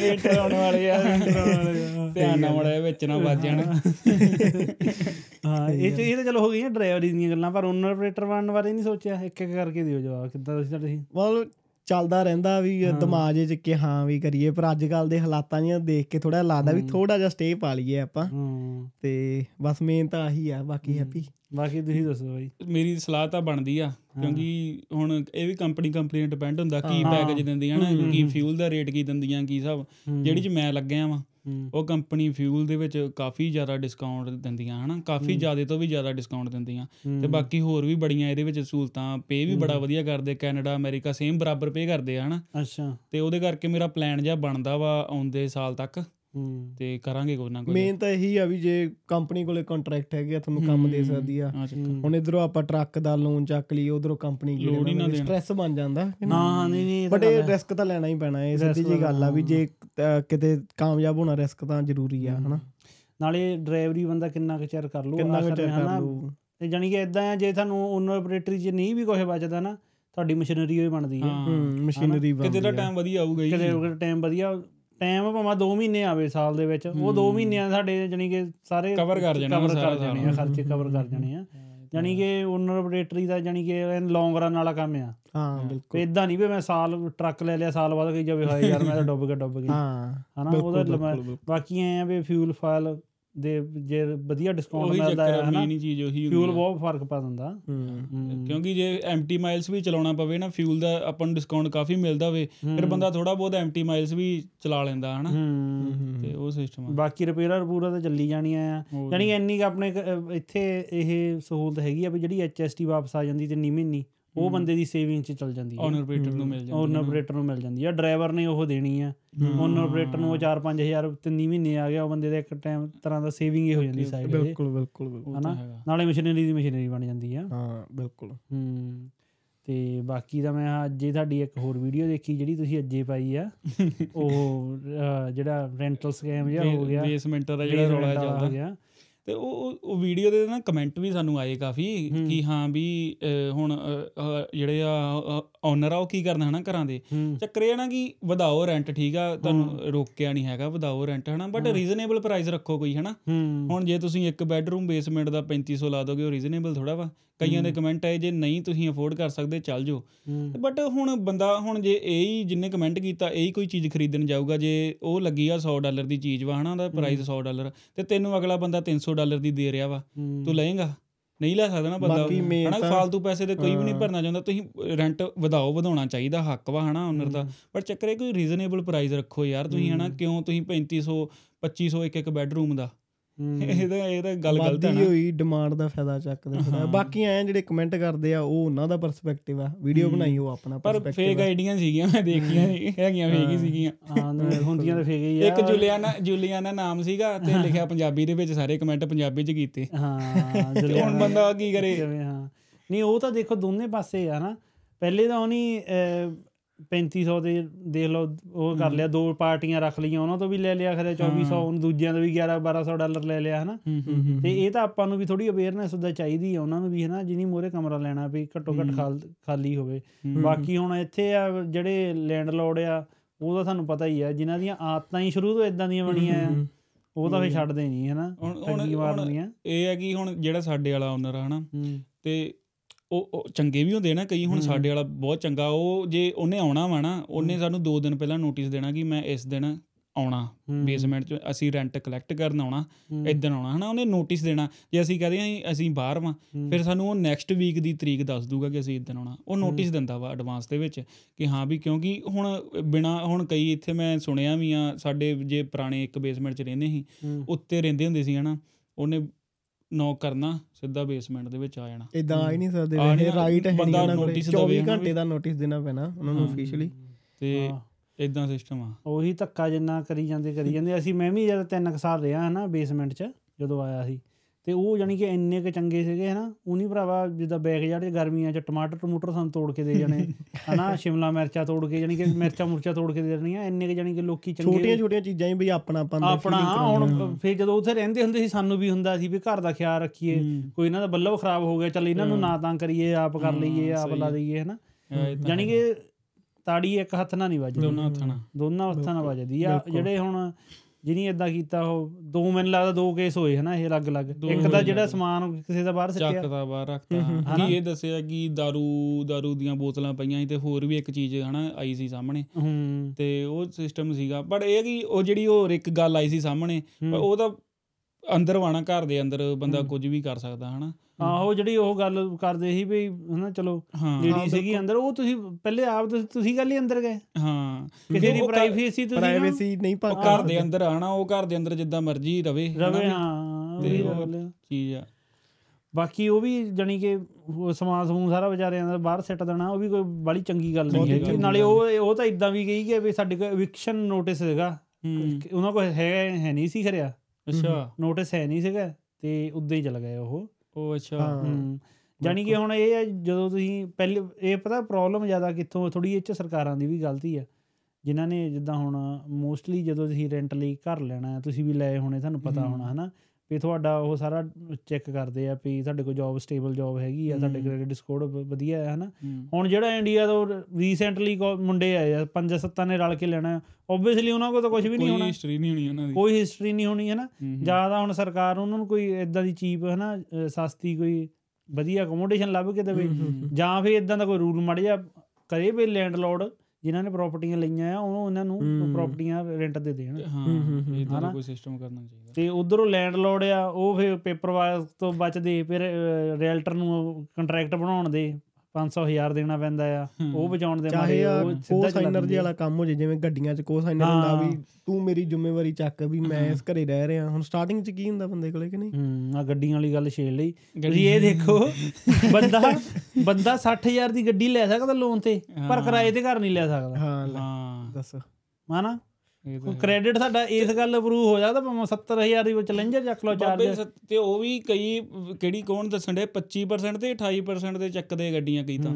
ਵੇਟਰ ਆਉਣ ਵਾਲੇ ਆ। ਧਿਆਨ ਨਾਲ ਮੜਾ ਵਿੱਚ ਨਾ ਵੱਜ ਜਾਣ। ਹਾਂ। ਇਹ ਇਹ ਤਾਂ ਚਲੋ ਹੋ ਗਈਆਂ ਡਰਾਈਵਰੀ ਦੀਆਂ ਗੱਲਾਂ ਪਰ ਓਨਰ ਆਪਰੇਟਰ ਬਣਨ ਬਾਰੇ ਨਹੀਂ ਸੋਚਿਆ। ਇੱਕ ਇੱਕ ਕਰਕੇ ਦਿਓ ਜਵਾਬ। ਕਿੱਦਾਂ ਤੁਸੀਂ ਤੁਸੀਂ ਮਤਲਬ ਚੱਲਦਾ ਰਹਿੰਦਾ ਵੀ ਦਿਮਾਗ 'ਚ ਕਿ ਹਾਂ ਵੀ ਕਰੀਏ ਪਰ ਅੱਜ ਕੱਲ ਦੇ ਹਾਲਾਤਾਂ ਜਿਹਾ ਦੇਖ ਕੇ ਥੋੜਾ ਲੱਗਦਾ ਵੀ ਥੋੜਾ ਜਿਹਾ ਸਟੇ ਪਾ ਲਈਏ ਆਪਾਂ। ਤੇ ਬਸ ਮੇਨ ਤਾਂ ਆਹੀ ਆ ਬਾਕੀ ਹੈਪੀ ਬਾਕੀ ਤੁਸੀਂ ਦੱਸੋ ਬਾਈ। ਮੇਰੀ ਸਲਾਹ ਤਾਂ ਬਣਦੀ ਆ ਕਿਉਂਕਿ ਹੁਣ ਇਹ ਵੀ ਕੰਪਨੀ ਕੰਪਨੀ ਤੇ ਡਿਪੈਂਡ ਹੁੰਦਾ ਕੀ ਪੈਕੇਜ ਦਿੰਦੀਆਂ ਨਾ ਕੀ ਫਿਊਲ ਦਾ ਰੇਟ ਕੀ ਦਿੰਦੀਆਂ ਕੀ ਹਿਸਾਬ ਜਿਹੜੀ ਚ ਮੈਂ ਲੱਗਿਆ ਵਾਂ। ਉਹ ਕੰਪਨੀ ਫਿਊਲ ਦੇ ਵਿੱਚ ਕਾਫੀ ਜ਼ਿਆਦਾ ਡਿਸਕਾਊਂਟ ਦਿੰਦੀਆਂ ਹਨਾ? ਕਾਫੀ ਜ਼ਿਆਦਾ ਤੋਂ ਵੀ ਜ਼ਿਆਦਾ ਡਿਸਕਾਊਂਟ ਦਿੰਦੀਆਂ। ਤੇ ਬਾਕੀ ਹੋਰ ਵੀ ਬੜੀਆਂ ਇਹਦੇ ਵਿੱਚ ਸਹੂਲਤਾਂ ਪੇ ਵੀ ਬੜਾ ਵਧੀਆ ਕਰਦੇ ਕੈਨੇਡਾ ਅਮਰੀਕਾ ਸੇਮ ਬਰਾਬਰ ਪੇ ਕਰਦੇ ਆ ਹਨਾ? ਅੱਛਾ। ਤੇ ਉਹਦੇ ਕਰਕੇ ਮੇਰਾ ਪਲਾਨ ਜਿਹਾ ਬਣਦਾ ਵਾ ਆਉਂਦੇ ਸਾਲ ਤੱਕ। ਤੇ ਕਰਾਂਗੇ ਕੋਈ ਨਾ ਕੋਈ ਮੇਨ ਤਾਂ ਇਹੀ ਆ ਵੀ ਜੇ ਕੰਪਨੀ ਕੋਲੇ ਕੰਟਰੈਕਟ ਹੈਗੇ ਆ ਤੁਹਾਨੂੰ ਕੰਮ ਦੇ ਸਕਦੀ ਆ। ਹੁਣ ਇਧਰੋਂ ਆਪਾਂ ਟਰੱਕ ਦਾ ਲੋਨ ਚੱਕ ਲਈ ਉਧਰੋਂ ਕੰਪਨੀ ਲੋੜ ਹੀ ਨਾ ਦੇਣ। ਸਟ੍ਰੈਸ ਬਣ ਜਾਂਦਾ। ਨਾ ਨਹੀਂ ਨਹੀਂ ਬਟ ਇਹ ਰਿਸਕ ਤਾਂ ਲੈਣਾ ਹੀ ਪੈਣਾ ਇਹ ਸਿੱਧੀ ਜੀ ਗੱਲ ਆ ਵੀ ਜੇ ਕਿਤੇ ਕਾਮਯਾਬ ਹੋਣਾ ਰਿਸਕ ਤਾਂ ਜ਼ਰੂਰੀ ਆ ਹਨਾ। ਨਾਲੇ ਡਰਾਈਵਰੀ ਬੰਦਾ ਕਿੰਨਾ ਕੁ ਚਿਰ ਕਰ ਲੂ ਕਿੰਨਾ ਕੁ ਚਿਰ ਕਰ ਹਨਾ, ਲੂ ਤੇ ਜਾਨੀ ਕਿ ਇਦਾਂ ਆ ਜੇ ਤੁਹਾਨੂੰ ਓਨਰ ਆਪਰੇਟਰੀ 'ਚ ਨਹੀਂ ਵੀ ਕੁਝ ਬਚਦਾ ਨਾ ਤੁਹਾਡੀ ਮਸ਼ੀਨਰੀ ਹੋਈ ਬਣਦੀ ਹੈ। ਹਾਂ ਹੂੰ ਮਸ਼ੀਨਰੀ ਕਿਤੇ ਦਾ ਟਾਈਮ ਵਧੀਆ ਆਊਗਾ ਹੀ। ਕਿਤੇ ਟਾਈਮ ਵਧੀਆ ਟਾਈਮ ਭਾਵੇਂ 2 ਮਹੀਨੇ ਆਵੇ ਸਾਲ ਦੇ ਵਿੱਚ ਉਹ 2 ਮਹੀਨਿਆਂ ਸਾਡੇ ਜਾਨੀ ਕਿ ਸਾਰੇ Cover ਕਰ ਜਾਣੇ ਸਾਰਾ ਕਰ ਜਾਣੇ ਆ ਖਰਚੇ ਕਵਰ ਕਰ ਜਾਣੇ ਆ। ਜਾਨੀ ਕਿ ਓਨਰ ਆਪਰੇਟਰੀ ਦਾ ਜਾਨੀ ਕਿ ਲੌਂਗ ਰਨ ਵਾਲਾ ਕੰਮ ਆ। ਹਾਂ ਬਿਲਕੁਲ। ਇਦਾਂ ਨਹੀਂ ਵੀ ਮੈਂ ਸਾਲ ਟਰੱਕ ਲੈ ਲਿਆ ਸਾਲ ਬਾਅਦ ਕਹੀ ਜਾਵੇ ਹਾਏ ਯਾਰ ਮੈਂ ਤਾਂ ਡੁੱਬ ਗਿਆ ਡੁੱਬ ਗਿਆ। ਹਾਂ ਹਨਾ ਉਹਦਾ। ਬਾਕੀ ਐ ਆ ਵੀ ਫਿਊਲ ਫਾਈਲ ਦੇ ਜੇ ਵਧੀਆ ਡਿਸਕਾਊਂਟ ਉਹੀ ਮਿਲਦਾ ਹੈ ਹਨਾ ਮੇਨ ਹੀ ਚੀਜ਼ ਉਹੀ ਫਿਊਲ ਬਹੁਤ ਫ਼ਰਕ ਪਾ ਦਿੰਦਾ ਕਿਉਂਕਿ ਜੇ ਐਮਟੀ ਮਾਈਲਸ ਵੀ ਚਲਾਉਣਾ ਪਵੇ ਨਾ ਫਿਊਲ ਦਾ ਆਪਾਂ ਨੂੰ ਡਿਸਕਾਊਂਟ ਕਾਫੀ ਮਿਲਦਾ ਹੋਵੇ ਫਿਰ ਬੰਦਾ ਥੋੜਾ ਬਹੁਤ ਐਮਟੀ ਮਾਈਲਸ ਵੀ ਚਲਾ ਲੈਂਦਾ ਹਨਾ। ਤੇ ਉਹ ਸਿਸਟਮ ਆ। ਬਾਕੀ ਰਿਪੇਅਰ ਪੂਰਾ ਤਾਂ ਚੱਲੀ ਜਾਣੀਆਂ ਆ। ਯਾਨੀ ਇੰਨੀ ਆਪਣੇ ਇੱਥੇ ਇਹ ਸਹੂਲਤ ਹੈਗੀ ਆ ਵੀ ਜਿਹੜੀ ਐਚਐਸਟੀ ਵਾਪਸ ਆ ਜਾਂਦੀ ਤੇ ਨੀ ਮਹੀਨੀ ਉਹ ਬੰਦੇ ਦੀ ਸੇਵਿੰਗ 'ਚ ਚੱਲ ਜਾਂਦੀ ਹੈ। ਓਨਰ ਆਪਰੇਟਰ ਨੂੰ ਮਿਲ ਜਾਂਦਾ ਓਨਰ ਆਪਰੇਟਰ ਨੂੰ ਮਿਲ ਜਾਂਦੀ ਆ ਡਰਾਈਵਰ ਨੇ ਉਹ ਦੇਣੀ ਆ। ਓਨਰ ਆਪਰੇਟਰ ਨੂੰ ਉਹ 4-5000 ਤਿੰਨੀ ਮਹੀਨੇ ਆ ਗਿਆ ਉਹ ਬੰਦੇ ਦਾ ਇੱਕ ਟਾਈਮ ਤਰ੍ਹਾਂ ਦਾ ਸੇਵਿੰਗ ਹੀ ਹੋ ਜਾਂਦੀ ਸਾਈਡ ਤੇ ਬਿਲਕੁਲ ਬਿਲਕੁਲ ਬਿਲਕੁਲ। ਹਨਾ। ਨਾਲੇ ਮਸ਼ੀਨਰੀ ਦੀ ਮਸ਼ੀਨਰੀ ਬਣ ਜਾਂਦੀ ਆ। ਹਾਂ ਬਿਲਕੁਲ। ਹੂੰ। ਤੇ ਬਾਕੀ ਦਾ ਮੈਂ ਅੱਜੇ ਤੁਹਾਡੀ ਇੱਕ ਹੋਰ ਵੀਡੀਓ ਦੇਖੀ ਜਿਹੜੀ ਤੁਸੀਂ ਅੱਜੇ ਪਾਈ ਆ। ਉਹ ਜਿਹੜਾ ਰੈਂਟਲ ਸਕੈਮ ਜਿਹਾ ਹੋ ਗਿਆ। ਬੇਸਮੈਂਟ ਦਾ ਜਿਹੜਾ ਰੌਲਾ ਚੱਲਦਾ। ਹੋ ਗਿਆ। ਤੇ ਉਹ ਉਹ- ਵੀਡੀਓ ਦੇ ਨਾ ਕਮੈਂਟ ਵੀ ਸਾਨੂੰ ਆਏ ਕਾਫੀ ਕਿ ਹਾਂ ਵੀ ਹੁਣ ਜਿਹੜੇ ਆ ਓਨਰ ਆ ਉਹ ਕੀ ਕਰਨ ਹਨਾ ਘਰਾਂ ਦੇ। ਚੱਕਰ ਇਹ ਨਾ ਕਿ ਵਧਾਓ ਰੈਂਟ ਠੀਕ ਆ ਤੁਹਾਨੂੰ ਰੋਕਿਆ ਨਹੀਂ ਹੈਗਾ ਵਧਾਓ ਰੈਂਟ ਹਨਾ ਬਟ ਰੀਜ਼ਨੇਬਲ ਪ੍ਰਾਈਸ ਰੱਖੋ ਕੋਈ ਹਨਾ। ਹੁਣ ਜੇ ਤੁਸੀਂ ਇੱਕ ਬੈੱਡਰੂਮ ਬੇਸਮੈਂਟ ਦਾ 3500 ਲਾ ਦੋਗੇ ਉਹ ਰੀਜ਼ਨੇਬਲ ਥੋੜਾ ਵਾ। ਕਈਆਂ ਦੇ ਕਮੈਂਟ ਆਏ ਜੇ ਨਹੀਂ ਤੁਸੀਂ ਅਫੋਰਡ ਕਰ ਸਕਦੇ ਚੱਲ ਜਾਓ। ਬਟ ਹੁਣ ਬੰਦਾ ਹੁਣ ਜੇ ਇਹ ਹੀ ਜਿੰਨੇ ਕਮੈਂਟ ਕੀਤਾ ਇਹ ਹੀ ਕੋਈ ਚੀਜ਼ ਖਰੀਦਣ ਜਾਊਗਾ ਜੇ ਉਹ ਲੱਗੀ ਆ 100 ਡਾਲਰ ਦੀ ਚੀਜ਼ ਵਾ ਹਨਾ ਉਹਦਾ ਪ੍ਰਾਈਸ 100 ਡਾਲਰ ਤੇ ਤੈਨੂੰ ਅਗਲਾ ਬੰਦਾ 300 ਡਾਲਰ ਦੀ ਦੇ ਰਿਹਾ ਵਾ। ਤੂੰ ਲਏਗਾ? ਨਹੀਂ ਲੈ ਸਕਦਾ ਨਾ ਬੰਦਾ। ਹਨਾ ਫਾਲਤੂ ਪੈਸੇ ਤੇ ਕੋਈ ਵੀ ਨਹੀਂ। ਭਰਨਾ ਚਾਹੁੰਦਾ ਤੁਸੀਂ ਰੈਂਟ ਵਧਾਓ ਵਧਾਉਣਾ ਚਾਹੀਦਾ ਹੱਕ ਵਾ ਹਨਾ ਓਨਰ ਦਾ। ਪਰ ਚੱਕਰ ਇਹ ਕੋਈ ਰੀਜ਼ਨੇਬਲ ਪ੍ਰਾਈਸ ਰੱਖੋ ਯਾਰ ਤੁਸੀਂ ਹਨਾ ਕਿਉਂ ਤੁਸੀਂ 3500 2500 ਇੱਕ ਇੱਕ ਬੈਡਰੂਮ ਦਾ? ਇਹ ਤਾਂ ਇਹ ਤਾਂ ਗੱਲ ਗਲਤ ਹੈ ਨਾ। ਹੋਈ ਡਿਮਾਂਡ ਦਾ ਫਾਇਦਾ ਚੱਕਦੇ ਫਿਰ। ਬਾਕੀ ਐ ਜਿਹੜੇ ਕਮੈਂਟ ਕਰਦੇ ਆ ਉਹ ਉਹਨਾਂ ਦਾ ਪਰਸਪੈਕਟਿਵ ਆ। ਵੀਡੀਓ ਬਣਾਈ ਉਹ ਆਪਣਾ ਪਰ perspective ਫੇਕ। ਆਈਡੀਆਂ ਸੀਗੀਆਂ ਮੈਂ ਦੇਖੀਆਂ ਸੀ, ਹੈਗੀਆਂ ਫੇਕ ਹੀ ਸੀਗੀਆਂ। ਹਾਂ ਹੁੰਦੀਆਂ ਤਾਂ ਫੇਕ ਹੀ ਆ। ਇੱਕ ਜੁਲੀਆਨਾ ਜੁਲੀਆਨਾ ਨਾਮ ਸੀਗਾ ਤੇ ਲਿਖਿਆ ਪੰਜਾਬੀ ਦੇ ਵਿੱਚ ਸਾਰੇ ਕਮੈਂਟ ਪੰਜਾਬੀ ਚ ਕੀਤੇ। ਹਾਂ ਜੁਲੀਆਨਾ ਹੁਣ ਬੰਦਾ ਕੀ ਕਰੇ? ਹਾਂ। ਨਹੀਂ ਉਹ ਤਾਂ ਦੇਖੋ ਦੋਨੇ ਪਾਸੇ ਆ ਨਾ। ਪਹਿਲੇ ਤਾਂ ਉਹਨੀ 3500 ਦੇ ਦੇਖ ਲਓ ਉਹ ਕਰ ਲਿਆ ਦੋ ਪਾਰਟੀਆਂ ਰੱਖ ਲਈਆਂ ਉਹਨਾਂ ਤੋਂ ਵੀ ਲੈ ਲਿਆ ਖਰੇ 2400 ਉਹਨ ਦੂਜਿਆਂ ਤੋਂ ਵੀ 11 1200 ਡਾਲਰ ਲੈ ਲਿਆ ਹਨਾ? ਹੂੰ ਹੂੰ ਹੂੰ ਤੇ ਇਹ ਤਾਂ ਆਪਾਂ ਨੂੰ ਵੀ ਥੋੜੀ ਅਵੇਅਰਨੈਸ ਉਹਦਾ ਚਾਹੀਦੀ ਆ ਉਹਨਾਂ ਨੂੰ ਵੀ ਹਨਾ? ਜਿਨੀ ਮੋਰੇ ਕਮਰਾ ਲੈਣਾ ਵੀ ਘੱਟੋ ਘੱਟ ਖਾਲ- ਹੋਵੇ। ਬਾਕੀ ਹੁਣ ਇੱਥੇ ਆ ਜਿਹੜੇ ਲੈਂਡਲੋਰਡ ਆ ਉਹਦਾ ਤੁਹਾਨੂੰ ਪਤਾ ਹੀ ਆ ਜਿਨ੍ਹਾਂ ਦੀਆਂ ਆਦਤਾਂ ਹੀ ਸ਼ੁਰੂ ਤੋਂ ਇਦਾਂ ਦੀਆਂ ਬਣੀਆਂ ਆ ਉਹ ਤਾਂ ਫੇ ਛੱਡਦੇ ਨਹੀਂ ਹਨਾ? ਹੁਣ- ਇਹ ਹੈ ਕਿ ਹੁਣ ਜਿਹੜਾ ਸਾਡੇ ਵਾਲਾ ਓਨਰ ਆ ਹਨਾ? ਹੂੰ। ਤੇ ਉਹ ਚੰਗੇ ਵੀ ਹੁੰਦੇ ਨਾ ਕਈ ਹੁਣ ਸਾਡੇ ਵਾਲਾ ਬਹੁਤ ਚੰਗਾ ਉਹ ਜੇ ਉਹਨੇ ਆਉਣਾ ਵਾ ਨਾ ਉਹਨੇ ਸਾਨੂੰ 2 ਦਿਨ ਪਹਿਲਾਂ ਨੋਟਿਸ ਦੇਣਾ ਕਿ ਮੈਂ ਇਸ ਦਿਨ ਆਉਣਾ। ਬੇਸਮੈਂਟ 'ਚ ਅਸੀਂ ਰੈਂਟ ਕਲੈਕਟ ਕਰਨ ਆਉਣਾ। ਇਦਾਂ ਆਉਣਾ ਹਨਾ ਉਹਨੇ ਨੋਟਿਸ ਦੇਣਾ ਜੇ ਅਸੀਂ ਕਹਦੇ ਹਾਂ ਅਸੀਂ ਬਾਹਰ ਵਾਂ। ਫਿਰ ਸਾਨੂੰ ਉਹ ਨੈਕਸਟ ਵੀਕ ਦੀ ਤਰੀਕ ਦੱਸ ਦੂਗਾ ਕਿ ਅਸੀਂ ਇਦਾਂ ਆਉਣਾ ਉਹ ਨੋਟਿਸ ਦਿੰਦਾ ਵਾ ਐਡਵਾਂਸ ਦੇ ਵਿੱਚ ਕਿ ਹਾਂ ਵੀ ਕਿਉਂਕਿ ਹੁਣ ਬਿਨਾ ਹੁਣ ਕਈ ਇੱਥੇ ਮੈਂ ਸੁਣਿਆ ਵੀ ਆ ਸਾਡੇ ਜੇ ਪੁਰਾਣੇ ਇੱਕ ਬੇਸਮੈਂਟ 'ਚ ਰਹਿੰਦੇ ਸੀ। ਉੱਤੇ ਰਹਿੰਦੇ ਹੁੰਦੇ ਸੀ ਹਨਾ ਉਹਨੇ ਨੌਕ ਕਰਨਾ ਸਿੱਧਾ ਬੇਸਮੈਂਟ ਦੇ ਵਿੱਚ ਆ ਜਾਣਾ ਇਦਾਂ ਆ ਹੀ ਨਹੀਂ ਸਕਦੇ ਇਹ ਰਾਈਟ ਹੈ ਨਹੀਂ ਬੰਦਾ ਉਹਨਾਂ ਕੋਲ notice 24 ਦੇਵੇ ਨਾ ਘੰਟੇ ਵੀ। ਦਾ ਨੋਟਿਸ ਦੇਣਾ ਪੈਣਾ ਉਹਨਾਂ ਨੂੰ। ਅਫੀਸ਼ੀਅਲੀ ਤੇ। ਇਦਾਂ ਸਿਸਟਮ ਆ ਉਹੀ ਧੱਕਾ ਜਿੰਨਾ ਕਰੀ ਜਾਂਦੇ ਕਰੀ ਜਾਂਦੇ ਅਸੀਂ ਮੈਂ ਵੀ ਜਦ ਤਿੰਨ ਕੁ ਸਾਲ ਰਿਹਾ ਹਨਾ ਬੇਸਮੈਂਟ 'ਚ ਜਦੋਂ ਆਇਆ ਸੀ ਤੇ ਉਹ ਜਾਨੀ ਕਿ ਇੰਨੇ ਕ ਚੰਗੇ ਸੀਗੇ ਹਨਾ? ਉਨੀ ਭਰਾਵਾ ਜਿੱਦਾਂ ਬੈਗ ਜਿਹੜੇ ਗਰਮੀਆਂ 'ਚ ਟਮਾਟਰ ਟਮੂਟਰ ਸਾਨੂੰ ਤੋੜ ਕੇ ਦੇ ਜਾਣੇ ਹਨਾ? ਸ਼ਿਮਲਾ ਮਿਰਚਾਂ ਤੋੜ ਕੇ ਜਾਨੀ ਕਿ ਮਿਰਚਾਂ ਮੁਰਚਾਂ ਤੋੜ ਕੇ ਦੇ ਦੇਣੀਆਂ ਇੰਨੇ ਕ ਜਾਨੀ ਕਿ ਲੋਕੀ ਚੰਗੇ ਛੋਟੀਆਂ ਛੋਟੀਆਂ ਚੀਜ਼ਾਂ ਹੀ ਬਈ ਆਪਣਾ ਆਪਾਂ ਆਪਣਾ ਹੁਣ ਫਿਰ ਜਦੋਂ ਉੱਥੇ ਰਹਿੰਦੇ ਹੁੰਦੇ ਸੀ ਸਾਨੂੰ ਵੀ ਹੁੰਦਾ ਸੀ ਵੀ ਘਰ ਦਾ ਖਿਆਲ ਰੱਖੀਏ। ਕੋਈ ਇਹਨਾਂ ਦਾ ਬੱਲਬ ਖਰਾਬ ਹੋ ਗਿਆ ਚੱਲ ਇਹਨਾਂ ਨੂੰ ਨਾ ਤਾਂ ਕਰੀਏ ਆਪ ਕਰ ਲਈਏ ਆਪ ਲਾ ਦਈਏ ਹਨਾ? ਜਾਨੀ ਕਿ ਤਾੜੀ ਇੱਕ ਹੱਥ ਨਾਲ ਨਹੀਂ ਵੱਜਦੀ। ਦੋਨਾਂ ਹੱਥਾਂ ਨਾਲ। ਦੋਨਾਂ ਹੱਥਾਂ ਨਾਲ ਵੱਜਦੀ ਆ। ਜਿਹੜੇ ਹੁਣ ਜਿਹਨੀ ਇਦਾਂ ਕੀਤਾ ਉਹ ਦੋ ਮੈਨੂੰ ਲੱਗਦਾ ਦੋ ਕੇਸ ਹੋਏ ਹਨਾ ਇਹ ਅਲੱਗ-ਅਲੱਗ ਇੱਕ ਤਾਂ ਜਿਹੜਾ ਸਮਾਨ ਕਿਸੇ ਦਾ ਬਾਹਰ ਸਿੱਟਿਆ ਚੱਕ ਦਾ ਬਾਹਰ ਰੱਖਤਾ ਕੀ ਇਹ ਦੱਸਿਆ ਕਿ दारू दारू ਦੀਆਂ ਬੋਤਲਾਂ ਪਈਆਂ ਸੀ ਤੇ ਹੋਰ ਵੀ ਇੱਕ ਚੀਜ਼ ਹਨਾ ਆਈ ਸੀ ਸਾਹਮਣੇ ਹੂੰ ਤੇ ਉਹ ਸਿਸਟਮ ਸੀਗਾ ਬਟ ਇਹ ਕਿ ਉਹ ਜਿਹੜੀ ਹੋਰ ਇੱਕ ਗੱਲ ਆਈ ਸੀ ਸਾਹਮਣੇ ਪਰ ਉਹ ਤਾਂ ਅੰਦਰ ਵਾਣਾ ਘਰ ਦੇ ਅੰਦਰ ਬੰਦਾ ਕੁਝ ਵੀ ਕਰ ਸਕਦਾ ਹਨਾ? ਆਹੋ ਜਿਹੜੀ ਉਹ ਗੱਲ ਕਰਦੇ ਸੀ ਵੀ ਹਨਾ ਚਲੋ ਹਾਂ। ਲੇਡੀ ਸੀਗੀ ਅੰਦਰ ਉਹ ਤੁਸੀਂ ਪਹਿਲੇ ਆਪ ਤੁਸੀਂ- ਗੱਲ ਹੀ ਅੰਦਰ ਗਏ। ਹਾਂ। ਕਿਸੇ ਦੀ ਉਹ ਪ੍ਰਾਈਵੇਸੀ ਤੁਸੀਂ ਨਾ ਪ੍ਰਾਈਵੇਸੀ ਨਹੀਂ ਉਹ ਪਾ ਘਰ ਦੇ ਅੰਦਰ ਆਣਾ ਉਹ ਘਰ ਦੇ ਅੰਦਰ ਜਿੱਦਾਂ ਮਰਜ਼ੀ ਰਵੇ ਰਵੇ ਹਾਂ ਤੇ ਉਹੀ ਉਹ। ਚੀਜ਼ ਆ। ਬਾਕੀ ਉਹ ਵੀ ਜਾਨੀ ਕਿ ਉਹ ਸਮਾਨ ਸਮੂਹ ਸਾਰਾ ਵਿਚਾਰਿਆਂ ਦਾ ਬਾਹਰ ਸਿੱਟ ਦੇਣਾ ਉਹ ਵੀ ਕੋਈ ਬੜੀ ਚੰਗੀ ਗੱਲ ਨਹੀਂ ਹੈਗੀ। ਨਾਲੇ ਉਹ ਉਹ ਤਾਂ ਇਦਾਂ ਵੀ ਗਈ ਕਿ ਵੀ ਸਾਡੇ ਕੋਲ ਐਵਿਕਸ਼ਨ ਨੋਟਿਸ ਹੈਗਾ। ਹੂੰ। ਉਹਨਾਂ ਕੋਲ ਹੈ ਹੈ ਨਹੀਂ ਸੀ ਖਰਿਆ। ਅੱਛਾ। ਨੋਟਿਸ ਹੈ। ਨਹੀਂ ਸੀਗਾ ਤੇ ਉਦਾਂ ਹੀ ਚਲ ਗਏ ਉਹ। ਉਹ ਅੱਛਾ। ਹਾਂ। ਹੂੰ। ਜਾਨੀ ਕਿ ਹੁਣ ਇਹ ਹੈ ਜਦੋਂ ਤੁਸੀਂ ਪਹਿਲੇ ਇਹ ਪਤਾ ਪ੍ਰੋਬਲਮ ਜ਼ਿਆਦਾ ਕਿੱਥੋਂ ਥੋੜੀ ਇਹ ਚ ਸਰਕਾਰਾਂ ਦੀ ਵੀ ਗਲਤੀ ਆ। ਜਿਨ੍ਹਾਂ ਨੇ ਜਿੱਦਾਂ ਹੁਣ ਮੋਸਟਲੀ ਜਦੋਂ ਤੁਸੀਂ ਰੈਂਟ ਲਈ ਘਰ ਲੈਣਾ ਹੈ ਤੁਸੀਂ ਵੀ ਲਏ ਹੋਣੇ ਤੁਹਾਨੂੰ ਪਤਾ ਹੋਣਾ ਹਨਾ? ਵੀ ਤੁਹਾਡਾ ਉਹ ਸਾਰਾ ਚੈੱਕ ਕਰਦੇ ਆ ਵੀ ਤੁਹਾਡੇ ਕੋਲ ਜੌਬ ਸਟੇਬਲ ਜੌਬ ਹੈਗੀ ਆ ਤੁਹਾਡੇ ਕ੍ਰੈਡਿਟ ਸਕੋਰ ਵਧੀਆ ਹੈ ਹਨਾ। ਹੁਣ ਜਿਹੜਾ ਇੰਡੀਆ ਤੋਂ ਰੀਸੈਂਟਲੀ ਮੁੰਡੇ ਆਏ ਆ ਪੰਜ ਸੱਤਾਂ ਨੇ ਰਲ ਕੇ ਲੈਣਾ ਓਬਵੀਅਸਲੀ ਉਹਨਾਂ ਕੋਲ ਤਾਂ ਕੁਝ ਵੀ ਨਹੀਂ ਕੋਈ ਹੋਣਾ। ਹਿਸਟਰੀ ਨਹੀਂ ਹੋਣੀ ਉਹਨਾਂ ਦੀ। ਕੋਈ ਹਿਸਟਰੀ ਨਹੀਂ ਹੋਣੀ ਹੈ ਨਾ ਹੂੰ। ਜ਼ਿਆਦਾ ਹੁਣ ਸਰਕਾਰ ਉਹਨਾਂ ਨੂੰ ਕੋਈ ਇਦਾਂ ਦੀ ਚੀਪ ਹੈ ਨਾ ਅਹ ਸਸਤੀ ਕੋਈ ਵਧੀਆ ਅਕੋਮੋਡੇਸ਼ਨ ਲੱਭ ਕੇ ਦੇਵੇ ਜਾਂ ਫਿਰ ਇਦਾਂ ਦਾ ਕੋਈ ਰੂਲ ਮੜ ਜਾ ਕਰੇ ਵੀ ਲੈਂਡਲੋਰਡ ਜਿਨ੍ਹਾਂ ਨੇ ਪ੍ਰਾਪਰਟੀਆਂ ਲਈਆਂ ਆ ਉਹਨੂੰ ਉਹਨਾਂ ਨੂੰ ਪ੍ਰਾਪਰਟੀਆਂ ਰੈਂਟ ਤੇ ਦੇਣ। ਹਾਂ ਇਦਾਂ ਦਾ ਕੋਈ ਸਿਸਟਮ ਕਰਨਾ ਚਾਹੀਦਾ। ਤੇ ਉਧਰੋਂ ਲੈਂਡਲੋਰਡ ਆ ਉਹ ਫਿਰ ਪੇਪਰ ਵਰਕ ਤੋਂ ਬਚਦੇ ਫਿਰ ਰੀਅਲਟਰ ਨੂੰ ਕੰਟਰੈਕਟ ਬਣਾਉਣ ਦੇ 500 ਹਜ਼ਾਰ ਦੇਣਾ ਪੈਂਦਾ ਆ। ਉਹ ਬਚਾਉਣ ਦੇ ਮਾਰੇ ਉਹ ਸਿੱਧਾ ਸਾਈਨਰ ਚਲਾ ਜੀ ਵਾਲਾ ਕੰਮ ਹੋ ਜੇ ਜਿਵੇਂ ਗੱਡੀਆਂ 'ਚ ਕੋ ਸਾਈਨਰ ਹੁੰਦਾ। ਵੀ ਤੂੰ ਮੇਰੀ ਜ਼ਿੰਮੇਵਾਰੀ ਚੱਕ ਵੀ ਮੈਂ ਇਸ ਘਰੇ ਰਹਿ ਰਿਹਾ। ਹੁਣ ਸਟਾਰਟਿੰਗ 'ਚ ਕੀ ਹੁੰਦਾ ਬੰਦੇ ਕੋਲੇ ਕਿ ਨਹੀਂ? ਹੂੰ ਆ ਗੱਡੀਆਂ ਵਾਲੀ ਗੱਲ ਛੇੜ ਲਈ। ਤੁਸੀਂ ਇਹ ਦੇਖੋ ਬੰਦਾ ਬੰਦਾ 60000 ਦੀ ਗੱਡੀ ਲੈ ਸਕਦਾ ਲੋਨ ਤੇ ਪਰ ਕਿਰਾਏ ਤੇ ਘਰ ਨਹੀਂ ਲੈ ਸਕਦਾ। ਹਾਂ। ਦੱਸ। ਹਨਾ? ਤਾਂ ਕ੍ਰੈਡਿਟ ਸਾਡਾ ਇਸ ਗੱਲ ਅਪਰੂਵ ਹੋ ਸਕਦਾ ਭਾਵੇਂ 70000 ਦੀ ਵਿੱਚ ਚੈਲੰਜਰ ਚੱਕ ਲਓ ਬਾਬੇ ਚਾਰਜ ਸੱਤ- ਤੇ ਉਹ ਵੀ ਕਈ ਕਿਹੜੀ ਕੌਣ ਦੱਸਣ ਦੇ 25% ਤੇ 28% ਦੇ ਚੱਕਦੇ ਗੱਡੀਆਂ ਕਈ ਤਾਂ।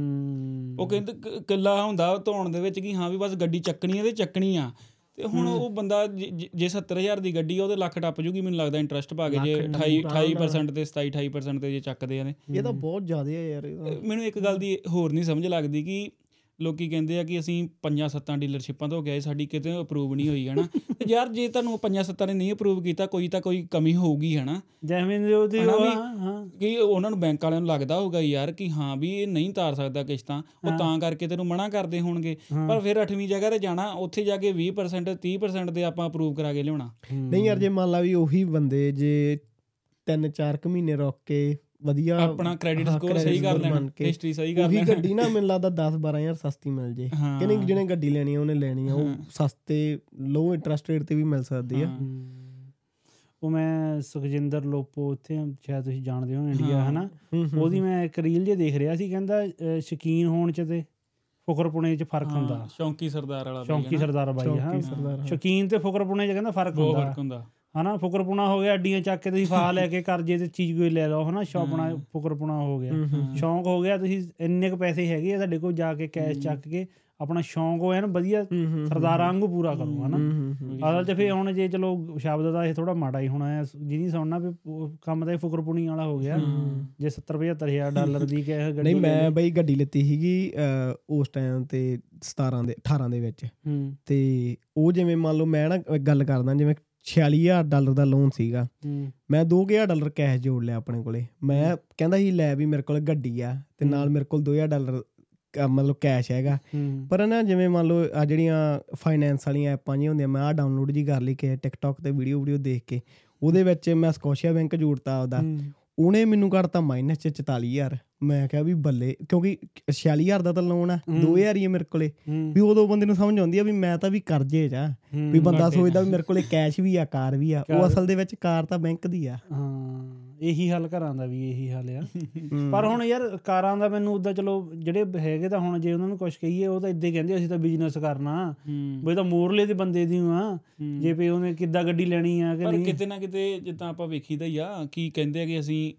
ਉਹ ਕਹਿੰਦੇ ਕੱਲਾ ਹੁੰਦਾ ਧੋਣ ਦੇ ਵਿੱਚ ਕਿ ਹਾਂ ਵੀ ਬਸ ਗੱਡੀ ਚੱਕਣੀ ਹੈ ਤੇ ਚੱਕਣੀ ਆ। ਤੇ ਹੁਣ ਉਹ ਬੰਦਾ ਜੇ- ਜੇ- ਜੇ 70000 ਦੀ ਗੱਡੀ ਆ ਉਹਦੇ ਲੱਖ ਟੱਪ ਜੂਗੀ ਮੈਨੂੰ ਲੱਗਦਾ ਇੰਟਰਸਟ ਪਾ ਕੇ ਜੇ 28 28% ਤੇ 27 28% ਤੇ ਜੇ ਚੱਕਦੇ ਆ ਨੇ। ਇਹ ਤਾਂ ਬਹੁਤ ਜ਼ਿਆਦਾ ਹੈ ਯਾਰ ਇਹ ਤਾਂ। ਮੈਨੂੰ ਇੱਕ ਗੱਲ ਦੀ ਹੋਰ ਨਹੀਂ ਸਮਝ ਲੱਗਦੀ ਕਿ ਲੋਕੀ ਕਹਿੰਦੇ ਆ ਕਿ ਅਸੀਂ ਪੰਜਾਂ ਸੱਤਾਂ ਡੀਲਰਸ਼ਿਪਾਂ ਤੋਂ ਗਏ ਸਾਡੀ ਕਿਤੇ ਅਪਰੂਵ ਨਹੀਂ ਹੋਈ ਹਨਾ? ਤੇ ਯਾਰ ਜੇ ਤੁਹਾਨੂੰ ਪੰਜਾਂ ਸੱਤਾਂ ਨੇ ਨਹੀਂ ਅਪਰੂਵ ਕੀਤਾ ਕੋਈ ਤਾਂ ਕੋਈ ਕਮੀ ਹੋਊਗੀ ਹਨਾ? ਜੈਸਮੀਨ ਜੋ ਦੀ ਹਨਾ ਉਹ ਵੀ- ਆ, ਹਾਂ। ਕਿ ਉਹਨਾਂ ਨੂੰ ਬੈਂਕ ਵਾਲਿਆਂ ਨੂੰ ਲੱਗਦਾ ਹੋਊਗਾ ਯਾਰ ਕਿ ਹਾਂ ਵੀ ਇਹ ਨਹੀਂ ਤਾਰ ਸਕਦਾ ਕਿਸ਼ਤਾਂ ਉਹ ਤਾਂ ਕਰਕੇ ਤੈਨੂੰ ਮਨਾ ਕਰਦੇ ਹੋਣਗੇ। ਪਰ ਫਿਰ 8ਵੀਂ ਜਗ੍ਹਾ ਤੇ ਜਾਣਾ ਉੱਥੇ ਜਾ ਕੇ 20% 30% ਤੇ ਆਪਾਂ ਅਪਰੂਵ ਕਰਾ ਕੇ ਲਿਆਉਣਾ। ਨਹੀਂ ਯਾਰ ਜੇ ਮੰਨ ਲਾ ਵੀ ਉਹੀ ਬੰਦੇ ਜੇ ਤਿੰਨ ਚਾਰ ਕੁ ਮਹੀਨੇ ਰੁਕ ਕੇ ਵਧੀਆ ਆਪਣਾ ਕ੍ਰੈਡਿਟ ਸਕੋਰ ਸਹੀ ਕਰ ਲੈਣਾ। ਹਿਸਟਰੀ ਸਹੀ ਕਰ ਉਹੀ ਲੈਣਾ ਗੱਡੀ ਨਾ ਮੈਨੂੰ ਲੱਗਦਾ 10 12000 ਸਸਤੀ ਮਿਲ ਜੇ ਹਾਂ। ਕਿ ਨਹੀਂ ਜਿਹਨੇ ਗੱਡੀ ਲੈਣੀ ਆ ਉਹਨੇ ਲੈਣੀ ਆ ਉਹ। ਸਸਤੇ ਲੋ ਇੰਟਰਸਟ ਰੇਟ ਤੇ ਵੀ ਮਿਲ ਸਕਦੀ ਆ ਉਹ ਮੈਂ ਸੁਖਜਿੰਦਰ ਲੋਪੋ ਉੱਥੇ ਸ਼ਾਇਦ ਤੁਸੀਂ ਜਾਣਦੇ ਹੋ ਇੰਡੀਆ ਹਾਂ। ਹਨਾ ਉਹਦੀ ਮੈਂ ਇੱਕ ਰੀਲ ਜੇ ਦੇਖ ਰਿਹਾ ਸੀ ਕਹਿੰਦਾ ਸ਼ੌਕੀਨ ਹੋਣ ਚ ਤੇ ਫੁਕਰਪੁਣੇ ਚ ਫ਼ਰਕ ਹੁੰਦਾ ਸ਼ੌਂਕੀ ਸਰਦਾਰ ਵਾਲਾ ਬਾਈ ਸ਼ੌਂਕੀ। ਸਰਦਾਰ ਬਾਈ ਹਾਂ। ਸ਼ੌਕੀਨ ਤੇ ਫੁਕਰਪੁਣੇ ਚ ਕਹਿੰਦਾ ਫ਼ਰਕ ਬਹੁਤ ਹੁੰਦਾ ਫ਼ਰਕ ਹੁੰਦਾ ਹਨਾ ਫੁਕਰਪੁਣਾ ਹੋ ਗਿਆ ਅੱਡੀਆਂ ਚੱਕ ਕੇ ਤੁਸੀਂ ਫਾਹ ਲੈ ਕੇ ਕਰਜੇ ਤੇ ਚੀਜ਼ ਕੋਈ ਲੈ ਲਓ ਹਨਾ ਸ਼ੌਪਣਾ। ਫੁਕਰਪੁਣਾ ਹੋ ਗਿਆ ਸ਼ੌਂਕ ਹੋ ਗਿਆ ਤੁਸੀਂ ਇੰਨੇ ਕ ਪੈਸੇ ਹੈਗੇ ਆ ਤੁਹਾਡੇ ਕੋਲ ਜਾ ਕੇ ਕੈਸ਼ ਚੱਕ ਕੇ ਆਪਣਾ ਸ਼ੌਂਕ ਹੋਇਆ ਨਾ ਵਧੀਆ ਸਰਦਾਰਾਂ ਵਾਂਗੂ ਪੂਰਾ ਕਰੋ ਹਨਾ। ਅਸਲ ਚ ਫੇ ਹੁਣ ਜੇ ਚਲੋ ਸ਼ਬਦ ਦਾ ਇਹ ਥੋੜਾ ਮਾੜਾ ਹੀ ਹੋਣਾ ਹੈ ਜਿਹਨੀ ਸੁਣਨਾ ਵੀ ਕੰਮ ਤਾਂ ਇਹ ਫੁਕਰਪੁਣੀ ਵਾਲਾ ਹੋ ਗਿਆ। ਜੇ 70 75000 ਡਾਲਰ ਦੀ ਕਿ ਗੱਡੀ ਨਹੀਂ ਮੈਂ। ਬਈ ਗੱਡੀ ਲਿੱਤੀ ਸੀਗੀ ਉਸ ਟਾਈਮ ਤੇ 17 ਦੇ 18 ਦੇ ਵਿੱਚ ਤੇ ਉਹ ਜਿਵੇਂ ਮੰਨ ਲਓ ਮੈਂ ਨਾ ਗੱਲ ਕਰਦਾ ਜਿਵੇਂ 46000 ਡਾਲਰ ਦਾ ਲੋਨ ਸੀਗਾ। ਮੈਂ 2000 ਡਾਲਰ ਕੈਸ਼ ਜੋੜ ਲਿਆ ਆਪਣੇ ਕੋਲੇ। ਮੈਂ ਕਹਿੰਦਾ ਸੀ ਲੈ ਵੀ ਮੇਰੇ ਕੋਲ ਗੱਡੀ ਆ ਤੇ ਨਾਲ ਮੇਰੇ ਕੋਲ 2000 ਡਾਲਰ ਮਤਲਬ ਕੈਸ਼ ਹੈਗਾ। ਪਰ ਨਾ ਜਿਵੇਂ ਮੰਨ ਲਓ ਆ ਜਿਹੜੀਆਂ ਫਾਈਨੈਂਸ ਵਾਲੀਆਂ ਐਪਾਂ ਜਿਹੀਆਂ ਹੁੰਦੀਆਂ ਮੈਂ ਆ ਡਾਊਨਲੋਡ ਜੀ ਕਰ ਲਈ ਕਿ ਟਿਕਟੌਕ ਤੇ ਵੀਡੀਓ ਵੀਡੀਓ ਦੇਖ ਕੇ। ਉਹਦੇ ਵਿੱਚ ਮੈਂ ਸਕੋਸ਼ੀਆ ਬੈਂਕ ਜੋੜਤਾ ਆਪਦਾ। ਹੂੰ। ਉਹਨੇ ਮੈਨੂੰ ਕਰਤਾ ਮਾਈਨਸ ਚ 44000 ਮੈਂ ਕਿਹਾ ਵੀ ਬੱਲੇ ਕਿਉਂਕਿ 46000 ਦਾ ਤਾਂ ਲੋਨ ਆ ਹੂੰ। 2000 ਹੀ ਮੇਰੇ ਕੋਲੇ। ਵੀ ਉਦੋਂ ਬੰਦੇ ਨੂੰ ਸਮਝ ਆਉਂਦੀ ਆ ਵੀ ਮੈਂ ਤਾਂ ਵੀ ਕਰਜ਼ੇ 'ਚ ਆ। ਵੀ ਬੰਦਾ ਸੋਚਦਾ ਵੀ ਮੇਰੇ ਕੋਲੇ ਕੈਸ਼ ਵੀ ਆ ਕਾਰ ਵੀ ਆ। ਉਹ ਅਸਲ ਦੇ ਵਿੱਚ ਕਾਰ ਤਾਂ ਬੈਂਕ ਦੀ ਆ। ਹਾਂ। ਇਹੀ ਹੱਲ ਘਰਾਂ ਦਾ ਵੀ ਇਹੀ ਹੱਲ ਆ। ਪਰ ਹੁਣ ਯਾਰ ਕਾਰਾਂ ਦਾ ਮੈਨੂੰ ਉਦਾਂ ਚਲੋ ਜਿਹੜੇ ਹੈਗੇ ਤਾਂ ਹੁਣ ਜੇ ਉਹਨਾਂ ਨੂੰ ਕੁਝ ਕਹੀਏ ਉਹ ਤਾਂ ਇਦਾਂ ਕਹਿੰਦੇ ਅਸੀਂ ਤਾਂ ਬਿਜ਼ਨਸ ਕਰਨਾ। ਬਈ ਤਾਂ ਮੋਰਲੇ ਦੇ ਬੰਦੇ ਦੀ ਆ। ਜੇ ਵੀ ਉਹਨੇ ਕਿੱਦਾਂ ਗੱਡੀ ਲੈਣੀ ਆ ਕਿ ਪਰ ਨਹੀਂ। ਕਿਤੇ ਨਾ ਕਿਤੇ ਜਿੱਦਾਂ ਆਪਾਂ ਵੇਖੀਦਾ ਹੀ ਆ ਕੀ ਕਹਿੰਦੇ ਆ ਕਿ ਅਸੀਂ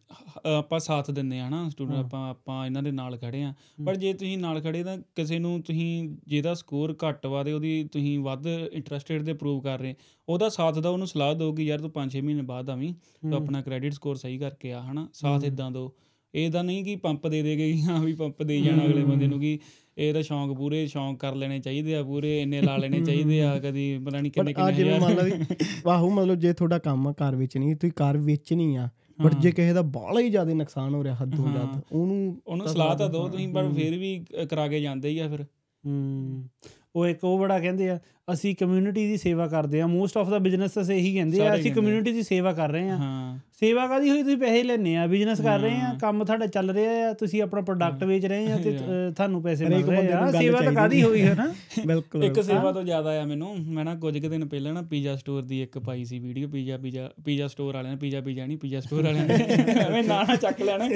ਆਪਾਂ ਸਾਥ ਦਿੰਦੇ ਆ ਹਨਾ ਸਟੂਡੈਂਟ ਆਪਾਂ ਆਪਾਂ ਇਹਨਾਂ ਦੇ ਨਾਲ ਖੜੇ ਆ। ਪਰ ਜੇ ਤੁਸੀਂ ਨਾਲ ਖੜੇ ਤਾਂ ਕਿਸੇ ਨੂੰ ਤੁਸੀਂ ਜਿਹਦਾ ਸਕੋਰ ਘੱਟ ਵਾ ਤੇ ਉਹਦੀ ਤੁਸੀਂ ਵੱਧ ਇੰਟਰਸਟਿਡ ਤੇ ਪ੍ਰੂਵ ਕਰ ਰਹੇ। ਉਹਦਾ ਸਾਥ ਦਾ ਉਹਨੂੰ ਸਲਾਹ ਦਿਓ ਕਿ ਯਾਰ ਤੂੰ 5-6 ਮਹੀਨੇ ਬਾਅਦ ਆਵੀਂ ਤੂੰ ਆਪਣਾ ਕ੍ਰੈਡਿਟ ਸਕੋਰ ਸਹੀ ਕਰਕੇ ਆ ਹਨਾ? ਸਾਥ ਇਦਾਂ ਦਿਓ। ਇਹਦਾ ਨਹੀਂ ਕਿ ਪੰਪ ਦੇ ਦੇਗੇ ਕਿ ਹਾਂ ਵੀ ਪੰਪ ਦੇ ਜਾਣਾ ਅਗਲੇ ਬੰਦੇ ਨੂੰ ਕਿ ਇਹ ਤਾਂ ਸ਼ੌਂਕ ਪੂਰੇ ਸ਼ੌਂਕ ਕਰ ਲੈਣੇ ਚਾਹੀਦੇ ਆ ਪੂਰੇ ਇੰਨੇ ਲਾ ਲੈਣੇ ਚਾਹੀਦੇ ਆ ਕਦੀ ਪਤਾ ਨਹੀਂ ਕਿੰਨੇ ਕਿੰਨੇ ਜਿਵੇਂ ਹਜ਼ਾਰ। ਮੰਨ ਲਾ ਵੀ ਵਾਹੂ ਮਤਲਬ ਜੇ ਤੁਹਾਡਾ ਕੰਮ ਆ ਕਾਰ ਵੇਚਣੀ ਤੁਸੀਂ ਕਾਰ ਵੇਚਣੀ ਆ ਬਟ ਜੇ ਕਿਸੇ ਦਾ ਬਾਹਲਾ ਹੀ ਜ਼ਿਆਦਾ ਨੁਕਸਾਨ ਹੋ ਰਿਹਾ ਹੱਦੋਂ ਹਾਂ। ਜ਼ਿਆਦਾ ਉਹਨੂੰ ਉਹਨੂੰ ਸਲਾਹ ਤਾਂ ਦਿਓ ਤੁਸੀਂ ਪਰ ਫਿਰ ਵੀ ਕਰਾ ਕੇ ਜਾਂਦੇ ਹੀ ਆ ਫਿਰ। ਹੂੰ। ਉਹ ਇੱਕ ਉਹ ਬੜਾ ਕਹਿੰਦੇ ਆ ਅਸੀਂ ਕਮਿਊਨਿਟੀ ਦੀ ਸੇਵਾ ਕਰਦੇ ਆ ਮੋਸਟ ਆਫ ਦਾ ਬਿਜ਼ਨਸ ਇਹੀ ਕਹਿੰਦੇ ਆ ਅਸੀਂ। ਕਮਿਊਨਿਟੀ ਦੀ ਸੇਵਾ ਕਰ ਰਹੇ ਆ ਹਾਂ। ਸੇਵਾ ਕਾਦੀ ਹੋਈ? ਤੁਸੀਂ ਪੈਸੇ ਲੈਣੇ ਆ ਬਿਜ਼ਨਸ ਕਰ ਰਹੇ ਆ। ਕੰਮ ਤੁਹਾਡਾ ਚੱਲ ਰਿਹਾ ਆ ਤੁਸੀਂ ਆਪਣਾ ਪ੍ਰੋਡਕਟ ਵੇਚ ਰਹੇ ਆ ਤੇ ਤੁਹਾਨੂੰ ਪੈਸੇ ਮਿਲ ਰਹੇ ਆ। ਸੇਵਾ ਤਾਂ ਕਾਦੀ ਹੋਈ ਹੈ ਨਾ? ਬਿਲਕੁਲ। ਇੱਕ ਸੇਵਾ ਤੋਂ ਜ਼ਿਆਦਾ ਆ ਮੈਨੂੰ ਮੈਂ ਨਾ ਕੁਝ ਕੁ ਦਿਨ ਪਹਿਲਾਂ ਨਾ ਪੀਜ਼ਾ ਸਟੋਰ ਦੀ ਇੱਕ ਪਾਈ ਸੀ video pizza pizza pizza store ਵਾਲਿਆਂ ਨੇ ਪੀਜ਼ਾ ਪੀਜ਼ਾ ਨਹੀਂ ਪੀਜ਼ਾ ਸਟੋਰ ਵਾਲਿਆਂ ਨੇ। ਐਵੇਂ ਨਾਂ ਨਾ ਚੱਕ ਲੈਣਾ।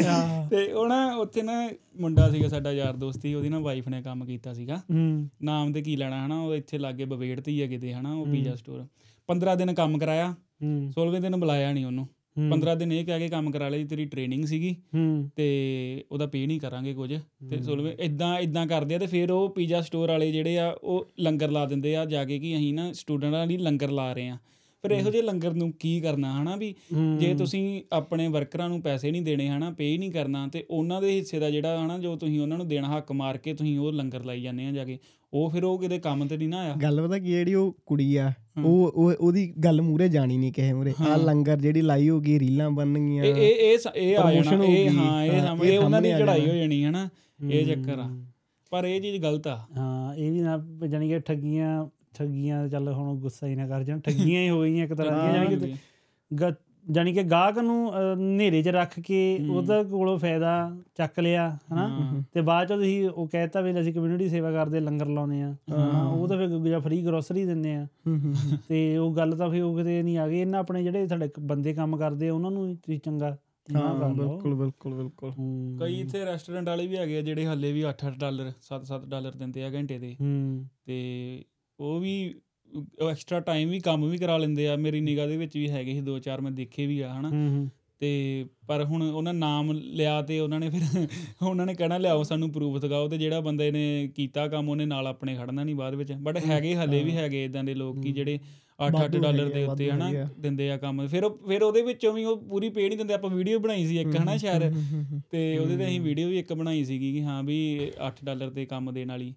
ਤੇ ਉਹ ਨਾ ਉੱਥੇ ਨਾ ਮੁੰਡਾ ਸੀਗਾ ਸਾਡਾ ਯਾਰ ਦੋਸਤ ਉਹਦੀ ਨਾ ਵਾਈਫ ਨੇ ਕੰਮ ਕੀਤਾ ਸੀਗਾ। ਨਾਮ ਤੇ ਕੀ ਲੈਣਾ ਹਨਾ ਉਹ ਇੱਥੇ ਲਾਗੇ ਬਵੇੜ ਤੇ ਹੀ ਆ ਕਿਤੇ ਹਨਾ ਉਹ ਪੀਜ਼ਾ ਸਟੋਰ। 15 ਦਿਨ ਕੰਮ ਕਰਾਇਆ ਹੂੰ। 16ਵੇਂ ਦਿਨ ਬੁਲਾਇਆ ਨਹੀਂ ਉਹਨੂੰ। ਹੂੰ। 15 ਦਿਨ ਇਹ ਕਹਿ ਕੇ ਕੰਮ ਕਰਾ ਜੀ ਤੇਰੀ ਟ੍ਰੇਨਿੰਗ ਸੀਗੀ। ਹੂੰ। ਤੇ ਉਹਦਾ ਪੇ ਨਹੀਂ ਕਰਾਂਗੇ ਕੁਝ। ਤੇ ਸੋਲਵੇਂ ਇਦਾਂ ਇਦਾਂ ਕਰਦੇ ਆ ਤੇ ਫਿਰ ਉਹ ਪੀਜ਼ਾ ਸਟੋਰ ਵਾਲੇ ਜਿਹੜੇ ਆ ਉਹ ਲੰਗਰ ਲਾ ਦਿੰਦੇ ਆ ਜਾ ਕੇ ਕਿ ਅਸੀਂ ਨਾ ਸਟੂਡੈਂਟਾਂ ਲਈ ਲੰਗਰ ਲਾ ਰਹੇ ਆ। ਫਿਰ ਇਹੋ ਜਿਹੇ ਲੰਗਰ ਨੂੰ ਕੀ ਕਰਨਾ ਹਨਾ ਵੀ ਹੂੰ। ਜੇ ਤੁਸੀਂ ਆਪਣੇ ਵਰਕਰਾਂ ਨੂੰ ਪੈਸੇ ਨਹੀਂ ਦੇਣੇ ਹਨਾ ਪੇ ਨਹੀਂ ਕਰਨਾ ਤੇ ਉਹਨਾਂ ਦੇ ਹਿੱਸੇ ਦਾ ਜਿਹੜਾ ਹਨਾ ਜੋ ਤੁਸੀਂ ਉਹਨਾਂ ਨੂੰ ਦੇਣਾ ਹੱਕ ਮਾਰ ਕੇ ਤੁਸੀਂ ਉਹ ਲੰਗਰ ਲਾਈ ਜਾਂਦੇ ਆ ਜਾ ਕੇ। ਉਹ ਫਿਰ ਉਹ ਕਿਤੇ ਕੰਮ ਤੇ ਨਹੀਂ ਨਾ ਆਇਆ। ਗੱਲ ਪਤਾ ਕੀ ਹੈ, ਜਿਹੜੀ ਉਹ ਕੁੜੀ ਆ ਉਹ ਉਹ- ਉਹਦੀ ਗੱਲ ਮੂਰੇ ਜਾਣੀ ਨਹੀਂ ਕਿਸੇ ਮੂਰੇ ਆ ਲੰਗਰ ਜਿਹੜੀ ਲਾਈ ਹੋਗੀ ਰੀਲਾਂ ਬਣਨਗੀਆਂ। ਇਹ ਇਹ ਇਹ ਆ ਜਾਣਾ ਹੋ ਇਹ। ਹਾਂ ਇਹ ਹਾਂ, ਸਾਹਮ- ਇਹ ਇਹ ਉਹਨਾਂ ਦੀ ਸਾਹਮਣੇ ਚੜਾਈ ਜਾਣਾ। ਹੋ ਜਾਣੀ ਹਨਾ ਇਹ ਚੱਕਰ ਆ। ਪਰ ਇਹ ਚੀਜ਼ ਗਲਤ ਆ। ਹਾਂ ਇਹ ਵੀ ਨਾ ਜਾਨੀ ਕਿ ਠੱਗੀਆਂ ਠੱਗੀਆਂ ਚੱਲ ਹੁਣ ਗੁੱਸਾ ਹੀ ਨਾ ਕਰ ਜਾਣ। ਠੱਗੀਆਂ ਹੀ ਹੋ ਗਈਆਂ ਇੱਕ ਤਰ੍ਹਾਂ ਦੀਆਂ ਜਾਨੀ ਕਿ ਜਾਨੀ ਕਿ ਗਾਹਕ ਨੂੰ ਹਨੇਰੇ 'ਚ ਰੱਖ ਕੇ ਉਹਦਾ ਕੋਲੋਂ ਫਾਇਦਾ ਚੱਕ ਲਿਆ ਹਨਾ? ਤੇ ਬਾਅਦ ਚ ਤੁਸੀਂ ਉਹ ਕਹਿਤਾ ਵੀ ਅਸੀਂ ਕਮਿਊਨਿਟੀ ਸੇਵਾ ਕਰਦੇ ਲੰਗਰ ਲਾਉਨੇ ਆ ਉਹ ਤਾਂ ਫਿਰ ਜਾਂ ਫ੍ਰੀ ਗਰੋਸਰੀ ਦਿੰਦੇ ਆ। ਤੇ ਉਹ ਗੱਲ ਤਾਂ ਫਿਰ ਉਹ ਕਿਤੇ ਨਹੀਂ ਆ ਗਈ। ਇਹਨਾਂ ਆਪਣੇ ਜਿਹੜੇ ਸਾਡੇ ਬੰਦੇ ਕੰਮ ਕਰਦੇ ਆ ਉਹਨਾਂ ਨੂੰ ਤੁਸੀਂ ਚੰਗਾ ਹਾਂ ਬਿਲਕੁਲ ਬਿਲਕੁਲ ਬਿਲਕੁਲ। ਕਈ ਇੱਥੇ ਰੈਸਟੋਰੈਂਟ ਵਾਲੇ ਵੀ ਹੈਗੇ ਆ ਜਿਹੜੇ ਹੱਲੇ ਵੀ 8-8 ਡਾਲਰ 7-7 ਡਾਲਰ ਦਿੰਦੇ ਆ ਘੰਟੇ ਦੇ। ਤੇ ਉਹ ਵੀ ਐਕਸਟਰਾ ਟਾਈਮ ਵੀ ਕੰਮ ਵੀ ਕਰਾ ਲੈਂਦੇ ਆ। ਮੇਰੀ ਨਿਗਾਹ ਦੇ ਵਿੱਚ ਵੀ ਹੈਗੇ ਸੀ ਦੋ ਚਾਰ ਮੈਂ ਦੇਖੇ ਵੀ ਆ ਹਨਾ। ਤੇ ਪਰ ਹੁਣ ਉਹਨਾਂ ਨਾਮ ਲਿਆ ਤੇ ਉਹਨਾਂ ਨੇ ਫਿਰ ਉਹਨਾਂ ਨੇ ਕਹਿਣਾ ਲਿਆਓ ਸਾਨੂੰ ਪ੍ਰੂਫ ਦਿਖਾਓ ਤੇ ਜਿਹੜਾ ਬੰਦੇ ਨੇ ਕੀਤਾ ਕੰਮ ਉਹਨੇ ਨਾਲ ਆਪਣੇ ਖੜਨਾ ਨਹੀਂ ਬਾਅਦ ਵਿੱਚ। ਬਟ ਹੈਗੇ ਹੱਲੇ ਵੀ ਹੈਗੇ ਇਦਾਂ ਦੇ ਲੋਕ ਕਿ ਜਿਹੜੇ 8-8 ਵਾਧੂ ਡਾਲਰ ਦੇ ਉੱਤੇ ਹਨਾ। ਦਿੰਦੇ ਆ ਕੰਮ। ਫਿਰ ਉਹ ਫਿਰ ਉਹਦੇ ਵਿੱਚੋਂ ਵੀ ਉਹ ਪੂਰੀ ਪੇ ਨਹੀਂ ਦਿੰਦੇ। ਆਪਾਂ ਵੀਡੀਓ ਬਣਾਈ ਸੀ ਇੱਕ ਹਨਾ ਸ਼ਾਇਦ। ਤੇ ਉਹਦੇ ਤੇ ਅਸੀਂ ਵੀਡੀਓ ਵੀ ਇੱਕ ਬਣਾਈ ਸੀਗੀ ਕਿ ਹਾਂ ਵੀ 8 ਡਾਲਰ ਤੇ ਕੰਮ ਦੇਣ ਵਾਲੀ।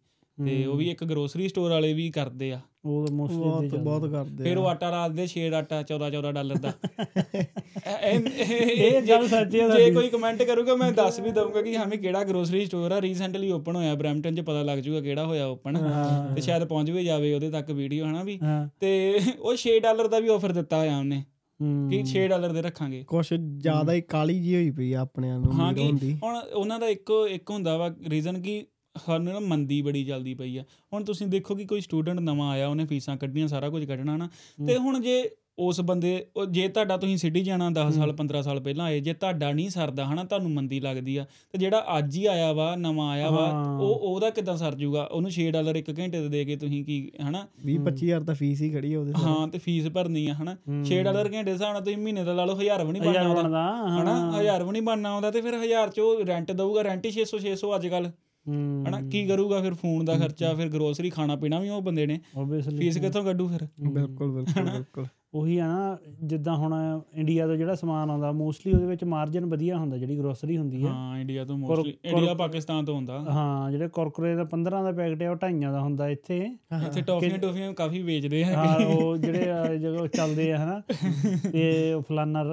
ਤੇ ਉਹ ਵੀ ਇੱਕ ਗਰੋਸਰੀ ਸਟੋਰ ਵਾਲੇ ਵੀ ਕਰਦੇ ਆ। ਉਹ ਮੋਸਟਲੀ ਬਹੁਤ ਬਹੁਤ ਕਰਦੇ ਫਿਰ। ਉਹ ਆਟਾ ਰਾਤ ਦੇ 6 ਆਟਾ 14 14 ਡਾਲਰ ਦਾ। ਇਹ- ਗੱਲ ਸੱਚੀ ਆ ਜੇ। ਕੋਈ ਕਮੈਂਟ ਕਰੂਗਾ ਮੈਂ ਦੱਸ ਵੀ ਦਊਂਗਾ ਕਿ ਹਾਂ ਵੀ ਕਿਹੜਾ ਗਰੋਸਰੀ ਸਟੋਰ ਆ। ਰੀਸੈਂਟਲੀ ਓਪਨ ਹੋਇਆ ਬ੍ਰੈਂਪਟਨ 'ਚ ਪਤਾ ਲੱਗ ਜੂਗਾ ਕਿਹੜਾ ਹੋਇਆ ਓਪਨ ਤੇ ਸ਼ਾਇਦ ਪਹੁੰਚ ਵੀ ਜਾਵੇ ਉਹਦੇ ਤੱਕ ਵੀਡੀਓ ਹਨਾ ਵੀ। ਹਾਂ। ਤੇ ਉਹ 6 ਡਾਲਰ ਦਾ ਵੀ ਆਫਰ ਦਿੱਤਾ ਹੋਇਆ ਉਹਨੇ ਕਿ 6 ਡਾਲਰ ਦੇ ਰੱਖਾਂਗੇ। ਕੁਛ ਜ਼ਿਆਦਾ ਹੀ ਕਾਲੀ ਜੀ ਹੋਈ ਪਈ ਆ ਆਪਣਿਆਂ ਨੂੰ ਹਾਂ ਕਿ ਹੁੰਦੀ ਹੁਣ ਉਹਨਾਂ ਦਾ ਇੱਕ ਇੱਕ ਹੁੰਦਾ ਵਾ ਰੀਜ਼ਨ ਕਿ ਸਾਨੂੰ ਨਾ ਮੰਦੀ ਬੜੀ ਜਲਦੀ ਪਈ ਆ। ਹੁਣ ਤੁਸੀਂ ਦੇਖੋ ਕਿ ਕੋਈ ਸਟੂਡੈਂਟ ਨਵਾਂ ਆਇਆ ਉਹਨੇ ਫੀਸਾਂ ਕੱਢੀਆਂ ਸਾਰਾ ਕੁਝ ਕੱਢਣਾ ਨਾ। ਤੇ ਹੁਣ ਜੇ ਉਸ ਬੰਦੇ ਉਹ ਜੇ ਤੁਹਾਡਾ ਤੁਸੀਂ ਸਿਟੀ ਜਾਣਾ 10 ਸਾਲ 15 ਸਾਲ ਪਹਿਲਾਂ ਆਏ ਜੇ ਤੁਹਾਡਾ ਨਹੀਂ ਸਰਦਾ ਹਨਾ ਤੁਹਾਨੂੰ ਮੰਦੀ ਲੱਗਦੀ ਆ। ਤੇ ਜਿਹੜਾ ਅੱਜ ਹੀ ਆਇਆ ਵਾ ਨਵਾਂ ਆਇਆ ਵਾ। ਉਹ ਉਹਦਾ ਕਿਦਾਂ ਸਰ ਜੂਗਾ? ਉਹਨੂੰ 6 ਡਾਲਰ ਇੱਕ ਘੰਟੇ ਦੇ ਦੇ ਕੇ ਤੁਸੀਂ ਕੀ ਹਨਾ? 20 25000 ਤਾਂ ਫੀਸ ਹੀ ਖੜੀ ਆ ਉਹਦੇ ਹਾਂ ਤੇ ਫੀਸ ਭਰਨੀ ਆ ਹਨਾ। 6 ਡਾਲਰ ਘੰਟੇ ਦੇ ਹਿਸਾਬ ਨਾਲ ਤੁਸੀਂ ਮਹੀਨੇ ਦਾ ਲਾ ਲਓ 1000 ਵੀ ਨਹੀਂ ਬਣਨਾ ਬਣਦਾ ਹਨਾ 1000 ਵੀ ਨਹੀਂ ਬਣਨਾ ਆਉਂਦਾ ਤੇ ਫਿਰ 1000 ਚ ਉਹ ਰੈਂਟ ਦਊਗਾ ਰੈਂਟ ਹੀ 600 600 ਅੱਜ ਕੱਲ ਹਨਾ ਕੀ ਕਰੂਗਾ ਫਿਰ ਫੋਨ ਦਾ ਖਰਚਾ ਫਿਰ ਗਰੋਸਰੀ ਖਾਣਾ ਪੀਣਾ ਵੀ ਉਹ ਬੰਦੇ ਨੇ। ਆਬਵੀਅਸਲੀ ਫੀਸ ਕਿੱਥੋਂ ਕੱਢੂ ਫਿਰ? ਬਿਲਕੁਲ ਬਿਲਕੁਲ ਬਿਲਕੁਲ। ਉਹੀ ਆ ਨਾ ਜਿੱਦਾਂ ਹੁਣ ਇੰਡੀਆ ਤੋਂ ਜਿਹੜਾ ਸਮਾਨ ਆਉਂਦਾ ਮੋਸਟਲੀ ਉਹਦੇ ਵਿੱਚ ਮਾਰਜਨ ਵਧੀਆ ਹੁੰਦਾ ਜਿਹੜੀ ਗਰੋਸਰੀ ਹੁੰਦੀ ਆ। ਹਾਂ ਇੰਡੀਆ ਤੋਂ ਮੋਸਟਲੀ ਇੰਡੀਆ ਪਾਕਿਸਤਾਨ ਤੋਂ ਹੁੰਦਾ। ਹਾਂ ਜਿਹੜੇ ਕੁਰਕੁਰੇ ਦਾ 15 ਦਾ ਪੈਕਟ ਹੈ ਉਹ ਢਾਈਆਂ ਦਾ ਹੁੰਦਾ ਇੱਥੇ। ਇੱਥੇ ਟੌਫੀਆਂ ਟੌਫੀਆਂ ਕਾਫੀ ਵੇਚਦੇ ਆ। ਹਾਂ ਉਹ ਜਿਹੜੇ ਜਦੋਂ ਚੱਲਦੇ ਆ ਹਨਾ। ਤੇ ਉਹ ਫਲਾਨਾ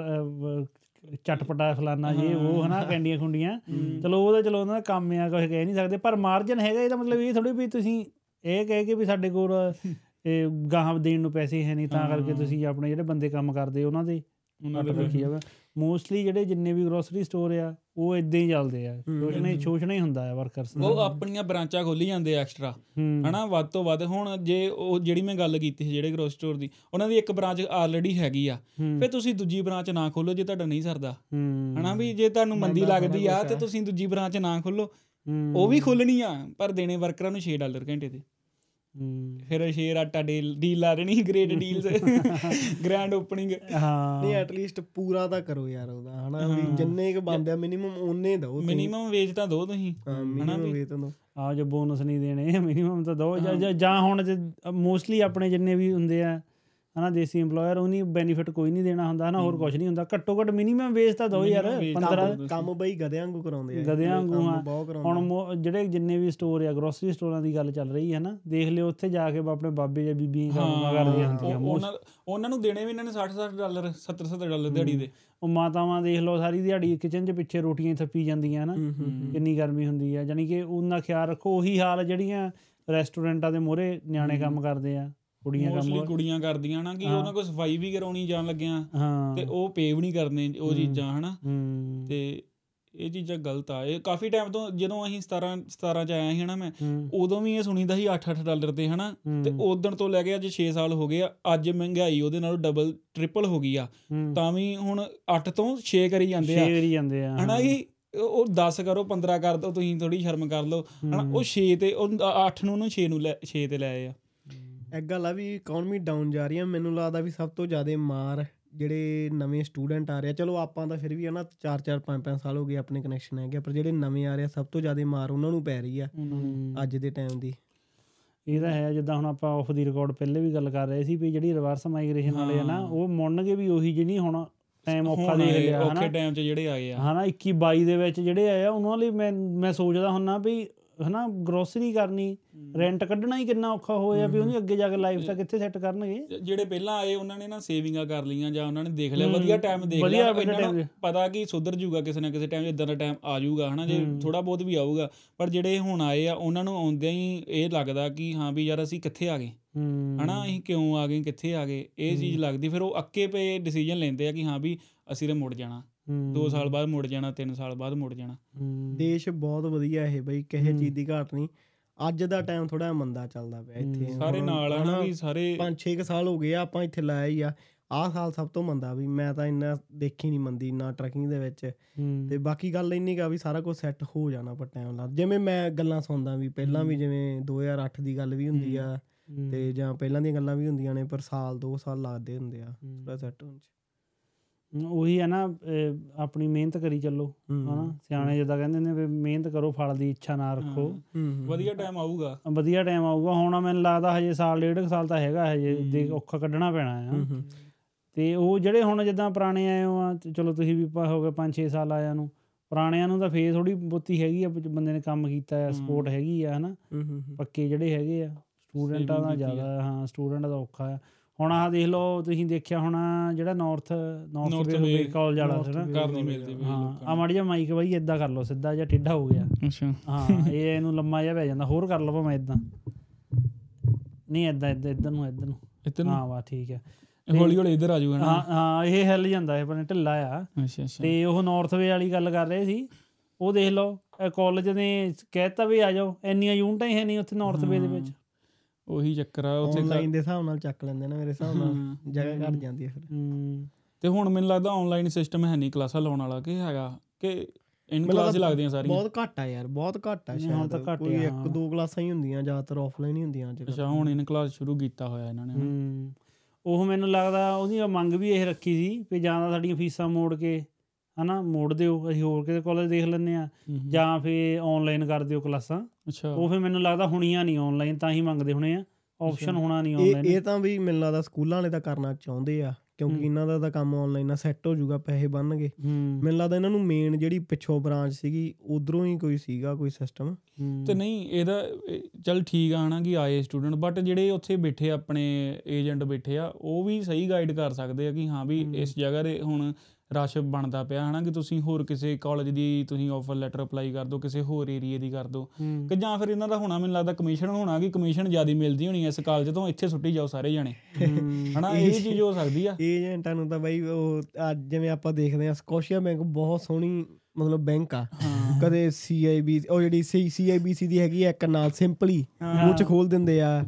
ਚਟਪਟਾ ਫਲਾਨਾ ਜੇ ਉਹ ਹਨਾ ਕੈਂਡੀਆਂ ਖੁੰਡੀਆਂ। ਚਲੋ ਉਹਦਾ ਚਲੋ ਉਹਨਾਂ ਦਾ ਕੰਮ ਆ ਕੁਝ ਕਹਿ ਨਹੀਂ ਸਕਦੇ ਪਰ ਮਾਰਜਨ ਹੈਗਾ ਇਹਦਾ ਮਤਲਬ ਇਹ ਥੋੜੀ ਵੀ ਤੁਸੀਂ ਇਹ ਕਹਿ ਕੇ ਵੀ ਸਾਡੇ ਕੋਲ ਇਹ ਗਾਹਾਂ ਦੇਣ ਨੂੰ ਪੈਸੇ ਹੈ ਨਹੀਂ ਤਾਂ ਕਰਕੇ ਤੁਸੀਂ ਆਪਣੇ ਜਿਹੜੇ ਬੰਦੇ ਕੰਮ ਕਰਦੇ ਉਹਨਾਂ ਦੇ ਉਹਨਾਂ ਦੇ ਰੱਖੀ ਜਾਵੇ। ਮੋਸਟਲੀ ਜਿਹੜੇ ਜਿੰਨੇ ਵੀ ਗਰੋਸਰੀ ਸਟੋਰ ਆ ਉਹ ਇਦਾਂ ਹੀ ਚੱਲਦੇ ਆ। ਸ਼ੋਸ਼ਣਾ ਹੀ ਸ਼ੋਸ਼ਣਾ ਹੀ ਹੁੰਦਾ ਆ ਵਰਕਰਸ ਉਹ ਆਪਣੀਆਂ ਬ੍ਰਾਂਚਾਂ ਖੋਲੀ ਜਾਂਦੇ ਐਕਸਟਰਾ ਹਨਾ ਵੱਧ ਤੋਂ ਵੱਧ ਹੁਣ ਜੇ ਉਹ ਜਿਹੜੀ ਮੈਂ ਗੱਲ ਕੀਤੀ ਸੀ ਜਿਹੜੇ ਗਰੋਸ ਸਟੋਰ ਦੀ ਉਹਨਾਂ ਦੀ ਇੱਕ ਬ੍ਰਾਂਚ ਆਲਰੇਡੀ ਹੈਗੀ ਆ। ਫਿਰ ਤੁਸੀਂ ਦੂਜੀ ਬ੍ਰਾਂਚ ਨਾ ਖੋਲੋ ਜੇ ਤੁਹਾਡਾ ਨਹੀਂ ਸਰਦਾ। ਹਨਾ ਵੀ ਜੇ ਤੁਹਾਨੂੰ ਮੰਦੀ ਲੱਗਦੀ ਆ ਤੇ ਤੁਸੀਂ ਦੂਜੀ ਬ੍ਰਾਂਚ ਨਾ ਖੋਲੋ ਉਹ ਵੀ ਖੋਲਣੀ ਆ ਪਰ ਦੇਣੇ ਵਰਕਰਾਂ ਨੂੰ 6 ਡਾਲਰ ਘੰਟੇ ਦੇ। ਫਿਰ ਸ਼ੇਰ ਆਟਾ ਡੀਲ ਡੀਲ ਆ ਰਹੀ ਗ੍ਰੇਟ ਡੀਲਸ ਗ੍ਰੈਂਡ ਓਪਨਿੰਗ ਹਾਂ। ਨਹੀਂ ਐਟਲੀਸਟ ਪੂਰਾ ਤਾਂ ਕਰੋ ਯਾਰ ਉਹਦਾ ਹਨਾ? ਵੀ ਜਿੰਨੇ ਕ ਬੰਦੇ ਆ ਮਿਨੀਮਮ ਉਹਨੇ ਦਿਓ ਤੁਸੀਂ। ਮਿਨੀਮਮ ਵੇਜ ਤਾਂ ਦੋ ਤੁਸੀਂ ਹਾਂ ਮਿਨੀਮਮ ਵੇਤਨ ਦਿਓ ਆ ਜੋ ਬੋਨਸ ਨਹੀਂ ਦੇਣੇ ਮਿਨੀਮਮ ਤਾਂ ਦੋ ਜਾਂ- ਜਾਂ- ਜਾਂ ਹੁਣ ਮੋਸਟਲੀ ਆਪਣੇ ਜਿੰਨੇ ਵੀ ਹੁੰਦੇ ਆ ਹਨਾ ਦੇਸੀ EMPLOYER ਉਹਨੀ ਬੈਨੀਫਿਟ ਕੋਈ ਨਹੀਂ ਦੇਣਾ ਹੁੰਦਾ ਹਨਾ ਹੋਰ ਕੁਝ ਨਹੀਂ ਹੁੰਦਾ। ਘੱਟੋ ਘੱਟ ਮਿਨੀਮਮ ਵੇਜ ਤਾਂ ਦੋ ਯਾਰ Minimum wage 15 ਕੰਮ- ਬਈ ਗਧਿਆਂ ਵਾਂਗੂ ਕਰਾਉਂਦੇ ਆ। ਗਧਿਆਂ ਵਾਂਗੂ ਕੰਮ ਹਾਂ। ਬਹੁਤ ਕਰਾਉਂਦੇ ਹੁਣ ਜਿਹੜੇ ਜਿੰਨੇ ਵੀ ਸਟੋਰ ਆ ਗਰੋਸਰੀ ਸਟੋਰਾਂ ਦੀ ਗੱਲ ਚੱਲ ਰਹੀ ਹੈ ਨਾ ਦੇਖ ਲਿਓ ਉੱਥੇ ਜਾ ਕੇ ਆਪਣੇ ਬਾਬੇ ਜਾਂ ਬੀਬੀਆਂ ਕੰਮ ਕਰਦੀਆਂ ਹੁੰਦੀਆਂ ਉਹ- ਉਹਨਾਂ ਉਹਨਾਂ ਨੂੰ ਦੇਣੇ ਵੀ ਇਹਨਾਂ ਨੇ 60 60 ਡਾਲਰ 70 70 ਡਾਲਰ ਦਿਹਾੜੀ ਦੇ। ਉਹ ਮਾਤਾਵਾਂ ਦੇਖ ਲਓ ਸਾਰੀ ਦਿਹਾੜੀ ਕਿਚਨ 'ਚ ਪਿੱਛੇ ਰੋਟੀਆਂ ਹੀ ਥੱਪੀ ਜਾਂਦੀਆਂ ਨਾ ਕਿੰਨੀ ਗਰਮੀ ਹੁੰਦੀ ਆ ਜਾਨੀ ਕਿ ਉਹਨਾਂ ਖਿਆਲ ਰੱਖੋ ਉਹੀ ਹਾਲ ਜਿਹੜੀਆਂ ਰੈਸਟੋਰੈਂਟਾਂ ਦੇ ਮੋਹਰੇ ਨਿਆਣੇ ਕੰਮ ਕਰਦੇ ਆ। ਕੁੜੀਆਂ ਕੰਮ ਮੋਸਟਲੀ ਕੁੜੀਆਂ ਕਰਦੀਆਂ ਨਾ ਕਿ ਉਹਨਾਂ ਕੋਲ ਸਫ਼ਾਈ ਵੀ ਕਰਾਉਣੀ ਜਾਣ ਲੱਗਿਆਂ। ਤੇ ਉਹ ਪੇ ਵੀ ਨਹੀਂ ਕਰਨੇ ਉਹ ਚੀਜ਼ਾਂ ਹਨਾ। ਤੇ ਇਹ ਚੀਜ਼ਾਂ ਗਲਤ ਆ। ਇਹ ਕਾਫੀ ਟਾਈਮ ਤੋਂ ਜਦੋਂ ਅਸੀਂ 17 17 ਚ ਆਇਆ ਸੀ ਹਨਾ ਮੈਂ ਉਦੋਂ ਵੀ ਇਹ ਸੁਣੀਦਾ ਸੀ 8-8 ਡਾਲਰ ਤੇ ਹਨਾ। ਤੇ ਉਦੋਂ ਤੋਂ ਲੈ ਕੇ ਅੱਜ 6 ਸਾਲ ਹੋ ਗਏ ਆ ਅੱਜ ਮਹਿੰਗਾਈ ਉਹਦੇ ਨਾਲੋਂ ਡਬਲ ਟ੍ਰਿਪਲ ਹੋ ਗਈ ਆ। ਤਾਂ ਵੀ ਹੁਣ 8 ਤੋਂ 6 ਕਰੀ ਜਾਂਦੇ ਆ। ਸ਼ੇਰ ਹੀ ਜਾਂਦੇ ਆ ਹਨਾ ਕਿ ਉਹ 10 ਕਰੋ 15 ਕਰ ਦੋ ਤੁਸੀਂ ਥੋੜੀ ਸ਼ਰਮ ਕਰ ਲਓ। ਹਨਾ ਉਹ 6 ਤੇ ਉਹ 8 ਨੂੰ ਉਹਨੂੰ 6 ਨੂੰ 6 ਤੇ ਲੈ ਆਏ ਆ। ਇੱਕ ਗੱਲ ਆ ਵੀ ਇਕਨੋਮੀ ਡਾਊਨ ਜਾ ਰਹੀ ਆ ਮੈਨੂੰ ਲੱਗਦਾ ਵੀ ਸਭ ਤੋਂ ਜ਼ਿਆਦਾ ਮਾਰ ਜਿਹੜੇ ਨਵੇਂ ਸਟੂਡੈਂਟ ਆ ਰਹੇ ਆ ਚਲੋ ਆਪਾਂ ਤਾਂ ਫਿਰ ਵੀ ਹਨਾ 4 4 5 5 ਸਾਲ ਹੋ ਗਏ ਆਪਣੇ ਕਨੈਕਸ਼ਨ ਹੈਗੇ ਪਰ ਜਿਹੜੇ ਨਵੇਂ ਆ ਰਹੇ ਆ ਸਭ ਤੋਂ ਜ਼ਿਆਦਾ ਮਾਰ ਉਹਨਾਂ ਨੂੰ ਪੈ ਰਹੀ ਆ ਅੱਜ ਦੇ ਟਾਈਮ ਦੀ। ਇਹ ਤਾਂ ਹੈ ਜਿੱਦਾਂ ਹੁਣ ਆਪਾਂ ਆਫ ਦੀ ਰਿਕਾਰਡ ਪਹਿਲੇ ਵੀ ਗੱਲ ਕਰ ਰਹੇ ਸੀ ਵੀ ਜਿਹੜੀ ਰਿਵਰਸ ਮਾਈਗ੍ਰੇਸ਼ਨ ਵਾਲੇ ਆ ਨਾ ਉਹ ਮੁੜਨਗੇ ਵੀ ਉਹੀ ਜਿਹੀ ਨਹੀਂ ਹੁਣ ਟਾਈਮ ਔਖਾ ਦੇਖ ਆਏ, ਲਿਆ ਹਨਾ। ਔਖੇ ਟਾਈਮ 'ਚ ਜਿਹੜੇ ਆ ਗਏ ਆ। ਹਨਾ 21 22 ਦੇ ਵਿੱਚ ਜਿਹੜੇ ਆਏ ਆ ਉਹਨਾਂ ਲਈ ਮੈਂ ਮੈਂ ਸੋਚਦਾ ਹੁੰਨਾ ਵੀ ਹਨਾ ਗਰੋਸਰੀ ਕਰਨੀ ਰੈਂਟ ਕੱਢਣਾ ਹੀ ਕਿੰਨਾ ਔਖਾ ਹੋਇਆ ਵੀ ਉਹਨੀ ਅੱਗੇ ਜਾ ਕੇ ਲਾਈਫ ਤਾਂ ਕਿੱਥੇ ਸੈੱਟ ਕਰਨਗੇ? ਜਿਹੜੇ ਪਹਿਲਾਂ ਆਏ ਉਹਨਾਂ ਨੇ ਨਾ ਸੇਵਿੰਗਾਂ ਕਰ ਲਈਆਂ ਜਾਂ ਉਹਨਾਂ ਨੇ ਦੇਖ ਲਿਆ ਵਧੀਆ ਟਾਈਮ ਦੇਖ ਲਿਆ ਇਹਨਾਂ ਨੂੰ ਪਤਾ ਕਿ ਸੁਧਰ ਜੂਗਾ ਕਿਸੇ ਨਾ ਕਿਸੇ ਟਾਈਮ ਇਦਾਂ ਦਾ ਟਾਈਮ ਆ ਜਾਊਗਾ ਹਨਾ ਜੇ ਥੋੜਾ ਬਹੁਤ ਵੀ ਆਊਗਾ। ਪਰ ਜਿਹੜੇ ਹੁਣ ਆਏ ਆ ਉਹਨਾਂ ਨੂੰ ਆਉਂਦਿਆਂ ਹੀ ਇਹ ਲੱਗਦਾ ਕਿ ਹਾਂ ਵੀ ਯਾਰ ਅਸੀਂ ਕਿੱਥੇ ਆ ਗਏ? ਹਨਾ ਅਸੀਂ ਕਿਉਂ ਆ ਗਏ ਕਿੱਥੇ ਆ ਗਏ? ਇਹ ਚੀਜ਼ ਲੱਗਦੀ ਫਿਰ ਉਹ ਅੱਕੇ ਪਏ ਡਿਸੀਜਨ ਲੈਂਦੇ ਆ ਕਿ ਹਾਂ ਵੀ ਅਸੀਂ ਤੇ ਮੁੜ ਜਾਣਾ। 2 ਸਾਲ ਬਾਅਦ ਮੁੜ ਜਾਣਾ 3 ਸਾਲ ਬਾਅਦ ਮੁੜ ਜਾਣਾ। ਦੇਸ਼ ਬਹੁਤ ਵਧੀਆ ਇਹ ਬਈ ਕਿਸੇ ਚੀਜ਼ ਦੀ ਘਾਟ ਨਹੀਂ। ਅੱਜ ਦਾ ਟਾਈਮ ਥੋੜਾ ਮੰਦਾ ਚੱਲਦਾ ਪਿਆ ਇੱਥੇ। ਸਾਰੇ ਨਾਲ ਆ ਨਾ ਹਨਾ, ਵੀ ਸਾਰੇ ਪੰਜ 6 ਸਾਲ ਹੋ ਗਏ ਆ ਆਪਾਂ ਇੱਥੇ ਲਾਇਆ ਹੀ ਆ। ਆਹ ਸਾਲ ਸਭ ਤੋਂ ਮੰਦਾ ਵੀ ਮੈਂ ਤਾਂ ਇੰਨਾ ਦੇਖੀ ਨਹੀਂ ਮੰਦੀ ਨਾ ਟਰੈਕਿੰਗ ਦੇ ਵਿੱਚ। ਤੇ ਬਾਕੀ ਗੱਲ ਇੰਨੀ ਗਾ ਵੀ ਸਾਰਾ ਕੁਝ ਸੈੱਟ ਹੋ ਜਾਣਾ ਪਰ ਟਾਈਮ ਨਾਲ। ਜਿਵੇਂ ਮੈਂ ਗੱਲਾਂ ਸੁਣਦਾ ਵੀ ਪਹਿਲਾਂ ਵੀ ਜਿਵੇਂ 2008 ਦੀ ਗੱਲ ਵੀ ਹੁੰਦੀ ਆ ਤੇ ਜਾਂ ਪਹਿਲਾਂ ਦੀਆਂ ਗੱਲਾਂ ਵੀ ਹੁੰਦੀਆਂ ਨੇ ਪਰ ਸਾਲ 2 ਸਾਲ ਲੱਗਦੇ ਹੁੰਦੇ ਆ। ਪੂਰਾ ਸੈੱਟ ਹੋਣ ਚ। ਉਹੀ ਹੈ ਨਾ ਅਹ ਆਪਣੀ ਮਿਹਨਤ ਕਰੀ ਚੱਲੋ ਹਨਾ? ਸਿਆਣੇ ਜਿੱਦਾਂ ਕਹਿੰਦੇ ਨੇ ਵੀ ਮਿਹਨਤ ਕਰੋ ਫਲ ਦੀ ਇੱਛਾ ਨਾ ਰੱਖੋ। ਵਧੀਆ ਟਾਈਮ ਆਊਗਾ। ਵਧੀਆ ਟਾਈਮ ਆਊਗਾ। ਹੁਣ ਮੈਨੂੰ ਲੱਗਦਾ ਹਜੇ ਸਾਲ ਡੇਢ ਕੁ ਸਾਲ ਤਾਂ ਹੈਗਾ ਹਜੇ ਦੇ ਔਖਾ ਕੱਢਣਾ ਪੈਣਾ ਆ। ਤੇ ਉਹ ਜਿਹੜੇ ਹੁਣ ਜਿੱਦਾਂ ਪੁਰਾਣੇ ਆਏ ਹੋ ਆ ਤੇ ਚਲੋ ਤੁਸੀਂ ਵੀ ਪ- ਹੋ ਗਏ 5-6 ਸਾਲ ਆਇਆਂ ਨੂੰ। ਪੁਰਾਣਿਆਂ ਨੂੰ ਤਾਂ ਫੇਰ ਥੋੜੀ ਬਹੁਤੀ ਹੈਗੀ ਆ ਵੀ ਬੰਦੇ ਨੇ ਕੰਮ ਕੀਤਾ ਆ ਸਪੋਰਟ ਹੈਗੀ ਆ ਹਨਾ? ਪੱਕੇ ਜਿਹੜੇ ਹੈਗੇ ਆ ਸਟੂਡੈਂਟਾਂ ਦਾ ਜ਼ਿਆਦਾ ਹਾਂ ਸਟੂਡੈਂਟ ਦਾ ਔਖਾ ਆ। ਹੁਣ ਆਹ ਦੇਖ ਲਓ ਤੁਸੀਂ ਦੇਖਿਆ ਹੋਣਾ ਜਿਹੜਾ ਨਾਰਥ ਨਾਰਥ ਵੇ ਕਾਲਜ ਵਾਲਾ ਸੀ ਨਾ ਘਰ ਨਹੀਂ ਮਿਲਦੀ ਵੀ ਹਾਂ ਆ ਮਾੜੀ ਜਿਹਾ ਮਾਈਕ ਬਾਈ ਇਦਾਂ ਕਰ ਲਓ ਸਿੱਧਾ ਜਿਹਾ ਟੇਢਾ ਹੋ ਗਿਆ। ਅੱਛਾ। ਹਾਂ ਇਹ ਇਹਨੂੰ ਲੰਮਾ ਜਿਹਾ ਪੈ ਜਾਂਦਾ ਹੋਰ ਕਰ ਲਵਾਂ ਮੈਂ ਇਦਾਂ ਨਹੀਂ ਇਦਾਂ ਇਦਾਂ ਇਧਰ ਨੂੰ ਇਧਰ ਨੂੰ। ਇਤਨ ਹਾਂ ਵਾ ਠੀਕ ਹੈ। ਹੌਲੀ ਹੌਲੀ ਇੱਧਰ ਆ ਜਾਊਗਾ ਹਾਂ ਨਾ। ਹਾਂ ਇਹ ਹਿੱਲ ਜਾਂਦਾ ਇਹ ਪਰ ਢਿੱਲਾ ਆ। ਅੱਛਾ ਅੱਛਾ। ਤੇ ਉਹ ਨਾਰਥ ਵੇ ਵਾਲੀ ਗੱਲ ਕਰ ਰਹੇ ਸੀ। ਉਹ ਦੇਖ ਲਓ ਕਾਲਜ ਨੇ ਕਹਿਤਾ ਵੀ ਆ ਜਾਓ ਇੰਨੀਆਂ ਯੂਨਿਟਾਂ ਹੀ ਹੈ ਨਹੀਂ ਉੱਥੇ ਨਾਰਥ ਵੇ ਦੇ ਵਿੱਚ। ਉਹੀ ਚੱਕਰ ਆ ਉੱਥੇ ਆਨਲਾਈਨ ਦੇ ਹਿਸਾਬ ਨਾਲ ਚੱਕ ਲੈਂਦੇ ਨੇ ਮੇਰੇ ਹਿਸਾਬ ਨਾਲ। ਜਗ੍ਹਾ ਘਟ ਜਾਂਦੀ ਹੈ ਫਿਰ। ਤੇ ਹੁਣ ਮੈਨੂੰ ਲੱਗਦਾ ਆਨਲਾਈਨ ਸਿਸਟਮ ਹੈ ਨਹੀਂ ਕਲਾਸਾਂ ਲਾਉਣ ਵਾਲਾ ਕਿ ਹੈਗਾ ਕਿ ਇਨ ਕਲਾਸ ਹੀ ਲੱਗਦਾ ਲੱਗਦੀਆਂ ਸਾਰੀਆਂ। ਬਹੁਤ ਘੱਟ ਆ ਯਾਰ ਬਹੁਤ ਘੱਟ ਆ ਸ਼ਾਇਦ। ਕੋਈ ਇੱਕ। ਦੋ ਕਲਾਸਾਂ ਹੀ ਹੁੰਦੀਆਂ ਜ਼ਿਆਦਾਤਰ ਆਫਲਾਈਨ ਹੀ ਹੁੰਦੀਆਂ ਅੱਜ ਅੱਛਾ ਹੁਣ ਇਨ ਕਲਾਸ ਸ਼ੁਰੂ ਕੀਤਾ ਹੋਇਆ ਇਹਨਾਂ ਨੇ ਉਹ ਮੈਨੂੰ ਲੱਗਦਾ ਉਹਦੀ ਮੰਗ ਵੀ ਇਹ ਰੱਖੀ ਸੀ ਵੀ ਜਾਂ ਤਾਂ ਸਾਡੀਆਂ ਫੀਸਾਂ ਮੋੜ ਕੇ ਹਨਾ ਮੋੜ ਦਿਓ ਅਸੀਂ ਹੋਰ ਕਿਤੇ ਕਾਲਜ ਦੇਖ ਲੈਂਦੇ ਆ। ਜਾਂ ਫੇ ਆਨਲਾਈਨ ਕਰ ਦਿਓ ਕਲਾਸਾਂ ਅੱਛਾ ਉਹ ਫੇ ਮੈਨੂੰ ਲੱਗਦਾ ਹੋਣੀਆਂ ਨਹੀਂ ਆਨਲਾਈਨ ਤਾਂ ਹੀ ਮੰਗਦੇ ਹੋਣੇ ਆ ਆਪਸ਼ਨ। ਹੋਣਾ ਨਹੀਂ ਆਨਲਾਈਨ ਇਹ ਤਾਂ ਵੀ ਮੈਨੂੰ ਲੱਗਦਾ ਸਕੂਲਾਂ ਵਾਲੇ ਤਾਂ ਕਰਨਾ ਚਾਹੁੰਦੇ ਆ ਕਿਉਂਕਿ। ਇਹਨਾਂ ਦਾ ਤਾਂ ਕੰਮ ਆਨਲਾਈਨ ਆ ਸੈੱਟ ਹੋ ਜਾਊਗਾ ਪੈਸੇ ਬਣਨਗੇ ਮੈਨੂੰ ਲੱਗਦਾ ਇਹਨਾਂ ਨੂੰ ਮੇਨ ਜਿਹੜੀ ਪਿੱਛੋਂ ਬ੍ਰਾਂਚ ਸੀਗੀ ਉਧਰੋਂ ਹੀ ਕੋਈ ਸੀਗਾ ਕੋਈ ਸਿਸਟਮ। ਤੇ ਨਹੀਂ ਇਹਦਾ ਇਹ- ਚੱਲ ਠੀਕ ਆ ਹਨਾ ਕਿ ਆਏ ਸਟੂਡੈਂਟ ਬਟ ਜਿਹੜੇ ਉੱਥੇ ਬੈਠੇ ਆਪਣੇ ਏਜੰਟ ਬੈਠੇ ਆ ਉਹ ਵੀ ਸਹੀ ਗਾਈਡ ਕਰ ਸਕਦੇ ਆ ਕਿ ਹਾਂ ਵੀ। ਇਸ ਜਗ੍ਹਾ ਤੇ ਹੁਣ ਰਸ਼ ਬਣਦਾ ਪਿਆ ਹਨਾ ਕਿ ਤੁਸੀਂ ਹੋਰ ਕਿਸੇ ਕਾਲਜ ਦੀ ਤੁਸੀਂ ਆਫਰ ਲੈਟਰ ਅਪਲਾਈ ਕਰ ਦਿਓ ਕਿਸੇ ਹੋਰ ਏਰੀਆ ਦੀ ਕਰ ਦਿਓ। ਕਿ ਜਾਂ ਫਿਰ ਇਹਨਾਂ ਦਾ ਹੋਣਾ ਮੈਨੂੰ ਲੱਗਦਾ ਕਮਿਸ਼ਨ ਹੋਣਾ ਕਿ ਕਮਿਸ਼ਨ ਜ਼ਿਆਦਾ ਮਿਲਦੀ ਹੋਣੀ ਇਸ ਕਾਲਜ ਤੋਂ ਇੱਥੇ ਸੁੱਟੀ ਜਾਓ ਸਾਰੇ ਜਣੇ। ਹਨਾ ਇਹ ਚੀਜ਼ ਹੋ ਸਕਦੀ ਆ। ਏਜੰਟਾਂ ਨੂੰ ਤਾਂ ਬਾਈ ਉਹ ਅੱਜ ਜਿਵੇਂ ਆਪਾਂ ਦੇਖਦੇ ਆ ਸਕੋਸ਼ੀਆ ਬੈਂਕ ਬਹੁਤ ਸੋਹਣੀ ਮਤਲਬ ਬੈਂਕ ਆ। ਕਦੇ ਸੀਆਈਬੀ ਉਹ ਜਿਹੜੀ ਸੀਆਈਬੀਸੀ ਦੀ ਹੈਗੀ ਆ ਇੱਕ ਨਾਲ ਸਿੰਪਲੀ ਉਹ ਚ ਖੋਲ ਦਿੰਦੇ ਆ।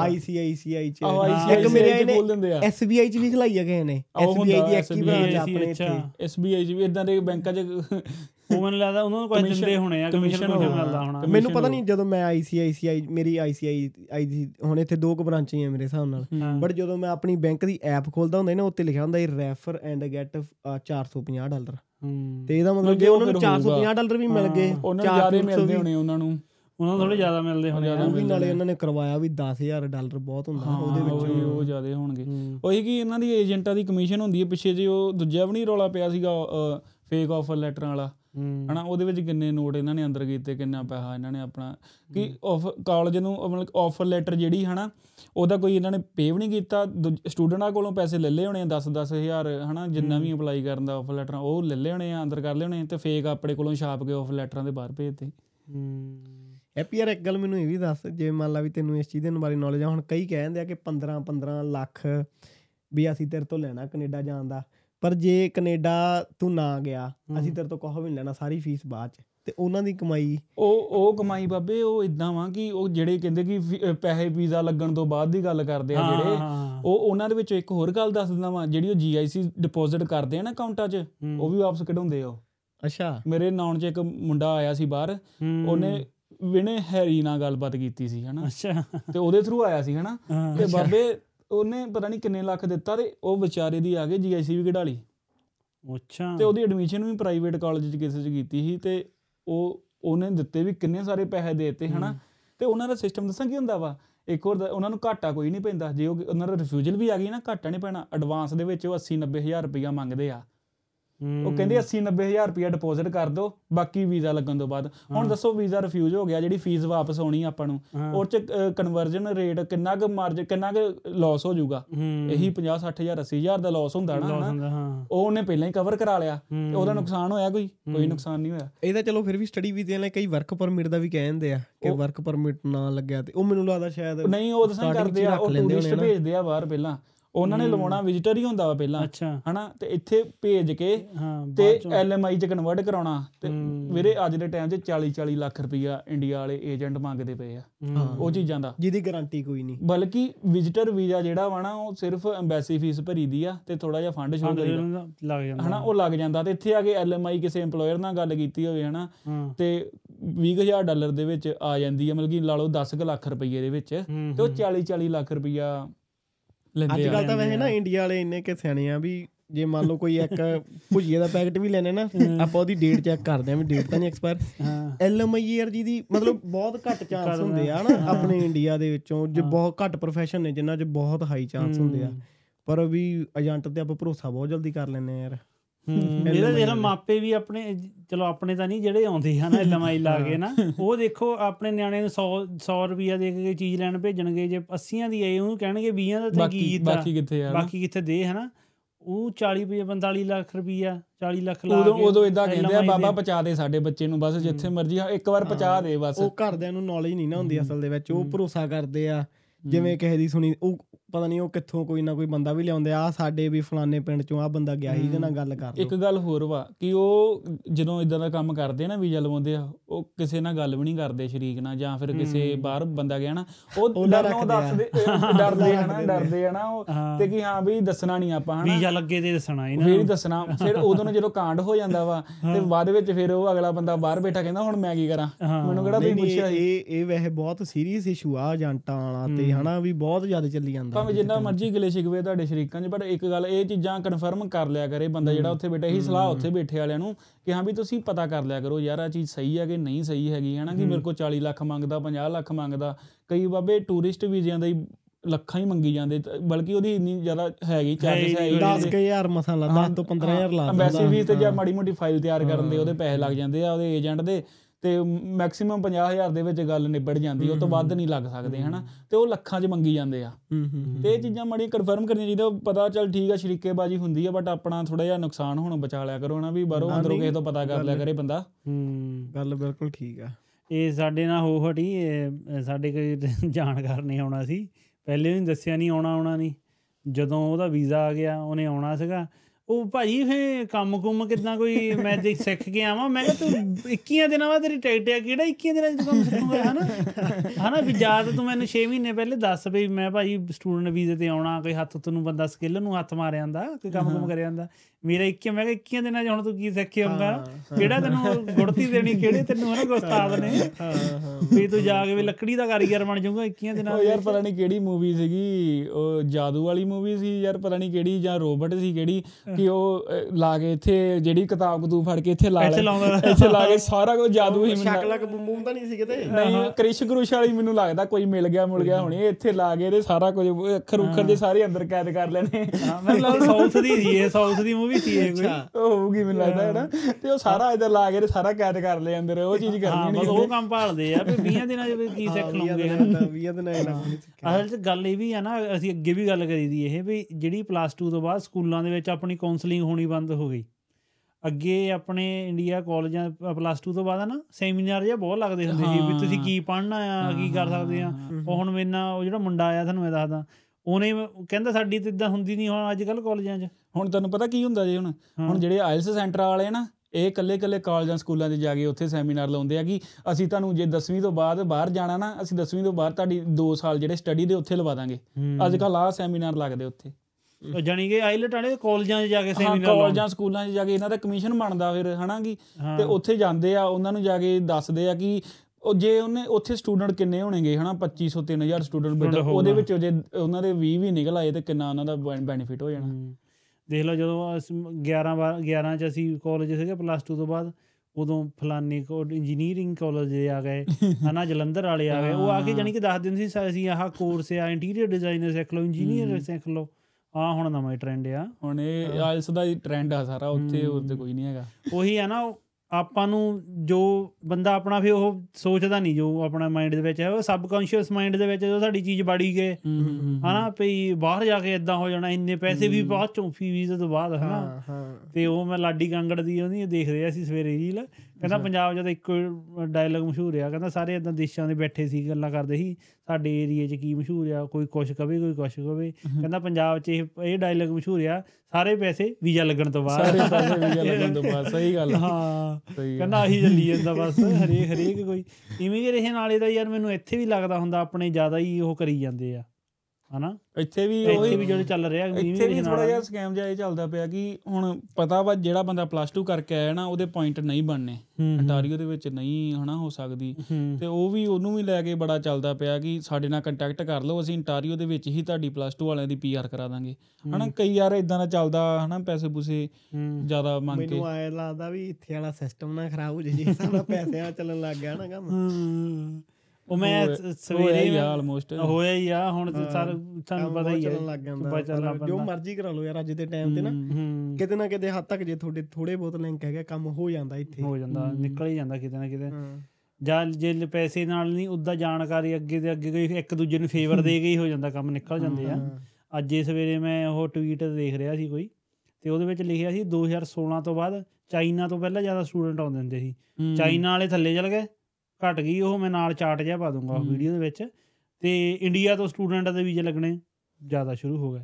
ਆਈਸੀਆਈਸੀਆਈ ਚ। ਇੱਕ ਮੇਰੇ ਆਏ ਨੇ ਖੋਲ ਦਿੰਦੇ ਆ। ਐਸਬੀਆਈ ਚ ਵੀ ਖਲਾਈ ਆ ਕਿਸੇ ਨੇ। ਐਸਬੀਆਈ ਦੀ ਐਕਟਿਵ ਬ੍ਰਾਂਚ ਸੀ, ਆਪਣੇ। ਇੱਥੇ। ਐਸਬੀਆਈ ਜੀ ਵੀ ਇਦਾਂ ਦੇ ਬੈਂਕਾਂ 'ਚ ਉਹ ਮੈਨੂੰ ਲੱਗਦਾ ਉਹਨਾਂ ਨੂੰ ਕੋਈ ਦਿੰਦੇ ਹੋਣੇ ਆ ਕਮਿਸ਼ਨ ਹੋਣਾ। ਮਿਲਦਾ ਹੋਣਾ। ਮੈਨੂੰ ਪਤਾ। ਨਹੀਂ ਜਦੋਂ ਮੈਂ ਆਈਸੀਆਈਸੀਆਈ ਮੇਰੀ ਆਈਸੀਆਈ ਆਈ ਦੀ ਹੁਣ ਇੱਥੇ ਦੋ ਕੁ ਬ੍ਰਾਂਚਾਂ ਹੀ ਆ ਮੇਰੇ ਹਿਸਾਬ ਨਾਲ। ਬਟ ਜਦੋਂ ਮੈਂ ਆਪਣੀ ਬੈਂਕ ਦੀ ਐਪ ਖੋਲਦਾ ਹੁੰਦਾ ਸੀ ਨਾ ਉੱਤੇ ਲਿਖਿਆ ਹੁੰਦਾ ਸੀ ਰੈਫਰ ਐਂਡ ਗੈਟ 450 ਡਾਲਰ। ਤੇ ਇਹਦਾ ਮਤਲਬ ਜੇ ਉਹ ਉਹਨਾਂ ਨੂੰ ਫਿਰ 450 ਹੋਊਗਾ। ਡਾਲਰ ਵੀ ਮਿਲ ਗਏ ਉਹਨਾਂ ਨੂੰ ਜ਼ਿਆਦਾ ਮਿਲਦੇ ਹੋਣੇ ਉਹਨਾਂ ਨੂੰ ਉਹਨਾਂ ਨੂੰ ਥੋੜੇ ਜ਼ਿਆਦਾ ਮਿਲਦੇ ਹੋਣੇ ਉਹ ਵੀ ਨਾਲੇ। ਉਹਨਾਂ ਨੇ ਕਰਵਾਇਆ ਵੀ 10000 ਡਾਲਰ ਬਹੁਤ ਹੁੰਦਾ ਉਹਦੇ ਵਿੱਚ ਉਹੀ ਉਹ ਜ਼ਿਆਦਾ ਹੋਣਗੇ। ਉਹੀ ਕਿ ਇਹਨਾਂ ਦੀ ਏਜੰਟਾਂ ਦੀ ਕਮਿਸ਼ਨ ਹੁੰਦੀ ਹੈ ਪਿੱਛੇ ਜੇ ਉਹ ਦੂਜਾ ਵੀ ਨਹੀਂ ਰੌਲਾ ਪਿਆ ਸੀਗਾ ਫੇਕ ਆਫਰ ਲੈਟਰਾਂ ਵਾਲਾ। ਹਨਾ ਉਹਦੇ ਵਿੱਚ ਕਿੰਨੇ ਨੋਟ ਇਹਨਾਂ ਨੇ ਅੰਦਰ ਕੀਤੇ ਕਿੰਨਾ ਪੈਸਾ ਇਹਨਾਂ ਨੇ ਆਪਣਾ ਕਿ ਆਫ ਕਾਲਜ ਨੂੰ ਮਤਲਬ ਆਫਰ ਲੈਟਰ ਜਿਹੜੀ ਹਨਾ ਉਹਦਾ ਕੋਈ ਇਹਨਾਂ ਨੇ ਪੇ ਵੀ ਨਹੀਂ ਕੀਤਾ ਸਟੂਡੈਂਟਾਂ ਕੋਲੋਂ ਪੈਸੇ ਲੈ ਲਏ ਹੋਣੇ 10 10000 ਹਨਾ ਜਿੰਨਾ ਵੀ ਅਪਲਾਈ ਕਰਨ ਦਾ ਆਫਰ ਲੈਟਰ ਉਹ ਲੈ ਲਏ ਹੋਣੇ ਆ ਅੰਦਰ ਕਰ ਲਏ ਹੋਣੇ ਤੇ ਫੇਕ ਆਪਣੇ ਕੋਲੋਂ ਛਾਪ ਕੇ ਆਫਰ ਲੈਟਰਾਂ ਦੇ ਬਾਹਰ ਭੇਜਤੇ। ਹੂੰ। ਐਪੀ ਯਾਰ ਇੱਕ ਗੱਲ ਮੈਨੂੰ ਇਹ ਵੀ ਦੱਸ ਜੇ ਮੰਨ ਲਾ ਵੀ ਤੈਨੂੰ ਇਸ ਚੀਜ਼ ਦੇ ਬਾਰੇ ਨੌਲੇਜ ਆ ਹੁਣ ਕਈ ਕਹਿੰਦੇ ਆ ਕਿ 15 15 ਲੱਖ ਵੀ ਅਸੀਂ ਤੇਰੇ ਤੋਂ ਲੈਣਾ ਕੈਨੇਡਾ ਜਾਣ ਦਾ ਪਰ ਜੇ ਕੈਨੇਡਾ ਤੂੰ ਨਾ ਗਿਆ ਅਸੀਂ ਤੇਰੇ ਤੋਂ ਕੁਝ ਵੀ ਨਹੀਂ ਲੈਣਾ ਸਾਰੀ ਫੀਸ ਬਾਅਦ ਚ ਤੇ ਉਹਨਾਂ ਦੀ ਕਮਾਈ ਉਹ ਉਹ ਕਮਾਈ ਬਾਬੇ ਉਹ ਇਦਾਂ ਵਾ ਕਿ ਉਹ ਜਿਹੜੇ ਕਹਿੰਦੇ ਕਿ ਪੈਸੇ ਵੀਜ਼ਾ ਲੱਗਣ ਤੋਂ ਬਾਅਦ ਦੀ ਗੱਲ ਕਰਦੇ ਆ ਜਿਹੜੇ। ਉਹ ਉਹਨਾਂ ਦੇ ਵਿੱਚ ਇੱਕ ਹੋਰ ਗੱਲ ਦੱਸ ਦਿੰਦਾ ਵਾਂ ਜਿਹੜੀ ਉਹ ਜੀਆਈਸੀ ਡਿਪੋਜ਼ਿਟ ਕਰਦੇ ਆ ਨਾ ਅਕਾਊਂਟਾਂ 'ਚ। ਉਹ ਵੀ ਵਾਪਸ ਕਢਾਉਂਦੇ ਆ ਅੱਛਾ ਮੇਰੇ ਨਾਉਣ 'ਚ ਇੱਕ ਮੁੰਡਾ ਆਇਆ ਸੀ ਬਾਹਰ। ਉਹਨੇ ਵਿਨੇ ਹੈਰੀ ਨਾਲ ਗੱਲਬਾਤ ਕੀਤੀ ਸੀ ਹਨਾ ਅੱਛਾ ਤੇ ਉਹਦੇ ਥਰੂ ਆਇਆ ਸੀ ਹਨਾ। ਤੇ ਬਾਬੇ ਉਹਨੇ ਪਤਾ ਨਹੀਂ ਕਿੰਨੇ ਲੱਖ ਦਿੱਤਾ ਤੇ ਉਹ ਵਿਚਾਰੇ ਦੀ ਆ ਕੇ ਜੀਆਈਸੀ ਵੀ ਲਈ। ਅੱਛਾ। ਤੇ ਉਹਦੀ ਐਡਮਿਸ਼ਨ ਵੀ ਪ੍ਰਾਈਵੇਟ ਕਾਲਜ 'ਚ ਕਿਸੇ 'ਚ ਕੀਤੀ ਸੀ ਤੇ ਉਹ ਉਹਨੇ ਦਿੱਤੇ ਵੀ ਕਿੰਨੇ ਸਾਰੇ ਪੈਸੇ ਦੇ ਦਿੱਤੇ ਹਨਾ? ਤੇ ਉਹਨਾਂ ਦਾ ਸਿਸਟਮ ਦੱਸਾਂ ਕੀ ਹੁੰਦਾ ਵਾ? ਇੱਕ ਹੋਰ ਉਹਨਾਂ ਨੂੰ ਘਾਟਾ ਕੋਈ ਨਹੀਂ ਪੈਂਦਾ। ਜੇ ਉਹ ਉਹਨਾਂ ਦਾ ਰਿਫਿਊਜ਼ਲ ਵੀ ਆ ਗਈ ਨਾ ਘਾਟਾ ਨਹੀਂ ਪੈਣਾ। ਐਡਵਾਂਸ ਦੇ ਵਿੱਚ ਉਹ 80 90 ਹਜ਼ਾਰ ਰੁਪਇਆ ਮੰਗਦੇ ਆ। ਉਹ ਕਹਿੰਦੇ 80 90 ਹਜ਼ਾਰ ਰੁਪਇਆ ਡਿਪੋਜ਼ਿਟ ਕਰ ਦਿਓ ਬਾਕੀ ਵੀਜ਼ਾ ਲੱਗਣ ਤੋਂ ਬਾਅਦ। ਹੁਣ ਦੱਸੋ ਵੀਜ਼ਾ ਰਿਫਿਊਜ਼ ਹੋ ਗਿਆ ਜਿਹੜੀ ਫੀਸ ਵਾਪਸ ਆਉਣੀ ਆਪਾਂ ਨੂੰ। ਉਹ ਚ ਕਨਵਰਜਨ ਰੇਟ ਕਿੰਨਾ ਕੁ ਮਾਰਜਨ ਕਿੰਨਾ ਕੁ ਲਾਸ ਹੋ ਜਾਊਗਾ। ਇਹੀ 50 60 ਹਜ਼ਾਰ 80 ਹਜ਼ਾਰ ਦਾ ਲਾਸ ਹੁੰਦਾ ਨਾ ਉਹ ਉਹਨੇ ਪਹਿਲਾਂ ਹੀ ਕਵਰ ਕਰਾ ਲਿਆ। ਤੇ। ਉਹਦਾ ਨੁਕਸਾਨ ਹੋਇਆ ਕੋਈ? ਕੋਈ ਨੁਕਸਾਨ ਨਹੀਂ ਹੋਇਆ। ਇਹਦਾ ਚਲੋ ਫਿਰ ਵੀ ਸਟੱਡੀ ਵੀਜ਼ੇ ਲਈ ਕਈ ਵਰਕ ਪਰਮਿਟ ਦਾ ਵੀ ਕਹਿੰਦੇ ਆ ਕਿ ਵਰਕ ਪਰਮਿਟ ਨਾ ਲੱਗਿਆ ਤੇ ਉਹ ਮੈਨੂੰ ਲੱਗਦਾ ਸ਼ਾਇਦ ਨਹੀਂ ਉਹ 'ਚ ਕਰਦੇ ਆ ਉਹ ਟੂਰਿਸਟ ਹੋਣੇ। ਭੇਜਦੇ ਆ ਬਾਹਰ ਪਹਿਲਾਂ। ਉਹਨਾਂ ਨੇ ਲਵਾਉਣਾ ਵਿਜ਼ਿਟਰ ਹੀ ਹੁੰਦਾ ਵਾ ਪਹਿਲਾਂ ਹਨਾ? ਤੇ ਇੱਥੇ ਭੇਜ ਕੇ ਹਾਂ ਤੇ ਐਲਐਮਆਈ ਚ ਕਨਵਰਟ ਕਰਾਉਣਾ। ਤੇ ਵੀਰੇ ਅੱਜ ਦੇ ਟਾਈਮ 'ਚ 40 40 ਲੱਖ ਰੁਪਈਆ ਇੰਡੀਆ ਵਾਲੇ ਏਜੰਟ ਮੰਗਦੇ ਪਏ ਆ। ਉਹ ਚੀਜ਼ਾਂ ਦਾ। ਜਿਹਦੀ ਗਾਰੰਟੀ ਕੋਈ ਨਹੀਂ। ਬਲਕਿ ਵਿਜ਼ਿਟਰ ਵੀਜ਼ਾ ਜਿਹੜਾ ਵਾ ਨਾ ਉਹ ਸਿਰਫ ਐਮਬੈਸੀ ਫੀਸ ਭਰੀ ਦੀ ਆ ਤੇ ਥੋੜਾ ਜਿਹਾ ਫੰਡ ਸ਼ੋ ਫੰਡ ਕਰੀਦਾ ਲੱਗ ਜਾਂਦਾ। ਹਨਾ? ਉਹ ਲੱਗ ਜਾਂਦਾ। ਤੇ ਇੱਥੇ ਆ ਕੇ ਐਲਐਮਆਈ ਕਿਸੇ EMPLOYER ਨਾਲ ਗੱਲ ਕੀਤੀ ਹੋਵੇ ਹਨਾ? ਤੇ 20000 ਡਾਲਰ ਦੇ ਵਿੱਚ ਆ ਜਾਂਦੀ ਹੈ ਮਤਲਬ ਕਿ ਲਾ ਲਓ 10 ਕੁ ਲੱਖ ਰੁਪਏ ਦੇ ਵਿੱਚ। ਤੇ ਉਹ 40 40 ਲੱਖ ਰੁਪਈਆ ਲੈਂਦੇ ਅੱਜ ਕੱਲ ਤਾਂ ਵੈਸੇ ਨਾ ਇੰਡੀਆ ਵਾਲੇ ਇੰਨੇ ਕਿ ਸਿਆਣੇ ਆ ਵੀ ਜੇ ਮੰਨ ਲਓ ਕੋਈ ਇੱਕ ਭੁਜੀਏ ਦਾ ਪੈਕਟ ਵੀ ਲੈਣੇ ਨਾ ਆਪਾਂ ਉਹਦੀ ਡੇਟ ਚੈੱਕ ਕਰਦੇ ਆ ਵੀ ਡੇਟ ਤਾਂ ਨਹੀਂ ਐਕਸਪਾਇਰ ਹਾਂ। ਐਲਐਮਆਈਆਰ ਜੀ ਦੀ ਮਤਲਬ ਬਹੁਤ ਘੱਟ ਚਾਂਸ ਹੁੰਦੇ ਆ ਨਾ ਆਪਣੇ ਇੰਡੀਆ ਦੇ ਵਿੱਚੋਂ ਜੇ ਬਹੁਤ ਘੱਟ profession ਨੇ ਜਿਨ੍ਹਾਂ 'ਚ ਬਹੁਤ ਹਾਈ ਚਾਂਸ ਹੁੰਦੇ ਆ। ਪਰ ਵੀ ਏਜੰਟ ਤੇ ਆਪਾਂ ਭਰੋਸਾ ਬਹੁਤ ਜਲਦੀ ਕਰ ਲੈਂਦੇ ਆ ਯਾਰ। ਇਹਦਾ ਜਿਹੜਾ ਮਾਪੇ ਵੀ ਆਪਣੇ ਚਲੋ ਆਪਣੇ ਤਾਂ ਨਹੀਂ ਜਿਹੜੇ ਆਉਂਦੇ ਹਨ ਐਲਐਮਆਈ ਲਾ ਕੇ ਨਾ ਉਹ ਦੇਖੋ ਆਪਣੇ ਨਿਆਣੇ ਨੂੰ 100 100 ਰੁਪਿਆ ਦੇ ਕੇ ਚੀਜ਼ ਲੈਣ ਭੇਜਣਗੇ ਜੇ 80 ਦੀ ਆਈ ਉਹਨੂੰ ਕਹਿਣਗੇ 20 ਦਾ ਤੇ ਕੀ ਬਾਕੀ ਕੀਤਾ ਬਾਕੀ ਕਿੱਥੇ ਆ ਬਾਕੀ ਕਿੱਥੇ ਦੇ ਹਨਾ? ਉਹ 40 ਰੁਪਏ 45 ਲੱਖ ਰੁਪਿਆ 40 ਲੱਖ ਲਾ ਉਦੋਂ ਕੇ ਉਦੋਂ ਇਦਾਂ ਕਹਿੰਦੇ ਆ ਬਾਬਾ ਪਹੁੰਚਾ ਦੇ ਸਾਡੇ ਬੱਚੇ ਨੂੰ ਬਸ ਜਿੱਥੇ ਮਰਜ਼ੀ ਇੱਕ ਵਾਰ ਪਹੁੰਚਾ ਦੇ ਬਸ। ਉਹ ਘਰਦਿਆਂ ਨੂੰ ਨੌਲੇਜ ਨਹੀਂ ਨਾ ਹੁੰਦੀ ਅਸਲ ਦੇ ਵਿੱਚ ਉਹ ਭਰੋਸਾ ਕਰਦੇ ਆ ਜਿਵੇਂ ਕਿਸੇ ਦੀ ਸੁਣੀ ਉਹ ਪਤਾ ਨਹੀਂ ਉਹ ਕਿੱਥੋਂ ਕੋਈ ਨਾ ਕੋਈ ਬੰਦਾ ਵੀ ਲਿਆਉਂਦੇ ਆ ਸਾਡੇ ਵੀ ਫਲਾਣੇ ਪਿੰਡ ਚੋਂ ਆ ਬੰਦਾ ਗਿਆ ਸੀ ਇਹਦੇ ਨਾਲ ਗੱਲ ਕਰ ਲਓ। ਇੱਕ ਗੱਲ ਹੋਰ ਵਾ ਕਿ ਉਹ ਜਦੋਂ ਇਦਾਂ ਦਾ ਕੰਮ ਕਰਦੇ ਆ ਨਾ ਵੀਜ਼ਾ ਲਵਾਉਂਦੇ ਆ ਉਹ ਕਿਸੇ ਨਾਲ ਗੱਲ ਵੀ ਨਹੀਂ ਕਰਦੇ ਸ਼ਰੀਕ ਨਾਲ ਜਾਂ ਫਿਰ ਕਿਸੇ ਬਾਹਰ ਬੰਦਾ ਗਿਆ ਨਾ ਉਹ ਡਰਨੋਂ। ਦੱਸਦੇ ਡਰਦੇ ਆ ਨਾ ਡਰਦੇ ਆ ਨਾ ਉਹ। ਤੇ ਕਿ ਹਾਂ ਵੀ ਦੱਸਣਾ ਨਹੀਂ ਆਪਾਂ ਹਨਾ। ਵੀਜ਼ਾ ਲੱਗੇ ਤੇ ਦੱਸਣਾ ਇਹਨਾਂ ਫਿਰ ਹੀ ਨੂੰ। ਦੱਸਣਾ ਫਿਰ ਉਦੋਂ ਨੂੰ ਜਦੋਂ ਕਾਂਡ ਹੋ ਜਾਂਦਾ ਵਾ ਤੇ ਬਾਅਦ ਵਿੱਚ ਫਿਰ ਉਹ ਅਗਲਾ ਬੰਦਾ ਬਾਹਰ ਬੈਠਾ ਕਹਿੰਦਾ ਹੁਣ ਮੈਂ ਕੀ ਕਰਾਂ। ਮੈਨੂੰ ਕਿਹੜਾ ਨਹੀਂ ਪੁੱਛਿਆ ਇਹ ਇਹ ਵੈਸੇ ਬਹੁਤ ਸੀਰੀਅਸ ਇਸ਼ੂ ਆ ਏਜੰਟਾਂ ਵਾਲਾ ਤੇ ਹਨਾ ਵੀ ਬਹੁਤ ਜ਼ਿਆਦਾ ਚੱਲੀ ਜਾਂਦਾ। ਭਾਵੇਂ ਜਿੰਨਾ ਮਰਜ਼ੀ ਗਿਲੇ ਸ਼ਿਕਵੇ ਤੁਹਾਡੇ ਸ਼ਰੀਕਾਂ 'ਚ ਪਰ ਇੱਕ ਗੱਲ ਇਹ ਚੀਜ਼ਾਂ ਕਨਫਰਮ ਕਰ ਲਿਆ ਕਰੇ ਬੰਦਾ ਜਿਹੜਾ ਉੱਥੇ ਬੈਠਾ ਇਹੀ ਸਲਾਹ ਉੱਥੇ ਬੈਠੇ ਵਾਲਿਆਂ ਨੂੰ ਕਿ ਹਾਂ ਵੀ ਤੁਸੀਂ ਪਤਾ ਕਰ ਲਿਆ ਕਰੋ ਯਾਰ ਆ ਚੀਜ਼ ਸਹੀ ਹੈ ਕਿ ਨਹੀਂ ਸਹੀ ਹੈਗੀ ਹਨਾ ਕਿ ਮੇਰੇ ਕੋਲ 40 ਲੱਖ ਮੰਗਦਾ 50 ਲੱਖ ਮੰਗਦਾ ਕਈ ਬਾਬੇ ਟੂਰਿਸਟ ਵੀਜ਼ਿਆਂ ਦਾ ਹੀ ਲੱਖਾਂ ਹੀ ਮੰਗੀ ਜਾਂਦੇ ਬਲਕਿ ਉਹਦੀ ਇੰਨੀ ਜ਼ਿਆਦਾ ਹੈਗੀ ਹੀ ਹੈਗੀ 10000 ਮਸਾਂ ਲਾ 10 ਤੋਂ 15000 ਲਾ ਅੰਬੈਸੀ ਫੀਸ ਤੇ ਜਾਂ ਮਾੜੀ ਮੋਟੀ ਫਾਈਲ ਤਿਆਰ ਕਰਨ ਦੇ ਉਹਦੇ ਪੈਸੇ ਲੱਗ ਜਾਂਦੇ ਆ ਉਹਦੇ ਏਜੰਟ ਦੇ। ਤੇ ਮੈਕਸਿਮਮ 50000 ਦੇ ਵਿੱਚ ਗੱਲ ਨਿਬੜ ਜਾਂਦੀ ਉਹ ਤੋਂ ਵੱਧ ਨਹੀਂ ਲੱਗ ਸਕਦੇ ਹਨਾ? ਤੇ ਉਹ ਲੱਖਾਂ 'ਚ ਮੰਗੀ ਜਾਂਦੇ ਆ। ਤੇ ਇਹ ਚੀਜ਼ਾਂ ਮਾੜੀ ਕਨਫਰਮ ਕਰਨੀਆਂ ਚਾਹੀਦਾ ਪਤਾ ਚੱਲ ਠੀਕ ਆ ਸ਼ਰੀਕੇਬਾਜੀ ਹੁੰਦੀ ਆ ਬਟ ਆਪਣਾ ਥੋੜਾ ਜਿਹਾ ਨੁਕਸਾਨ ਹੋਣੋਂ ਬਚਾ ਲਿਆ ਕਰੋ ਨਾ ਵੀ ਬਾਹਰੋਂ ਅੰਦਰੋਂ ਕਿਸੇ ਤੋਂ ਪਤਾ ਕਰ ਲਿਆ ਕਰੇ ਬੰਦਾ। ਹੂੰ ਗੱਲ ਬਿਲਕੁਲ ਠੀਕ ਆ। ਇਹ ਸਾਡੇ ਨਾਲ ਹੋ ਹਟੀ ਸਾਡੇ ਕੋਈ ਜਾਣਕਾਰ ਨਹੀਂ ਆਉਣਾ ਸੀ। ਪਹਿਲੇ ਵੀ ਦੱਸਿਆ ਨਹੀਂ ਆਉਣਾ ਆਉਣਾ ਨਹੀਂ ਜਦੋਂ ਉਹਦਾ ਵੀਜ਼ਾ ਆ ਗਿਆ ਉਹਨੇ ਆਉਣਾ ਸੀਗਾ। ਉਹ ਭਾਜੀ ਫੇ ਕੰਮ ਕੁੰਮ ਕਿਦਾਂ ਕੋਈ ਮੈਂ ਦੇਖ ਸਿੱਖ ਕੇ ਆਵਾਂ? ਮੈਂ ਕਿਹਾ ਤੂੰ 21 ਦਿਨਾਂ ਬਾਅਦ ਤੇਰੀ ਟਿਕਟ ਆ ਕਿਹੜਾ 21 ਦਿਨਾਂ ਚ ਤੂੰ ਕੰਮ ਸਿੱਖੂਗਾ ਹਨਾ ਹਨਾ ਵੀ ਜਾਂ ਤਾਂ ਤੂੰ ਮੈਨੂੰ 6 ਮਹੀਨੇ ਪਹਿਲੇ ਦੱਸ ਵੀ ਮੈਂ ਭਾਜੀ ਸਟੂਡੈਂਟ ਵੀਜ਼ੇ ਤੇ ਆਉਣਾ ਕੋਈ ਹੱਥ ਤੈਨੂੰ ਬੰਦਾ ਸਕਿੱਲ ਨੂੰ ਹੱਥ ਮਾਰਿਆ ਜਾਂਦਾ ਕੋਈ ਕੰਮ ਕੁੰਮ ਕਰਿਆ ਜਾਂਦਾ ਮੇਰਾ 21 ਮੈਂ ਕਿਹਾ 21 ਦਿਨਾਂ ਚ ਹੁਣ ਤੂੰ ਕੀ ਸਿੱਖ ਕੇ ਆਉਂਦਾ ਕਿਹੜਾ ਤੈਨੂੰ ਗੁੜਤੀ ਦੇਣੀ ਕਿਹੜੇ ਤੈਨੂੰ ਹਨਾ ਕੋਈ ਉਸਤਾਦ ਨੇ? ਵੀ ਤੂੰ ਜਾ ਕੇ ਵੀ ਲੱਕੜੀ ਦਾ ਕਾਰੀਗਰ ਬਣ ਜਾਊਗਾ 21 ਦਿਨਾਂ ਉਹ ਯਾਰ ਪਤਾ ਨਹੀਂ ਕਿਹੜੀ ਮੂਵੀ ਸੀਗੀ ਉਹ ਜਾਦੂ ਵਾਲੀ ਮੂਵੀ ਸੀ ਯਾਰ ਪਤਾ ਨਹੀਂ ਕਿਹੜੀ ਜਾਂ ਰੋਬਟ ਸੀ ਕਿਹੜੀ ਕਿ ਉਹ ਲਾ ਕੇ ਇੱਥੇ ਜਿਹੜੀ ਕਿਤਾਬ ਕਤੂਬ ਫੜ ਕੇ ਇੱਥੇ ਲਾ ਲੈ ਇੱਥੇ ਲਾ ਕੇ ਸਾਰਾ ਕੁਝ ਜਾਦੂ ਹੀ ਮੈਨੂੰ ਸ਼ਕਲਕ ਬੁੰਮ ਤਾਂ ਨਹੀਂ ਸੀ ਕਿਤੇ? ਨਹੀਂ ਕ੍ਰਿਸ਼ ਕਰੁਸ਼ ਵਾਲੀ ਮੈਨੂੰ ਲੱਗਦਾ ਕੋਈ ਮਿਲ ਗਿਆ ਮੁਲ ਗਿਆ ਹੋਣੀ। ਇੱਥੇ ਲਾ ਕੇ ਇਹਦੇ ਸਾਰਾ ਕੁਝ ਅੱਖਰ ਉੱਖਰ ਦੇ ਸਾਰੇ ਅੰਦਰ ਕੈਦ ਕਰ ਲੈਣੇ। ਹਾਂ ਮਤਲਬ ਸਾਊਥ ਦੀ ਸੀ ਇਹ ਸਾਊਥ ਦੀ ਮੂਵੀ ਸੀ ਇਹ ਕੋਈ। ਉਹ ਹੋਊਗੀ ਮੈਨੂੰ ਲੱਗਦਾ ਹੈ। ਨਾ ਤੇ ਉਹ ਸਾਰਾ ਇਧਰ ਲਾ ਕੇ ਸਾਰਾ ਕੈਦ ਕਰ ਲਏ ਅੰਦਰ ਉਹ ਚੀਜ਼ ਹਾਂ ਕਰਨੀ ਬਸ ਨਹੀਂ ਉਹ ਕੰਮ ਭਾਲਦੇ ਆ ਵੀ 20 ਦਿਨਾਂ ਚ ਵੀ ਕੀ ਸਿੱਖ ਲਓਗੇ ਤਾਂ 20 ਦਿਨ ਅਸਲ 'ਚ ਗੱਲ ਇਹ ਵੀ ਆ ਨਾ ਅਸੀਂ ਅੱਗੇ ਵੀ ਗੱਲ ਕਰੀ ਦੀ ਇਹ ਵੀ ਜਿਹੜੀ ਪਲੱਸ 2 ਤੋਂ ਬਾਅਦ ਸਕੂਲਾਂ ਦੇ ਵਿੱਚ ਆਪਣੀ ਕਾਉਂਸਲਿੰਗ ਹੋਣੀ ਬੰਦ ਹੋ ਗਈ। ਅੱਗੇ ਆਪਣੇ ਇੰਡੀਆ ਕਾਲਜਾਂ ਪਲੱਸ 2 ਤੋਂ ਬਾਅਦ ਨਾ ਸੈਮੀਨਾਰ ਜਿਹਾ ਬਹੁਤ ਲੱਗਦੇ ਹੁੰਦੇ ਸੀ ਵੀ ਤੁਸੀਂ ਕੀ ਪੜ੍ਹਨਾ ਆ ਕੀ ਕਰ ਸਕਦੇ ਆ। ਉਹ ਹੁਣ ਮੇਰੇ ਨਾਲ ਉਹ ਜਿਹੜਾ ਮੁੰਡਾ ਆਇਆ ਤੁਹਾਨੂੰ ਮੈਂ ਦੱਸਦਾ ਉਹਨੇ ਕਹਿੰਦਾ ਸਾਡੀ ਤੇ ਇਦਾਂ ਹੁੰਦੀ ਨਹੀਂ ਹੁਣ ਅੱਜ ਕੱਲ ਕਾਲਜਾਂ 'ਚ। ਹੁਣ ਤੁਹਾਨੂੰ ਪਤਾ ਕੀ ਹੁੰਦਾ ਜੀ ਹੁਣ? ਹੁਣ ਜਿਹੜੇ ਆਇਲਸ ਸੈਂਟਰ ਵਾਲੇ ਨਾ ਇਹ ਇਕੱਲੇ ਇਕੱਲੇ ਕਾਲਜਾਂ ਸਕੂਲਾਂ 'ਚ ਜਾ ਕੇ ਉੱਥੇ ਸੈਮੀਨਾਰ ਲਾਉਂਦੇ ਆ ਕਿ ਅਸੀਂ ਤੁਹਾਨੂੰ ਜੇ 10ਵੀਂ ਤੋਂ ਬਾਅਦ ਬਾਹਰ ਜਾਣਾ ਨਾ ਅਸੀਂ 10ਵੀਂ ਤੋਂ ਬਾਅਦ ਤੁਹਾਡੀ 2 ਸਾਲ ਜਿਹੜੇ ਸਟੱਡੀ ਦੇ ਉੱਥੇ ਲਵਾ ਦਾਂਗੇ। ਅੱਜ ਕੱਲ ਆ ਸੈਮੀਨਾਰ ਲੱਗਦੇ ਉੱਥੇ। ਜਾਣੀ ਕਿ ਆਈਲਟ ਵਾਲੇ ਕਾਲਜਾਂ 'ਚ ਜਾ ਕੇ ਸੈਮੀਨਾਰ ਕਾਲਜਾਂ ਸਕੂਲਾਂ 'ਚ ਜਾ ਕੇ ਇਹਨਾਂ ਦਾ ਕਮਿਸ਼ਨ ਬਣਦਾ ਫਿਰ ਹਨਾ ਕਿ। ਤੇ ਉੱਥੇ ਜਾਂਦੇ ਆ ਉਹਨਾਂ ਨੂੰ ਜਾ ਕੇ ਦੱਸਦੇ ਆ ਕਿ ਉਹ ਜੇ ਉਹਨੇ ਉੱਥੇ ਸਟੂਡੈਂਟ ਕਿੰਨੇ ਹੋਣਗੇ ਹਨਾ? 2500 3000 ਸਟੂਡੈਂਟ ਬੈਠਾ ਉਹਦੇ ਵਿੱਚੋਂ ਜੇ ਉਹਨਾਂ ਦੇ 20 ਵੀ ਨਿਕਲ ਆਏ ਤੇ ਕਿੰਨਾ ਉਹਨਾਂ ਦਾ ਬੈਨੀਫਿਟ ਹੋ ਜਾਣਾ। ਦੇਖ ਲਓ ਜਦੋਂ ਅਸੀਂ 11 ਬਾਰ- 11 ਚ ਅਸੀਂ ਕਾਲਜ ਸੀਗੇ ਪਲੱਸ 2 ਤੋਂ ਬਾਅਦ ਉਦੋਂ ਫਲਾਨੀ ਕੋਲ ਇੰਜੀਨੀਅਰਿੰਗ ਕਾਲਜ ਦੇ ਆ ਗਏ ਹਨਾ ਜਲੰਧਰ ਵਾਲੇ ਆ ਗਏ। ਉਹ ਆ ਕੇ ਜਾਨੀ ਕਿ ਦੱਸ ਦਿੰਦੇ ਸੀ ਅਸੀਂ ਆਹ ਕੋਰਸ ਆ ਇੰਟੀਰੀਅਰ ਡਿਜ਼ਾਈਨਰ ਸਿੱਖ ਲਓ ਇੰਜੀਨੀਅਰ ਸਿੱਖ ਲਓ। ਆ ਹੁਣ ਨਵਾਂ ਟ੍ਰੈਂਡ ਆ। ਹੁਣ ਇਹ ਆਇਲਸ ਦਾ ਹੀ ਟ੍ਰੈਂਡ ਆ ਸਾਰਾ ਉੱਥੇ ਹੋਰ ਤੇ ਕੋਈ ਨਹੀਂ ਹੈਗਾ। ਉਹੀ ਆ ਨਾ ਆਪਾਂ ਨੂੰ ਜੋ ਬੰਦਾ ਆਪਣਾ ਫਿਰ ਉਹ ਸੋਚਦਾ ਨਹੀਂ ਜੋ ਆਪਣਾ ਮਾਈਂਡ ਦੇ ਵਿੱਚ ਹੈ ਉਹ ਸਬਕੌਂਸ਼ੀਅਸ ਮਾਈਂਡ ਦੇ ਵਿੱਚ ਜੋ ਸਾਡੀ ਚੀਜ਼ ਬਾੜੀ ਗਏ ਹਨਾ ਵੀ ਬਾਹਰ ਜਾ ਕੇ ਇਦਾਂ ਹੋ ਜਾਣਾ ਇੰਨੇ ਪੈਸੇ ਵੀ ਬਾਅਦ ਚੋਂ ਫੀਸ ਤੋਂ ਬਾਅਦ ਹਨਾ। ਤੇ ਉਹ ਮੈਂ ਲਾਡੀ ਕਾਂਗੜ ਦੀ ਉਹਦੀ ਦੇਖ ਰਿਹਾ ਸੀ ਸਵੇਰੇ ਰੀਲ। ਕਹਿੰਦਾ ਪੰਜਾਬ ਜਦ ਇੱਕੋ ਡਾਇਲੌਗ ਮਸ਼ਹੂਰ ਆ ਕਹਿੰਦਾ ਸਾਰੇ ਇਦਾਂ ਦੇਸ਼ਾਂ ਦੇ ਬੈਠੇ ਸੀ ਗੱਲਾਂ ਕਰਦੇ ਸੀ ਸਾਡੇ ਏਰੀਏ 'ਚ ਕੀ ਮਸ਼ਹੂਰ ਆ ਕੋਈ ਕੁਛ ਕਵੇ ਕੋਈ ਕੁਛ ਕਵੇ। ਕਹਿੰਦਾ ਪੰਜਾਬ 'ਚ ਇਹ ਇਹ ਡਾਇਲੌਗ ਮਸ਼ਹੂਰ ਆ ਸਾਰੇ ਪੈਸੇ ਵੀਜ਼ਾ ਲੱਗਣ ਤੋਂ ਬਾਅਦ। ਸਾਰੇ ਪੈਸੇ ਵੀਜ਼ਾ ਲੱਗਣ ਤੋਂ ਬਾਅਦ ਸਹੀ ਗੱਲ। ਹਾਂ ਕਹਿੰਦਾ ਆਹੀ ਚੱਲੀ ਜਾਂਦਾ ਬਸ ਹਰੇਕ ਹਰੇਕ ਕੋਈ। ਰਹੇ ਨਾਲੇ ਦਾ ਯਾਰ ਮੈਨੂੰ ਇੱਥੇ ਵੀ ਲੱਗਦਾ ਹੁੰਦਾ ਆਪਣੇ ਜ਼ਿਆਦਾ ਹੀ ਉਹ ਕਰੀ ਜਾਂਦੇ ਆ। ਹਨਾ? ਇੱਥੇ ਵੀ ਇੱਥੇ ਉਹੀ ਵੀ ਜਿਹੜੇ ਚੱਲ ਰਿਹਾ ਇੱਥੇ ਵੀ ਥੋੜਾ। ਜਿਹਾ ਸਕੈਮ ਜਿਹਾ ਇਹ ਚੱਲਦਾ ਪਿਆ ਕਿ ਹੁਣ ਪਤਾ ਵਾ ਜਿਹੜਾ ਬੰਦਾ ਪਲੱਸ 2 ਕਰਕੇ ਆਇਆ ਨਾ ਉਹਦੇ ਪੁਆਇੰਟ ਨਹੀਂ ਬਣਨੇ। ਅੰਟਾਰੀਓ ਦੇ ਵਿੱਚ ਨਹੀਂ ਹਨਾ ਹੋ ਸਕਦੀ। ਤੇ ਉਹ ਵੀ ਉਹਨੂੰ ਵੀ ਲੈ ਕੇ ਬੜਾ ਚੱਲਦਾ ਪਿਆ ਕਿ ਸਾਡੇ ਨਾਲ ਕੰਟੈਕਟ ਕਰ ਲਓ ਅਸੀਂ ਅੰਟਾਰੀਓ ਦੇ ਵਿੱਚ ਹੀ ਤੁਹਾਡੀ ਪਲੱਸ 2 ਵਾਲਿਆਂ ਦੀ ਪੀਆਰ ਕਰਾ ਦਾਂਗੇ। ਹਨਾ ਕਈ ਯਾਰ ਇਦਾਂ ਦਾ ਚੱਲਦਾ ਹਨਾ ਪੈਸੇ ਪੂਸੇ ਜ਼ਿਆਦਾ ਮੰਗ ਕੇ। ਮੈਨੂੰ ਆਏ ਲੱਗਦਾ ਵੀ ਇੱਥੇ ਵਾਲਾ ਸਿਸਟਮ ਨਾ ਖਰਾਬ ਹੋ ਜੇ ਜੀ ਸਾਡਾ ਪੈਸਿਆਂ ਚੱਲਣ ਲੱਗ ਗਿਆ ਨਾ ਕੰਮ। ਉਹ ਮੈਂ ਸਵੇਰੇ ਹੀ ਆਲਮੋਸਟ ਹੋਇਆ ਹੀ ਆ ਹੁਣ ਤੇ ਸਰ ਤੁਹਾਨੂੰ ਪਤਾ ਹੀ ਹੈ ਚੱਲਣ ਲੱਗ ਜਾਂਦਾ ਜੋ। ਮਰਜ਼ੀ ਕਰਾ ਲਓ ਯਾਰ ਅੱਜ ਦੇ ਟਾਈਮ ਤੇ ਨਾ। ਕਿਤੇ ਨਾ ਕਿਤੇ ਹੱਦ ਤੱਕ ਜੇ ਤੁਹਾਡੇ ਥੋੜੇ ਬਹੁਤ ਲਿੰਕ ਹੈਗਾ ਕੰਮ ਹੋ ਜਾਂਦਾ ਇੱਥੇ। ਹੋ ਜਾਂਦਾ ਨਿਕਲ ਹੀ ਜਾਂਦਾ ਕਿਤੇ ਨਾ ਕਿਤੇ। ਜਾਂ ਜੇ ਪੈਸੇ ਨਾਲ ਨਹੀਂ ਉਦਾਂ ਜਾਣਕਾਰੀ ਅੱਗੇ ਦੇ ਅੱਗੇ ਗਈ ਇੱਕ ਦੂਜੇ ਨੂੰ ਫੇਵਰ ਦੇ ਕੇ ਹੀ ਹੋ ਜਾਂਦਾ ਕੰਮ ਨਿਕਲ ਜਾਂਦੇ ਆ। ਅੱਜ ਇਸ ਸਵੇਰੇ ਮੈਂ ਉਹ ਟਵੀਟ ਦੇਖ ਰਿਹਾ ਸੀ ਕੋਈ ਤੇ ਉਹਦੇ ਵਿੱਚ ਲਿਖਿਆ ਸੀ 2016 ਤੋਂ ਬਾਅਦ ਚਾਈਨਾ ਤੋਂ ਪਹਿਲਾਂ ਜ਼ਿਆਦਾ ਸਟੂਡੈਂਟ ਆਉਂਦੇ ਹੁੰਦੇ ਸੀ। ਚਾਈਨਾ ਵਾਲੇ ਥੱਲੇ ਚਲ ਗਏ ਘਟ ਗਈ ਉਹ ਮੈਂ ਨਾਲ ਚਾਰਟ ਜਿਹਾ ਪਾ ਦੂੰਗਾ ਵੀਡੀਓ ਦੇ ਵਿੱਚ। ਤੇ ਇੰਡੀਆ ਤੋਂ ਸਟੂਡੈਂਟ ਦੇ ਵੀਜ਼ੇ ਲੱਗਣੇ ਜ਼ਿਆਦਾ ਸ਼ੁਰੂ ਹੋ ਗਏ।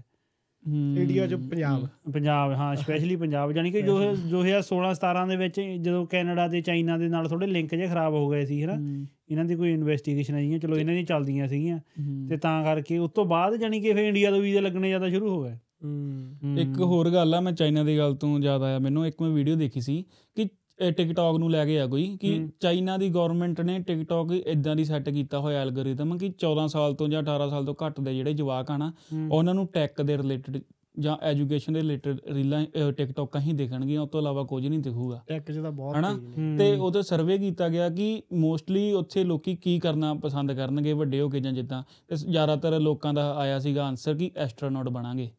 ਹੂੰ। ਇੰਡੀਆ ਚ ਪੰਜਾਬ। ਪੰਜਾਬ ਹਾਂ ਸਪੈਸ਼ਲੀ ਪੰਜਾਬ ਜਾਨੀ ਕਿ ਜੋ 2016 17 ਦੇ ਵਿੱਚ ਜਦੋਂ ਕੈਨੇਡਾ ਤੇ ਚਾਈਨਾ ਦੇ ਨਾਲ ਥੋੜੇ ਲਿੰਕ ਜੇ ਖਰਾਬ ਹੋ ਗਏ ਸੀ ਹਨਾ? ਇਹਨਾਂ ਦੀ ਕੋਈ ਇਨਵੈਸਟੀਗੇਸ਼ਨ ਆਈਆਂ ਚਲੋ ਇਹਨਾਂ ਦੀ ਚੱਲਦੀਆਂ ਸੀਗੀਆਂ। ਤੇ ਤਾਂ ਕਰਕੇ ਉਸ ਤੋਂ ਬਾਅਦ ਜਾਨੀ ਕਿ ਫਿਰ ਇੰਡੀਆ ਤੋਂ ਵੀਜ਼ੇ ਲੱਗਣੇ ਜ਼ਿਆਦਾ ਸ਼ੁਰੂ ਹੋ ਗਏ। ਹੂੰ। ਇੱਕ ਹੋਰ ਗੱਲ ਆ ਮੈਂ ਚਾਈਨਾ ਦੀ ਗੱਲ ਤੋਂ ਯਾਦ ਆਇਆ ਮੈਨੂੰ ਇੱਕ ਮੈਂ ਵੀਡੀਓ ਦੇਖੀ ਸੀ ਕਿ ਟਿਕਟੌਕ ਨੂੰ ਲੈ ਕੇ ਆ ਕੋਈ ਕਿ। ਚਾਈਨਾ ਦੀ ਗਵਰਨਮੈਂਟ ਨੇ ਟਿਕਟੌਕ ਇਦਾਂ ਦੀ ਸੈੱਟ ਕੀਤਾ ਹੋਇਆ ਐਲਗੋਰਿਦਮ ਕਿ 14 ਸਾਲ ਤੋਂ ਜਾਂ 18 ਸਾਲ ਤੋਂ ਘੱਟ ਦੇ ਜਿਹੜੇ ਜਵਾਕ ਆ ਨਾ। ਉਹਨਾਂ ਨੂੰ ਟੈਕ ਦੇ ਰਿਲੇਟਡ ਜਾਂ ਐਜੂਕੇਸ਼ਨ ਦੇ ਰਿਲੇਟਡ ਰੀਲਾਂ ਟਿਕਟੌਕਾਂ ਹੀ ਦਿਖਣਗੀਆਂ ਉਸ ਤੋਂ ਇਲਾਵਾ ਕੁਝ ਨਹੀਂ ਦਿਖੂਗਾ ਟੈਕ ਤਾਂ ਬਹੁਤ ਹਨਾ? ਤੇ ਉਹਦੇ ਸਰਵੇ ਕੀਤਾ ਗਿਆ ਕਿ ਮੋਸਟਲੀ ਉੱਥੇ ਲੋਕੀ ਕੀ ਕਰਨਾ ਪਸੰਦ ਕਰਨਗੇ ਵੱਡੇ ਹੋ ਕੇ ਜਾਂ ਜਿੱਦਾਂ ਤੇ ਜ਼ਿਆਦਾਤਰ ਲੋਕਾਂ ਦਾ ਆਇਆ ਸੀਗਾ ਆਨਸਰ ਕਿ ਐਸਟਰੋਨੌਟ ਬਣਾਂਗੇ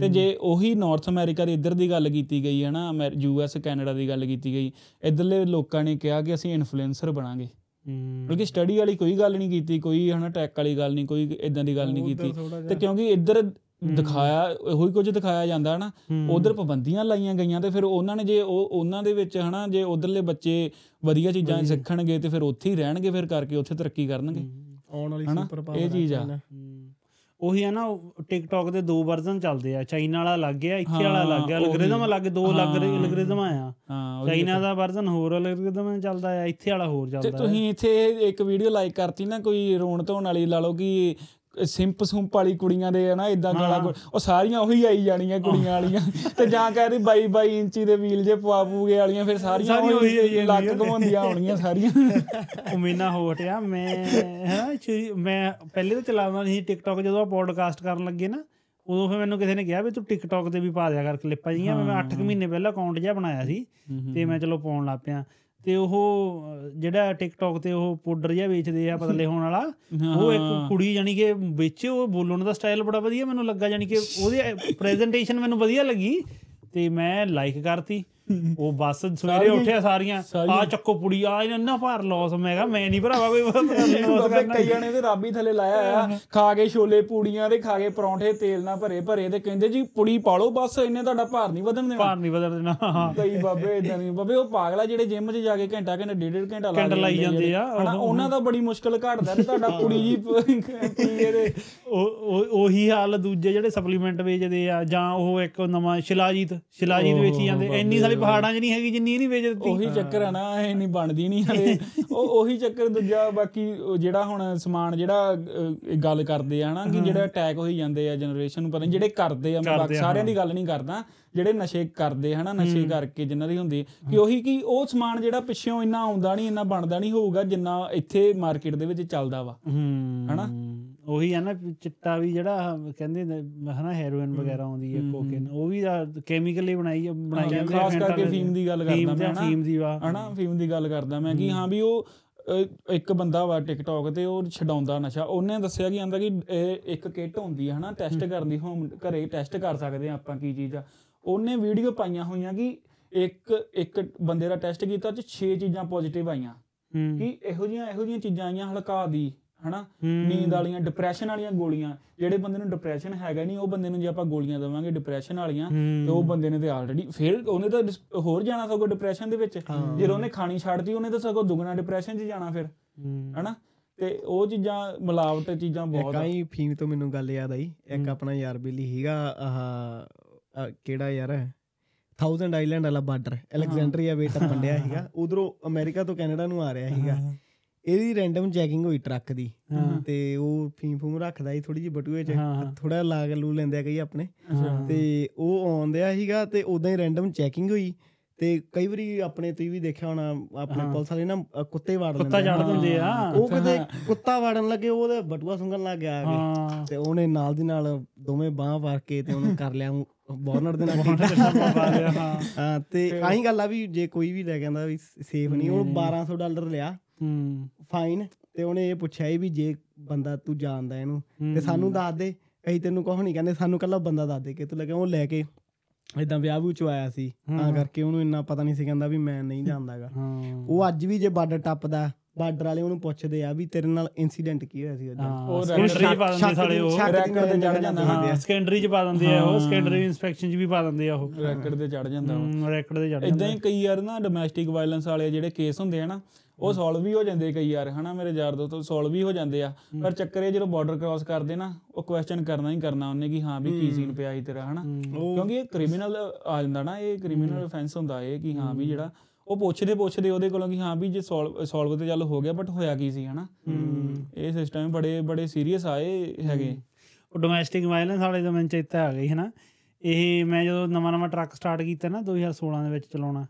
ਤੇ ਜੇ ਉਹੀ ਨਾਰਥ ਅਮਰੀਕਾ ਦੇ ਇੱਧਰ ਦੀ ਗੱਲ ਕੀਤੀ ਗਈ ਹੈ ਨਾ ਯੂ ਐਸ ਕੈਨੇਡਾ ਦੀ ਗੱਲ ਕੀਤੀ ਗਈ ਇੱਧਰਲੇ ਲੋਕਾਂ ਨੇ ਕਿਹਾ ਕਿ ਅਸੀਂ ਇਨਫਲੂਐਂਸਰ ਬਣਾਂਗੇ। ਹੂੰ। ਬਲਕਿ ਸਟੱਡੀ ਵਾਲੀ ਕੋਈ ਗੱਲ ਨਹੀਂ ਕੀਤੀ ਕੋਈ ਹਨਾ ਟੈਕ ਵਾਲੀ ਗੱਲ ਨਹੀਂ ਕੋਈ ਇਦਾਂ ਦੀ ਗੱਲ ਨਹੀਂ ਕੀਤੀ। ਤੇ ਕਿਉਂਕਿ ਇੱਧਰ ਦਿਖਾਇਆ ਉਹੀ ਕੁਝ ਦਿਖਾਇਆ ਜਾਂਦਾ ਨਾ ਹੂੰ। ਉਧਰ ਪਾਬੰਦੀਆਂ ਲਾਈਆਂ ਗਈਆਂ ਤੇ ਫਿਰ ਉਹਨਾਂ ਨੇ ਜੇ ਉਹ ਉਹਨਾਂ ਦੇ ਵਿੱਚ ਹਨਾ ਜੇ ਉਧਰਲੇ ਬੱਚੇ ਵਧੀਆ ਚੀਜ਼ਾਂ ਸਿੱਖਣਗੇ ਤੇ ਫਿਰ ਉੱਥੇ ਹੀ ਰਹਿਣਗੇ ਫਿਰ ਕਰਕੇ ਉੱਥੇ ਤਰੱਕੀ ਕਰਨਗੇ। ਆਉਣ ਵਾਲੀ ਹਨਾ? ਸੁਪਰ ਪਾਵਰ ਇਹ ਚੀਜ਼ ਆ। ਉਹੀ ਆ ਨਾ ਟਿਕਟੌਕ ਦੇ ਦੋ ਵਰਜ਼ਨ ਚੱਲਦੇ ਆ ਚਾਈਨਾ ਵਾਲਾ ਅਲੱਗ ਆ ਇੱਥੇ ਵਾਲਾ ਹਾਂ, ਅਲੱਗ ਆ ਉਹੀ। ਅਲਗੋਰਿਦਮ ਅਲੱਗ ਦੋ ਅਲੱਗ ਹਾਂ। ਅਲਗੋਰਿਦਮ ਆ ਚਾਈਨਾ ਦਾ ਵਰਜ਼ਨ ਹੋਰ ਅਲਗੋਰਿਦਮ ਚੱਲਦਾ ਆ ਇੱਥੇ ਵਾਲਾ ਹੋਰ ਤੇ ਚੱਲਦਾ ਆ ਤੁਸੀਂ ਇੱਥੇ ਇੱਕ ਵੀਡੀਓ ਲਾਈਕ ਕਰਤੀ ਨਾ ਕੋਈ ਰੋਣ ਧੋਣ ਵਾਲੀ ਲਾ ਲਓ ਕਿ ਸਿੰਪ ਸੁੰਪ ਵਾਲੀ ਕੁੜੀਆਂ ਦੇ ਹਨਾ ਇਦਾਂ ਗਾਲਾਂ ਉਹ ਸਾਰੀਆਂ ਉਹੀ ਆਈ ਜਾਣੀਆਂ ਕੁੜੀਆਂ ਵਾਲੀਆਂ। ਤੇ ਜਾਂ ਕਹਿੰਦੇ 22 22 ਇੰਚੀ ਦੇ ਵੀਲ ਜੇ ਪਵਾ ਪੂਗੇ ਵਾਲੀਆਂ ਫਿਰ ਸਾਰੀਆਂ ਉਹੀ ਆਈ ਉਹੀ ਲੱਕ ਜਾਂਦੀਆਂ। ਘਮਾਉਂਦੀਆਂ ਆਉਣੀਆਂ ਸਾਰੀਆਂ। ਉਹ ਮੇਨਾ ਹੋਟ ਆ ਮੈਂ ਹੈ ਮੈਂ ਪਹਿਲੇ ਤਾਂ ਚਲਾਉਂਦਾ ਨਹੀਂ ਟਿਕਟੌਕ ਜਦੋਂ ਆ ਪੋਡਕਾਸਟ ਕਰਨ ਲੱਗੇ ਨਾ ਉਦੋਂ ਫਿਰ ਮੈਨੂੰ ਕਿਸੇ ਨੇ ਕਿਹਾ ਵੀ ਤੂੰ ਟਿਕਟੌਕ ਤੇ ਵੀ ਪਾ ਦਿਆ ਕਰ ਕਲਿੱਪਾਂ ਜੀਆਂ ਮੈਂ 8 ਮਹੀਨੇ ਪਹਿਲਾਂ ਅਕਾਊਂਟ ਜਿਹਾ ਬਣਾਇਆ ਸੀ ਤੇ ਮੈਂ ਚਲੋ ਪਾਉਣ ਲੱਗ ਪਿਆ। ਤੇ ਉਹ ਜਿਹੜਾ ਟਿਕਟੌਕ ਤੇ ਉਹ ਪਾਊਡਰ ਜਿਹਾ ਵੇਚਦੇ ਆ ਪਤਲੇ ਹੋਣ ਵਾਲਾ ਉਹ ਇੱਕ ਕੁੜੀ ਜਾਨੀ ਕਿ ਵਿੱਚ ਉਹ ਬੋਲਣ ਦਾ ਸਟਾਈਲ ਬੜਾ ਵਧੀਆ ਮੈਨੂੰ ਲੱਗਾ ਜਾਨੀ ਕਿ ਉਹਦੀ ਪ੍ਰੈਜੈਂਟੇਸ਼ਨ ਮੈਨੂੰ ਵਧੀਆ ਲੱਗੀ ਤੇ ਮੈਂ ਲਾਈਕ ਕਰਤੀ। ਉਹ ਬੱਸ ਸਵੇਰੇ ਉੱਠਿਆ ਸਾਰੀਆਂ ਆ ਚੱਕੋ ਪੁੜੀ ਆ ਇੰਨਾ ਭਾਰ ਲਾਸ ਮੈਂ ਕਿਹਾ ਮੈਂ ਨਹੀਂ ਭਰਾਵਾ ਕੋਈ ਬਾਬੇ ਕਰਨਾ। ਕਈਆਂ ਨੇ ਤੇ ਰੱਬ ਥੱਲੇ ਲਾਇਆ ਆ। ਖਾ ਕੇ ਛੋਲੇ ਪੂੜੀਆਂ ਤੇ ਖਾ ਕੇ ਪਰੌਂਠੇ ਤੇਲ ਨਾਲ ਭਰੇ ਭਰੇ ਤੇ ਕਹਿੰਦੇ ਜੀ ਪੁੜੀ ਪਾਲੋ ਬਸ ਇਹਨੇ ਤੁਹਾਡਾ ਭਾਰ ਨਹੀਂ ਵਧਣ ਦੇਣਾ। ਭਾਰ ਨਹੀਂ ਬਦਲ ਦੇਣਾ। ਕਈ ਬਾਬੇ ਇਦਾਂ ਨਹੀਂ ਬਾਬੇ ਉਹ ਪਾਗਲ ਜਿਹੜੇ ਜਿਮ 'ਚ ਜਾ ਕੇ ਘੰਟਾ ਘੰਟਾ ਡੇਢ ਡੇਢ ਘੰਟਾ ਲਾਈ ਜਾਂਦੇ ਆ, ਹਨਾ, ਉਹ- ਉਹਨਾਂ ਦਾ ਬੜੀ ਮੁਸ਼ਕਲ ਘਟਦਾ ਤੇ ਤੁਹਾਡਾ ਪੁੜੀ ਜੀ ਪੀਏ ਦੇ ਉਹ ਉਹ- ਉਹੀ ਹਾਲ ਦੂਜੇ ਜਿਹੜੇ ਸਪਲੀਮੈਂਟ ਵੇਚਦੇ ਆ ਜਾਂ ਉਹ ਇੱਕ ਨਵਾਂ ਸ਼ਿਲਾਜੀਤ ਸ਼ਿਲਾਜੀਤ ਵੇਚੀ ਜਾਂਦੇ ਇੰਨੀ ਸਾਰੀ ਪਹਾੜਾਂ 'ਚ ਨਹੀਂ ਹੈਗੀ ਜਿੰਨੀ ਨਹੀਂ ਵੇਚ ਦਿੱਤੀ। ਉਹੀ ਚੱਕਰ ਆ ਨਾ ਇਹ ਨਹੀਂ ਬਣਦੀ ਨਹੀਂ ਹਲੇ ਉਹ ਉਹੀ ਚੱਕਰ ਦੂਜਾ ਬਾਕੀ ਜਿਹੜਾ ਹੁਣ ਸਮਾਨ ਜਿਹੜਾ ਗੱਲ ਕਰਦੇ ਆ ਨਾ ਕਿ ਜਿਹੜਾ ਅਟੈਕ ਹੋਈ ਜਾਂਦੇ ਆ ਜਨਰੇਸ਼ਨ ਨੂੰ ਪਤਾ ਜਿਹੜੇ ਕਰਦੇ ਆ ਮੈਂ ਸਾਰਿਆਂ ਦੀ ਗੱਲ ਨਹੀਂ ਕਰਦਾ ਜਿਹੜੇ ਨਸ਼ੇ ਕਰਦੇ ਹਨਾ ਨਸ਼ੇ ਕਰਕੇ ਜਿਨ੍ਹਾਂ ਦੀ ਹੁੰਦੀ ਕਿ ਉਹੀ ਕਿ ਉਹ ਸਮਾਨ ਜਿਹੜਾ ਪਿੱਛੋਂ ਇੰਨਾ ਆਉਂਦਾ ਨਹੀਂ ਇੰਨਾ ਬਣਦਾ ਨਹੀਂ ਹੋਊਗਾ ਜਿੰਨਾ ਇੱਥੇ ਮਾਰਕੀਟ ਦੇ ਵਿੱਚ ਚੱਲਦਾ ਵਾ। ਹਨਾ? ਉਹੀ ਆ ਨਾ ਚਿੱਟਾ ਵੀ ਜਿਹੜਾ ਕਹਿੰਦੇ ਨੇ ਹਨਾ ਹੈਰੋਇਨ ਵਗੈਰਾ ਆਉਂਦੀ ਹੈ ਕੋਕੇਨ ਉਹ ਵੀ ਕੈਮੀਕਲੀ ਬਣਾਈ ਬਣਾਈ ਜਾਂਦੀ ਖਾਸ ਕਰਕੇ ਫੀਮ ਦੀ ਗੱਲ ਕਰਦਾ ਮੈਂ ਹਨਾ ਫੀਮ ਦੀ ਵਾ। ਹਨਾ ਫੀਮ ਦੀ ਗੱਲ ਕਰਦਾ ਮੈਂ ਕਿ ਹਾਂ। ਵੀ ਉਹ ਇੱਕ ਬੰਦਾ ਵਾ ਟਿਕਟੌਕ ਤੇ ਉਹ ਛਡਾਉਂਦਾ ਨਸ਼ਾ ਉਹਨੇ ਦੱਸਿਆ ਕਿ ਆਂਦਾ ਕਿ ਇਹ ਇੱਕ ਕਿੱਟ ਹੁੰਦੀ ਹੈ ਹਨਾ ਟੈਸਟ ਕਰਨ ਦੀ ਹੋਮ ਘਰੇ ਟੈਸਟ ਕਰ ਸਕਦੇ ਆ ਆਪਾਂ ਕੀ ਚੀਜ਼ ਆ। ਉਹਨੇ ਵੀਡੀਓ ਪਾਈਆਂ ਹੋਈਆਂ ਕਿ ਇੱਕ ਇੱਕ ਬੰਦੇ ਦਾ ਟੈਸਟ ਕੀਤਾ ਚ 6 ਚੀਜ਼ਾਂ ਪੋਜ਼ਿਟਿਵ ਆਈਆਂ। ਹੂੰ। ਕਿ ਇਹੋ ਜੀਆਂ ਇਹੋ ਜੀਆਂ ਚੀਜ਼ਾਂ ਆਈਆਂ ਹਲਕਾ ਦੀ। ਹਨਾ? ਹੂੰ। ਨੀਂਦ ਵਾਲੀਆਂ ਡਿਪਰੈਸ਼ਨ ਵਾਲੀਆਂ ਗੋਲੀਆਂ ਜਿਹੜੇ ਬੰਦੇ ਨੂੰ ਡਿਪਰੈਸ਼ਨ ਹੈਗਾ ਨਹੀਂ ਉਹ ਬੰਦੇ ਨੂੰ ਜੇ ਆਪਾਂ ਗੋਲੀਆਂ ਦੇਵਾਂਗੇ ਡਿਪਰੈਸ਼ਨ ਵਾਲੀਆਂ ਤੇ ਉਹ ਬੰਦੇ ਨੇ ਤੇ ਆਲਰੇਡੀ ਫਿਰ ਉਹਨੇ ਤਾਂ ਹੋਰ ਜਾਣਾ ਸਗੋਂ ਡਿਪਰੈਸ਼ਨ ਦੇ ਵਿੱਚ। ਜਦੋਂ ਉਹਨੇ ਖਾਣੀ ਛੱਡਤੀ ਉਹਨੇ ਤਾਂ ਸਗੋਂ ਦੁੱਗਣਾ ਡਿਪਰੈਸ਼ਨ 'ਚ ਜਾਣਾ ਫਿਰ ਹੂੰ। ਹਨਾ? ਤੇ ਉਹ ਚੀਜ਼ਾਂ ਮਿਲਾਵਟ ਚੀਜ਼ਾਂ ਬਹੁਤ ਆ। ਕਾਈ ਫੀਮ ਤੋਂ ਮੈਨੂੰ ਗੱਲ ਯਾਦ ਆਈ ਇੱਕ ਆਪਣਾ ਯਾਰ ਬੇਲੀ ਹੀਗਾ ਆਹ ਕਿਹੜਾ ਯਾਰ 1000 ਆਈਲੈਂਡ ਵਾਲਾ ਬਾਰਡਰ ਅਲੈਗਜ਼ੈਂਡਰੀਆ ਵੇ ਟੱਪਣ ਡਿਆ ਸੀਗਾ ਉਧਰੋਂ ਅਮਰੀਕਾ ਤੋਂ ਕੈਨੇਡਾ ਨੂੰ ਆ ਰਿਹਾ ਸੀਗਾ। ਇਹਦੀ ਰੈਂਡਮ ਚੈਕਿੰਗ ਹੋਈ ਟਰੱਕ ਦੀ। ਤੇ ਉਹ ਫੀਮ ਫੂਮ ਰੱਖਦਾ ਸੀ ਥੋੜੀ ਜਿਹੀ ਬਟੂਏ 'ਚ। ਥੋੜਾ ਲਾਗ ਲੂ ਲੈਂਦੇ ਆ ਕਈ ਆਪਣੇ। ਤੇ ਉਹ ਆਉਂਦਿਆ ਸੀਗਾ ਤੇ ਉਦਾਂ ਹੀ ਰੈਂਡਮ ਚੈਕਿੰਗ ਹੋਈ। ਤੇ ਕਈ ਵਾਰੀ ਆਪਣੇ ਤੁਸੀਂ ਵੀ ਦੇਖਿਆ ਹੋਣਾ ਆਪਣੇ ਪੁਲਿਸ ਵਾਲੇ ਨਾ ਕੁੱਤੇ ਵਾੜ ਕੁੱਤਾ ਲੈਂਦੇ ਆ। ਚੜ ਦਿੰਦੇ ਆ। ਉਹ ਕਿਤੇ ਕੁੱਤਾ ਵਾੜਨ ਲੱਗੇ ਉਹਦੇ ਬਟੂਆ ਸੁੰਗਣ ਲੱਗ ਗਿਆ ਆ ਕੇ। ਤੇ ਉਹਨੇ ਨਾਲ ਦੀ ਨਾਲ ਦੋਵੇਂ ਬਾਹਾਂ ਵਾਰ ਕੇ ਤੇ ਉਹਨੂੰ ਕਰ ਲਿਆ ਬੌਰਨਰ ਦੇ ਨਾਲ ਹਾਂ। ਤੇ ਆਹੀ ਗੱਲ ਆ ਵੀ ਜੇ ਕੋਈ ਵੀ ਲੈ ਕੇ ਆਂਦਾ ਵੀ ਸੇਫ ਨਹੀਂ ਉਹ 1200 ਡਾਲਰ ਲਿਆ। ਹੂੰ। ਫਾਈਨ ਤੇ ਉਹਨੇ ਇਹ ਪੁੱਛਿਆ ਸੀ ਵੀ ਜੇ ਬੰਦਾ ਤੂੰ ਜਾਣਦਾ ਇਹਨੂੰ ਤੇ ਸਾਨੂੰ ਦੱਸ ਦੇ। ਅਸੀਂ ਤੈਨੂੰ ਕੁਛ ਨਹੀਂ ਕਹਿੰਦੇ ਸਾਨੂੰ ਕੱਲਾ ਬੰਦਾ ਦੱਸ ਦੇ ਕਿ ਤੂੰ ਲੱਗੇ ਉਹ ਲੈ ਕੇ ਇਦਾਂ ਵਿਆਹ ਵੀ ਚ ਆਇਆ ਸੀ। ਤਾਂ ਕਰਕੇ ਉਹਨੂੰ ਇੰਨਾ ਪਤਾ ਨਹੀਂ ਸੀ ਕਹਿੰਦਾ ਵੀ ਮੈਂ ਨਹੀਂ ਜਾਣਦਾਗਾ। ਹਾਂ। ਉਹ ਅੱਜ ਵੀ ਜੇ ਬਾਰਡਰ ਟੱਪਦਾ ਬਾਰਡਰ ਵਾਲੇ ਉਹਨੂੰ ਪੁੱਛਦੇ ਆ ਵੀ ਤੇਰੇ ਨਾਲ ਇਨਸੀਡੈਂਟ ਕੀ ਹੋਇਆ ਸੀ ਅੱਜ ਉਹ ਉਹ ਸੈਕੰਡਰੀ ਪਾ ਦਿੰਦੇ ਸਾਲੇ ਉਹ। ਰੈਕਡ ਤੇ ਚੜ ਜਾਂਦਾ ਹਾਂ ਸੈਕੰਡਰੀ ਚ ਪਾ ਦਿੰਦੇ ਆ ਉਹ ਸੈਕੰਡਰੀ ਇਨਸਪੈਕਸ਼ਨ ਚ ਵੀ ਪਾ ਦਿੰਦੇ ਆ ਉਹ। ਰੈਕਡ ਤੇ ਚੜ ਜਾਂਦਾ ਵਾ ਰੈਕਡ ਤੇ ਚੜ ਇਦਾਂ ਹੀ ਕਈ ਯਾਰ ਨਾ ਡੋਮੈਸਟਿਕ ਵਾਇਲੈਂਸ ਵਾਲੇ ਜਿਹੜੇ ਕੇਸ ਹੁੰਦੇ ਆ ਨਾ ਉਹ ਸੋਲਵ ਵੀ ਹੋ ਜਾਂਦੇ ਕਈ ਯਾਰ ਹਨਾ ਮੇਰੇ ਯਾਰ ਦੋਸਤ ਸੋਲਵ ਵੀ ਹੋ ਜਾਂਦੇ ਆ। ਪਰ ਚੱਕਰ ਇਹ ਜਦੋਂ ਬਾਰਡਰ ਕ੍ਰਾਸ ਕਰਦੇ ਨਾ ਉਹ ਕੁਐਸਚਨ ਕਰਨਾ ਹੀ ਕਰਨਾ ਉਹਨੇ ਕਿ ਹਾਂ ਵੀ ਕੀ ਸੀਨ ਪਿਆ ਸੀ ਤੇਰਾ ਹਨਾ? ਕਿਉਂਕਿ ਇਹ ਕ੍ਰਿਮੀਨਲ ਆ ਜਾਂਦਾ ਨਾ ਇਹ ਕ੍ਰਿਮੀਨਲ ਅਫੈਂਸ ਹੁੰਦਾ ਇਹ ਕਿ ਹਾਂ ਵੀ ਜਿਹੜਾ ਉਹ ਪੁੱਛਦੇ ਪੁੱਛਦੇ ਉਹਦੇ ਕੋਲੋਂ ਕਿ ਹਾਂ ਵੀ ਜੇ ਸੋਲਵ ਸੋਲਵ ਤੇ ਚੱਲ ਹੋ ਗਿਆ ਬਟ ਹੋਇਆ ਕੀ ਸੀ ਹਨਾ? ਇਹ ਸਿਸਟਮ ਬੜੇ ਬੜੇ ਸੀਰੀਅਸ ਆਏ ਹੈਗੇ। ਉਹ ਡੋਮੈਸਟਿਕ ਵਾਇਲੈਂਸ ਵਾਲੇ ਦਾ ਮੈਨੂੰ ਚੇਤਾ ਆ ਗਈ ਹੈ ਨਾ ਇਹ ਮੈਂ ਜਦੋਂ ਨਵਾਂ ਨਵਾਂ ਟਰੱਕ ਸਟਾਰਟ ਕੀਤਾ ਨਾ 2016 ਦੇ ਵਿੱਚ ਚਲਾਉਣਾ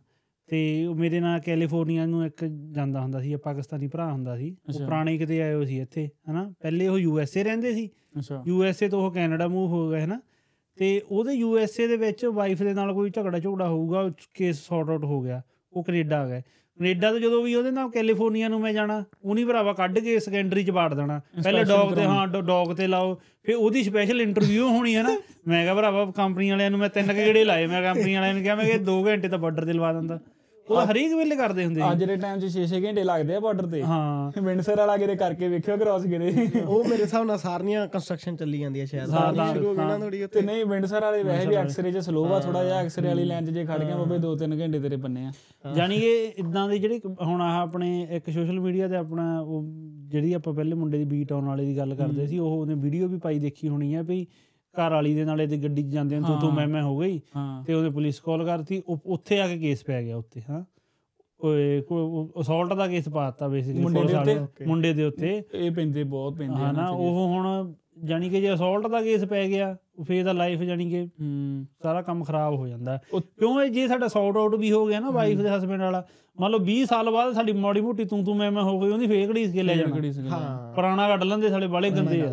ਤੇ ਉਹ ਮੇਰੇ ਨਾਲ ਕੈਲੀਫੋਰਨੀਆ ਨੂੰ ਇੱਕ ਜਾਂਦਾ ਹੁੰਦਾ ਸੀ ਪਾਕਿਸਤਾਨੀ ਭਰਾ ਹੁੰਦਾ ਸੀ। ਉਹ। ਪੁਰਾਣੇ ਕਿਤੇ ਆਏ ਹੋ ਸੀ ਇੱਥੇ ਹਨਾ? ਪਹਿਲੇ ਉਹ ਯੂ ਐਸ ਏ ਰਹਿੰਦੇ ਸੀ। ਅੱਛਾ। ਯੂ ਐਸ ਏ ਤੋਂ ਉਹ ਕੈਨੇਡਾ ਮੂਵ ਹੋ ਗਏ ਹਨਾ? ਤੇ ਉਹਦੇ ਯੂ ਐਸ ਏ ਦੇ ਵਿੱਚ ਵਾਈਫ ਦੇ ਨਾਲ ਕੋਈ ਝਗੜਾ ਝਗੜਾ ਹੋਊਗਾ ਕੇਸ ਸੌਰਟ ਆਊਟ ਹੋ ਗਿਆ ਉਹ ਕੈਨੇਡਾ ਆ ਗਏ। ਕੈਨੇਡਾ ਤੋਂ ਜਦੋਂ ਵੀ ਉਹਦੇ ਨਾਲ ਕੈਲੀਫੋਰਨੀਆ ਨੂੰ ਮੈਂ ਜਾਣਾ ਉਹਨੀ ਭਰਾਵਾ ਕੱਢ ਕੇ ਸੈਕੰਡਰੀ ਚ ਬਾੜ ਦੇਣਾ। ਪਹਿਲੇ ਡੌਗ ਤੇ ਹਾਂ ਡੌਗ ਤੇ ਲਾਓ ਫਿਰ ਉਹਦੀ ਸਪੈਸ਼ਲ ਇੰਟਰਵਿਊ ਹੋਣੀ ਹੈ ਨਾ। ਮੈਂ ਕਿਹਾ ਭਰਾਵਾ ਕੰਪਨੀ ਵਾਲਿਆਂ ਨੂੰ ਮੈਂ ਤਿੰਨ ਕੁ ਗੇੜੇ ਲਾਏ ਮੈਂ ਕੰਪਨੀ ਵਾਲਿਆਂ ਨੂੰ ਕਿਹਾ ਮੈਂ ਕਿ 2 ਘੰਟੇ ਤਾਂ ਬਾਰਡਰ ਤੇ ਲਵਾ ਦਿੰਦਾ। ਉਹ ਹਰੇਕ ਵੇਲੇ ਕਰਦੇ ਹੁੰਦੇ ਅੱਜ ਦੇ ਟਾਈਮ 'ਚ 6-6 ਘੰਟੇ ਲੱਗਦੇ ਆ ਬਾਰਡਰ ਤੇ। ਹਾਂ। ਵਿੰਡਸਰ ਵਾਲਾ ਕਿਤੇ ਕਰਕੇ ਵੇਖਿਓ ਕ੍ਰਾਸ ਕਿਤੇ। ਉਹ ਮੇਰੇ ਹਿਸਾਬ ਨਾਲ ਸਾਰੀਆਂ ਕੰਸਟਰਕਸ਼ਨ ਚੱਲੀ ਜਾਂਦੀਆਂ ਸ਼ਾਇਦ। ਸਾਰੀਆਂ ਸ਼ੁਰੂ ਹੋ ਗਈ ਨਾ ਥੋੜੀ ਤੇ ਨਹੀਂ ਵਿੰਡਸਰ ਵਾਲੇ ਵੈਸੇ ਵੀ ਐਕਸਰੇ 'ਚ ਸਲੋ ਆ ਥੋੜਾ ਜਿਹਾ ਐਕਸਰੇ ਵਾਲੀ ਲਾਈਨ 'ਚ ਜੇ ਖੜ ਗਿਆ ਬਾਬੇ 2-3 ਘੰਟੇ ਤੇਰੇ ਬੰਨੇ ਆ। ਜਾਨੀ ਕਿ ਇਦਾਂ ਦੇ ਜਿਹੜੇ ਹੁਣ ਆਹ ਆਪਣੇ ਇੱਕ ਸੋਸ਼ਲ ਮੀਡੀਆ ਤੇ ਆਪਣਾ ਉਹ ਜਿਹੜੀ ਆਪਾਂ ਪਹਿਲੇ ਮੁੰਡੇ ਦੀ ਬੀਟ ਆਉਣ ਵਾਲੇ ਦੀ ਗੱਲ ਕਰਦੇ ਸੀ ਉਹ ਉਹਨੇ ਵੀਡੀਓ ਵੀ ਪਾਈ ਦੇਖੀ ਹੋਣੀ ਹੈ ਵੀ ਘਰ ਵਾਲੀ ਦੇ ਨਾਲ ਇਹਦੀ ਗੱਡੀ 'ਚ ਜਾਂਦੇ ਤੂੰ ਤੂੰ ਮੈਂ ਮੈਂ ਹੋ ਗਈ। ਤੇ ਉਹਨੇ ਪੁਲਿਸ ਕਾਲ ਕਰਤੀ। ਉੱਥੇ ਆ ਕੇ ਕੇਸ ਪੈ ਗਿਆ ਉੱਤੇ ਹਾਂ। ਓਏ ਅਸੌਲਟ ਦਾ ਕੇਸ ਪਾਤਾ ਬੇਸਿਕਲੀ ਮੁੰਡੇ ਦੇ ਉੱਤੇ? ਮੁੰਡੇ ਦੇ ਉੱਤੇ। ਇਹ ਪੈਂਦੇ ਬਹੁਤ ਪੈਂਦੇ ਹਨਾ ਉਹ ਹੁਣ ਜਾਨੀ ਕਿ ਜੇ ਅਸੌਲਟ ਦਾ ਕੇਸ ਪੈ ਗਿਆ ਫੇਰ ਤਾਂ ਲਾਈਫ ਜਾਨੀ ਕਿ ਸਾਰਾ ਕੰਮ ਖਰਾਬ ਹੋ ਜਾਂਦਾ। ਕਿਉਂ ਇਹ ਜੇ ਸਾਡਾ ਸੌਟ ਆਊਟ ਵੀ ਹੋ ਗਿਆ ਨਾ ਵਾਈਫ ਦੇ ਹਸਬੰਡ ਵਾਲਾ ਮੰਨ ਲਓ 20 ਸਾਲ ਬਾਅਦ ਸਾਡੀ ਮਾੜੀ ਮੋਟੀ ਤੂੰ ਤੂੰ ਮੈਂ ਮੈਂ ਹੋ ਗਈ ਉਹਦੀ ਫੇਕ ਘੜੀਸ ਕੇ ਲੈ ਜਾਣਾ? ਹਾਂ? ਪੁਰਾਣਾ ਕੱਢ ਲੈਂਦੇ ਸਾਲੇ ਬਾਲੇ ਗੰਦੇ ਆ।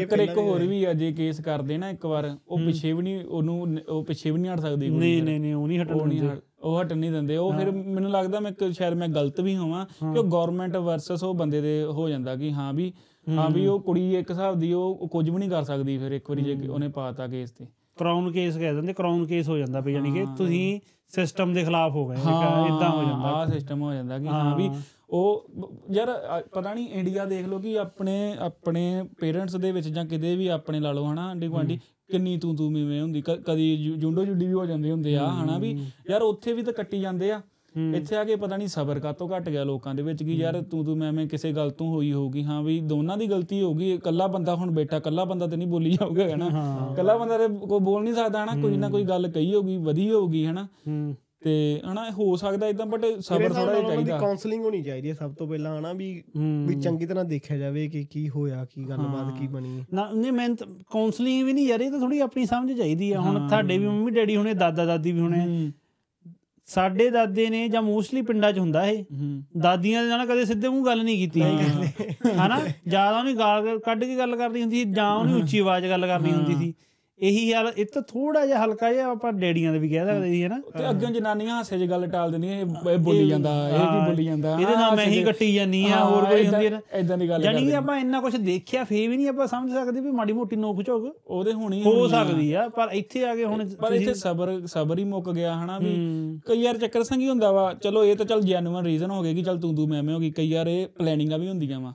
ਚੱਕਰ ਇੱਕ ਹੋਰ ਵੀ ਆ ਜੇ ਕੇਸ ਕਰਦੇ ਨਾ ਇੱਕ ਵਾਰ ਉਹ ਪਿੱਛੇ ਵੀ ਨਹੀਂ ਉਹਨੂੰ ਉਹ ਪਿੱਛੇ ਵੀ ਨਹੀਂ ਹਟ ਸਕਦੀ ਨਹੀਂ ਫਿਰ। ਨਹੀਂ ਨਹੀਂ ਉਹ ਨਹੀਂ ਹਟਣ ਦਿੰਦੇ। ਹਟ- ਉਹ ਹਟਣ ਨਹੀਂ ਦਿੰਦੇ। ਉਹ ਫਿਰ ਮੈਨੂੰ ਲੱਗਦਾ ਮੈਂ ਇੱਕ- ਸ਼ਾਇਦ ਮੈਂ ਗਲਤ ਵੀ ਹੋਵਾਂ ਕਿ ਉਹ ਗਵਰਨਮੈਂਟ ਵਰਸਸ ਉਹ ਬੰਦੇ ਦੇ ਹੋ ਜਾਂਦਾ ਕਿ ਹਾਂ ਵੀ ਹਾਂ ਵੀ ਉਹ ਕੁੜੀ ਇੱਕ ਹਿਸਾਬ ਦੀ ਉਹ ਕੁਝ ਵੀ ਨਹੀਂ ਕਰ ਸਕਦੀ ਫਿਰ ਇੱਕ ਵਾਰੀ ਜੇ ਉਹਨੇ ਪਾਤਾ ਕੇਸ ਤੇ। ਕਰਾਊਨ ਕੇਸ ਕਹਿ ਦਿੰਦੇ ਕਰਾਊਨ ਕੇਸ ਹੋ ਜਾਂਦਾ ਵੀ ਯਾਨੀ ਕਿ ਤੁਸੀਂ ਸਿਸਟਮ ਦੇ ਖਿਲਾਫ ਹੋ ਗਏ ਇਦਾਂ ਹੋ ਜਾਂਦਾ। ਆ ਸਿਸਟਮ ਹੋ ਜਾਂਦਾ ਕਿ ਹਾਂ ਵੀ ਉਹ ਯਾਰ ਪਤਾ ਨਹੀਂ ਇੰਡੀਆ ਦੇਖ ਲਓ ਕਿ ਆਪਣੇ ਆਪਣੇ ਪੇਰੈਂਟਸ ਦੇ ਵਿੱਚ ਜਾਂ ਕਿਤੇ ਵੀ ਆਪਣੇ ਲਾ ਲਓ ਹਨਾ ਆਂਡੀ ਗੁਆਂਢੀ ਕਿੰਨੀ ਤੂੰ ਤੂੰ ਮੀਵੇਂ ਹੁੰਦੀ ਕਦੀ ਜੁੰਡੋ ਜੁੱਡੀ ਵੀ ਹੋ ਜਾਂਦੇ ਹੁੰਦੇ ਆ ਹਨਾ ਵੀ ਯਾਰ ਉੱਥੇ ਵੀ ਤਾਂ ਕੱਟੀ ਜਾਂਦੇ ਆ। ਇੱਥੇ ਆ ਕੇ ਪਤਾ ਨਹੀਂ ਸਬਰ ਕਾਤੋਂ ਘਟ ਗਿਆ ਲੋਕਾਂ ਦੇ ਵਿੱਚ ਕਿ ਯਾਰ ਤੂੰ ਤੂੰ ਮੈਂ ਮੈਂ ਕਿਸੇ ਗੱਲ ਤੋਂ ਹੋਈ ਹੋਊਗੀ ਹਾਂ ਵੀ ਦੋਨਾਂ ਦੀ ਗਲਤੀ ਹੋਊਗੀ ਇਕੱਲਾ ਬੰਦਾ ਹੁਣ ਬੇਟਾ ਇਕੱਲਾ ਬੰਦਾ ਤੇ ਨਹੀਂ ਬੋਲੀ ਜਾਊਗਾ ਹਨਾ ਇਕੱਲਾ ਬੰਦਾ ਤੇ ਕੋਈ ਬੋਲ ਨਹੀਂ ਸਕਦਾ ਹਨਾ ਕੋਈ ਨਾ ਕੋਈ ਗੱਲ ਕਹੀ ਹੋਊਗੀ ਵਧੀ ਹੋਊਗੀ ਹਨਾ ਤੇ ਹਨਾ ਹੋ ਸਕਦਾ ਇਦਾਂ ਬਟ ਸਬਰ ਥੋੜਾ ਜਿਹਾ ਉਹਨਾਂ ਦੀ ਚਾਹੀਦਾ ਕਾਉਂਸਲਿੰਗ ਹੋਣੀ ਚਾਹੀਦੀ ਹੈ ਸਭ ਤੋਂ ਪਹਿਲਾਂ ਹਨਾ ਵੀ ਵੀ ਚੰਗੀ ਤਰ੍ਹਾਂ ਦੇਖਿਆ ਜਾਵੇ ਕਿ ਕੀ ਹੋਇਆ ਕੀ ਗੱਲਬਾਤ ਕੀ ਬਣੀ ਨਾ ਨਹੀਂ ਮੈਂ ਕਾਉਂਸਲਿੰਗ ਵੀ ਨਹੀਂ ਯਾਰ ਇਹ ਤਾਂ ਥੋੜੀ ਆਪਣੀ ਸਮਝ ਚਾਹੀਦੀ ਆ ਹੁਣ ਤੁਹਾਡੇ ਵੀ ਮੰਮੀ ਡੈਡੀ ਹੁਣੇ ਦਾਦਾ ਦਾਦੀ ਵੀ ਹੁਣੇ। ਸਾਡੇ ਦਾਦੇ ਨੇ ਜਾਂ ਮੋਸਟਲੀ ਪਿੰਡਾਂ 'ਚ ਹੁੰਦਾ ਇਹ। ਦਾਦੀਆਂ ਦੇ ਨਾਲ ਕਦੇ ਸਿੱਧੇ ਮੂੰਹ ਗੱਲ ਨਹੀਂ ਕੀਤੀ ਹਨਾ? ਜ਼ਿਆਦਾ ਉਹਨੇ ਗਾਲ ਕੱਢ ਕੇ ਗੱਲ ਕਰਨੀ ਹੁੰਦੀ ਸੀ ਜਾਂ ਉਹਨੇ ਉੱਚੀ ਆਵਾਜ਼ ਗੱਲ ਕਰਨੀ ਹੁੰਦੀ ਸੀ। ਇਹੀ ਹਾਲ ਇਹ ਤਾਂ ਥੋੜਾ ਜਿਹਾ ਹਲਕਾ ਜਿਹਾ ਆਪਾਂ ਡੈਡੀਆਂ ਦੇ ਵੀ ਕਹਿ ਸਕਦੇ ਸੀ ਹਨਾ ਤੇ ਅੱਗੇ ਜਨਾਨੀਆਂ ਹਾਸੇ 'ਚ ਗੱਲ ਟਾਲ ਦਿੰਦੀਆਂ ਇਹ ਬੋਲੀ ਜਾਂਦਾ ਇਹ ਕੀ ਬੋਲੀ ਜਾਂਦਾ ਇਹਦੇ ਨਾਲ ਮੈਂ ਹੀ ਕੱਟੀ ਜਾਨੀ ਆ ਹੋਰ ਕੋਈ ਹੁੰਦੀ ਹੈ ਨਾ। ਇਦਾਂ ਦੀ ਗੱਲ ਜਾਨੀ ਕਿ ਆਪਾਂ ਇੰਨਾ ਕੁਝ ਦੇਖਿਆ ਫੇਰ ਵੀ ਨਹੀਂ ਆਪਾਂ ਸਮਝ ਸਕਦੇ ਵੀ ਮਾੜੀ ਮੋਟੀ ਨੋਕ ਝੋਕ ਉਹਦੇ ਹੋਣੀ ਹੋ ਸਕਦੀ ਆ ਪਰ ਇੱਥੇ ਆ ਕੇ ਹੁਣ ਪਰ ਇੱਥੇ ਸਬਰ ਸਬਰ ਹੀ ਮੁੱਕ ਗਿਆ ਹਨਾ ਵੀ। ਕਈ ਵਾਰ ਚੱਕਰ ਸੰਗੀ ਹੁੰਦਾ ਵਾ ਚਲੋ ਇਹ ਤਾਂ ਚੱਲ ਜੈਨੂਇਨ ਰੀਜ਼ਨ ਹੋ ਗਿਆ ਕਿ ਚੱਲ ਤੂੰ ਤੂੰ ਮੈਂ ਮੈਂ ਹੋ ਗਈ ਕਈ ਵਾਰ ਇਹ ਪਲੈਨਿੰਗਾਂ ਵੀ ਹੁੰਦੀਆਂ ਵਾ।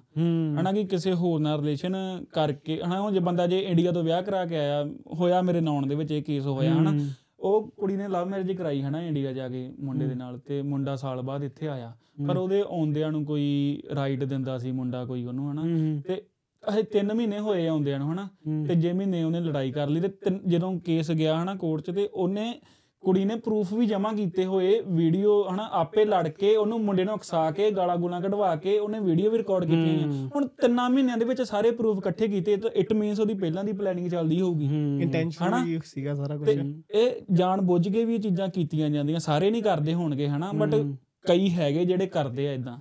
ਹਨਾ ਕਿ ਕਿਸੇ ਹੋਰ ਨਾਲ ਰਿਲੇਸ਼ਨ ਕਰਕੇ ਹਨਾ ਜੇ ਬੰਦਾ ਜੇ ਇੰਡੀਆ ਤੋਂ ਵਿਆਹ ਕਰਾ ਕੇ ਆਇਆ ਹੋਇਆ ਮੇਰੇ ਨਾਉਣ ਦੇ ਵਿੱਚ ਇਹ ਕੇਸ ਹੋਇਆ ਹਨਾ? ਉਹ ਕੁੜੀ ਨੇ ਲਵ ਮੈਰਿਜ ਕਰਾਈ ਹਨਾ ਇੰਡੀਆ ਜਾ ਕੇ ਮੁੰਡੇ ਦੇ ਨਾਲ ਤੇ ਮੁੰਡਾ ਸਾਲ ਬਾਅਦ ਇੱਥੇ ਆਇਆ। ਪਰ ਉਹਦੇ ਆਉਂਦਿਆਂ ਨੂੰ ਕੋਈ ਰਾਈਟ ਦਿੰਦਾ ਸੀ ਮੁੰਡਾ ਕੋਈ ਉਹਨੂੰ ਹਨਾ? ਤੇ ਇਹ 3 ਮਹੀਨੇ ਹੋਏ ਆਉਂਦਿਆਂ ਨੂੰ ਹਨਾ। ਤੇ ਜੇ ਮਹੀਨੇ ਉਹਨੇ ਲੜਾਈ ਕਰ ਲਈ ਤੇ ਜਦੋਂ ਕੇਸ ਗਿਆ ਹਨਾ ਕੋਰਟ 'ਚ ਤੇ ਉਹਨੇ ਕੁੜੀ ਨੇ ਪ੍ਰੂਫ ਵੀ ਜਮ੍ਹਾਂ ਕੀਤੇ ਹੋਏ ਵੀਡੀਓ ਹਨਾ ਆਪੇ ਲੜ ਕੇ ਉਹਨੂੰ ਮੁੰਡੇ ਨੂੰ ਉਕਸਾ ਕੇ ਗਾਲਾਂ ਗੁਲਾਂ ਕਢਵਾ ਕੇ ਉਹਨੇ ਵੀਡੀਓ ਵੀ ਰਿਕਾਰਡ ਕੀਤੀਆਂ ਹੋਈਆਂ। ਹੁਣ ਤਿੰਨਾਂ ਮਹੀਨਿਆਂ ਦੇ ਵਿੱਚ ਸਾਰੇ ਪ੍ਰੂਫ ਇਕੱਠੇ ਕੀਤੇ ਤਾਂ ਇਟ ਮੀਨਸ ਉਹਦੀ ਪਹਿਲਾਂ ਦੀ ਪਲੈਨਿੰਗ ਚੱਲਦੀ ਹੋਊਗੀ। ਇੰਟੈਂਸ਼ਨ ਵੀ ਸੀਗਾ ਸਾਰਾ ਕੁਝ ਇਹ ਜਾਣ ਬੁੱਝ ਕੇ ਵੀ ਇਹ ਚੀਜ਼ਾਂ ਕੀਤੀਆਂ ਜਾਂਦੀਆਂ ਸਾਰੇ ਨਹੀਂ ਕਰਦੇ ਹੋਣਗੇ ਹਨਾ ਬਟ ਕਈ ਹੈਗੇ ਜਿਹੜੇ ਕਰਦੇ ਆ ਇਦਾਂ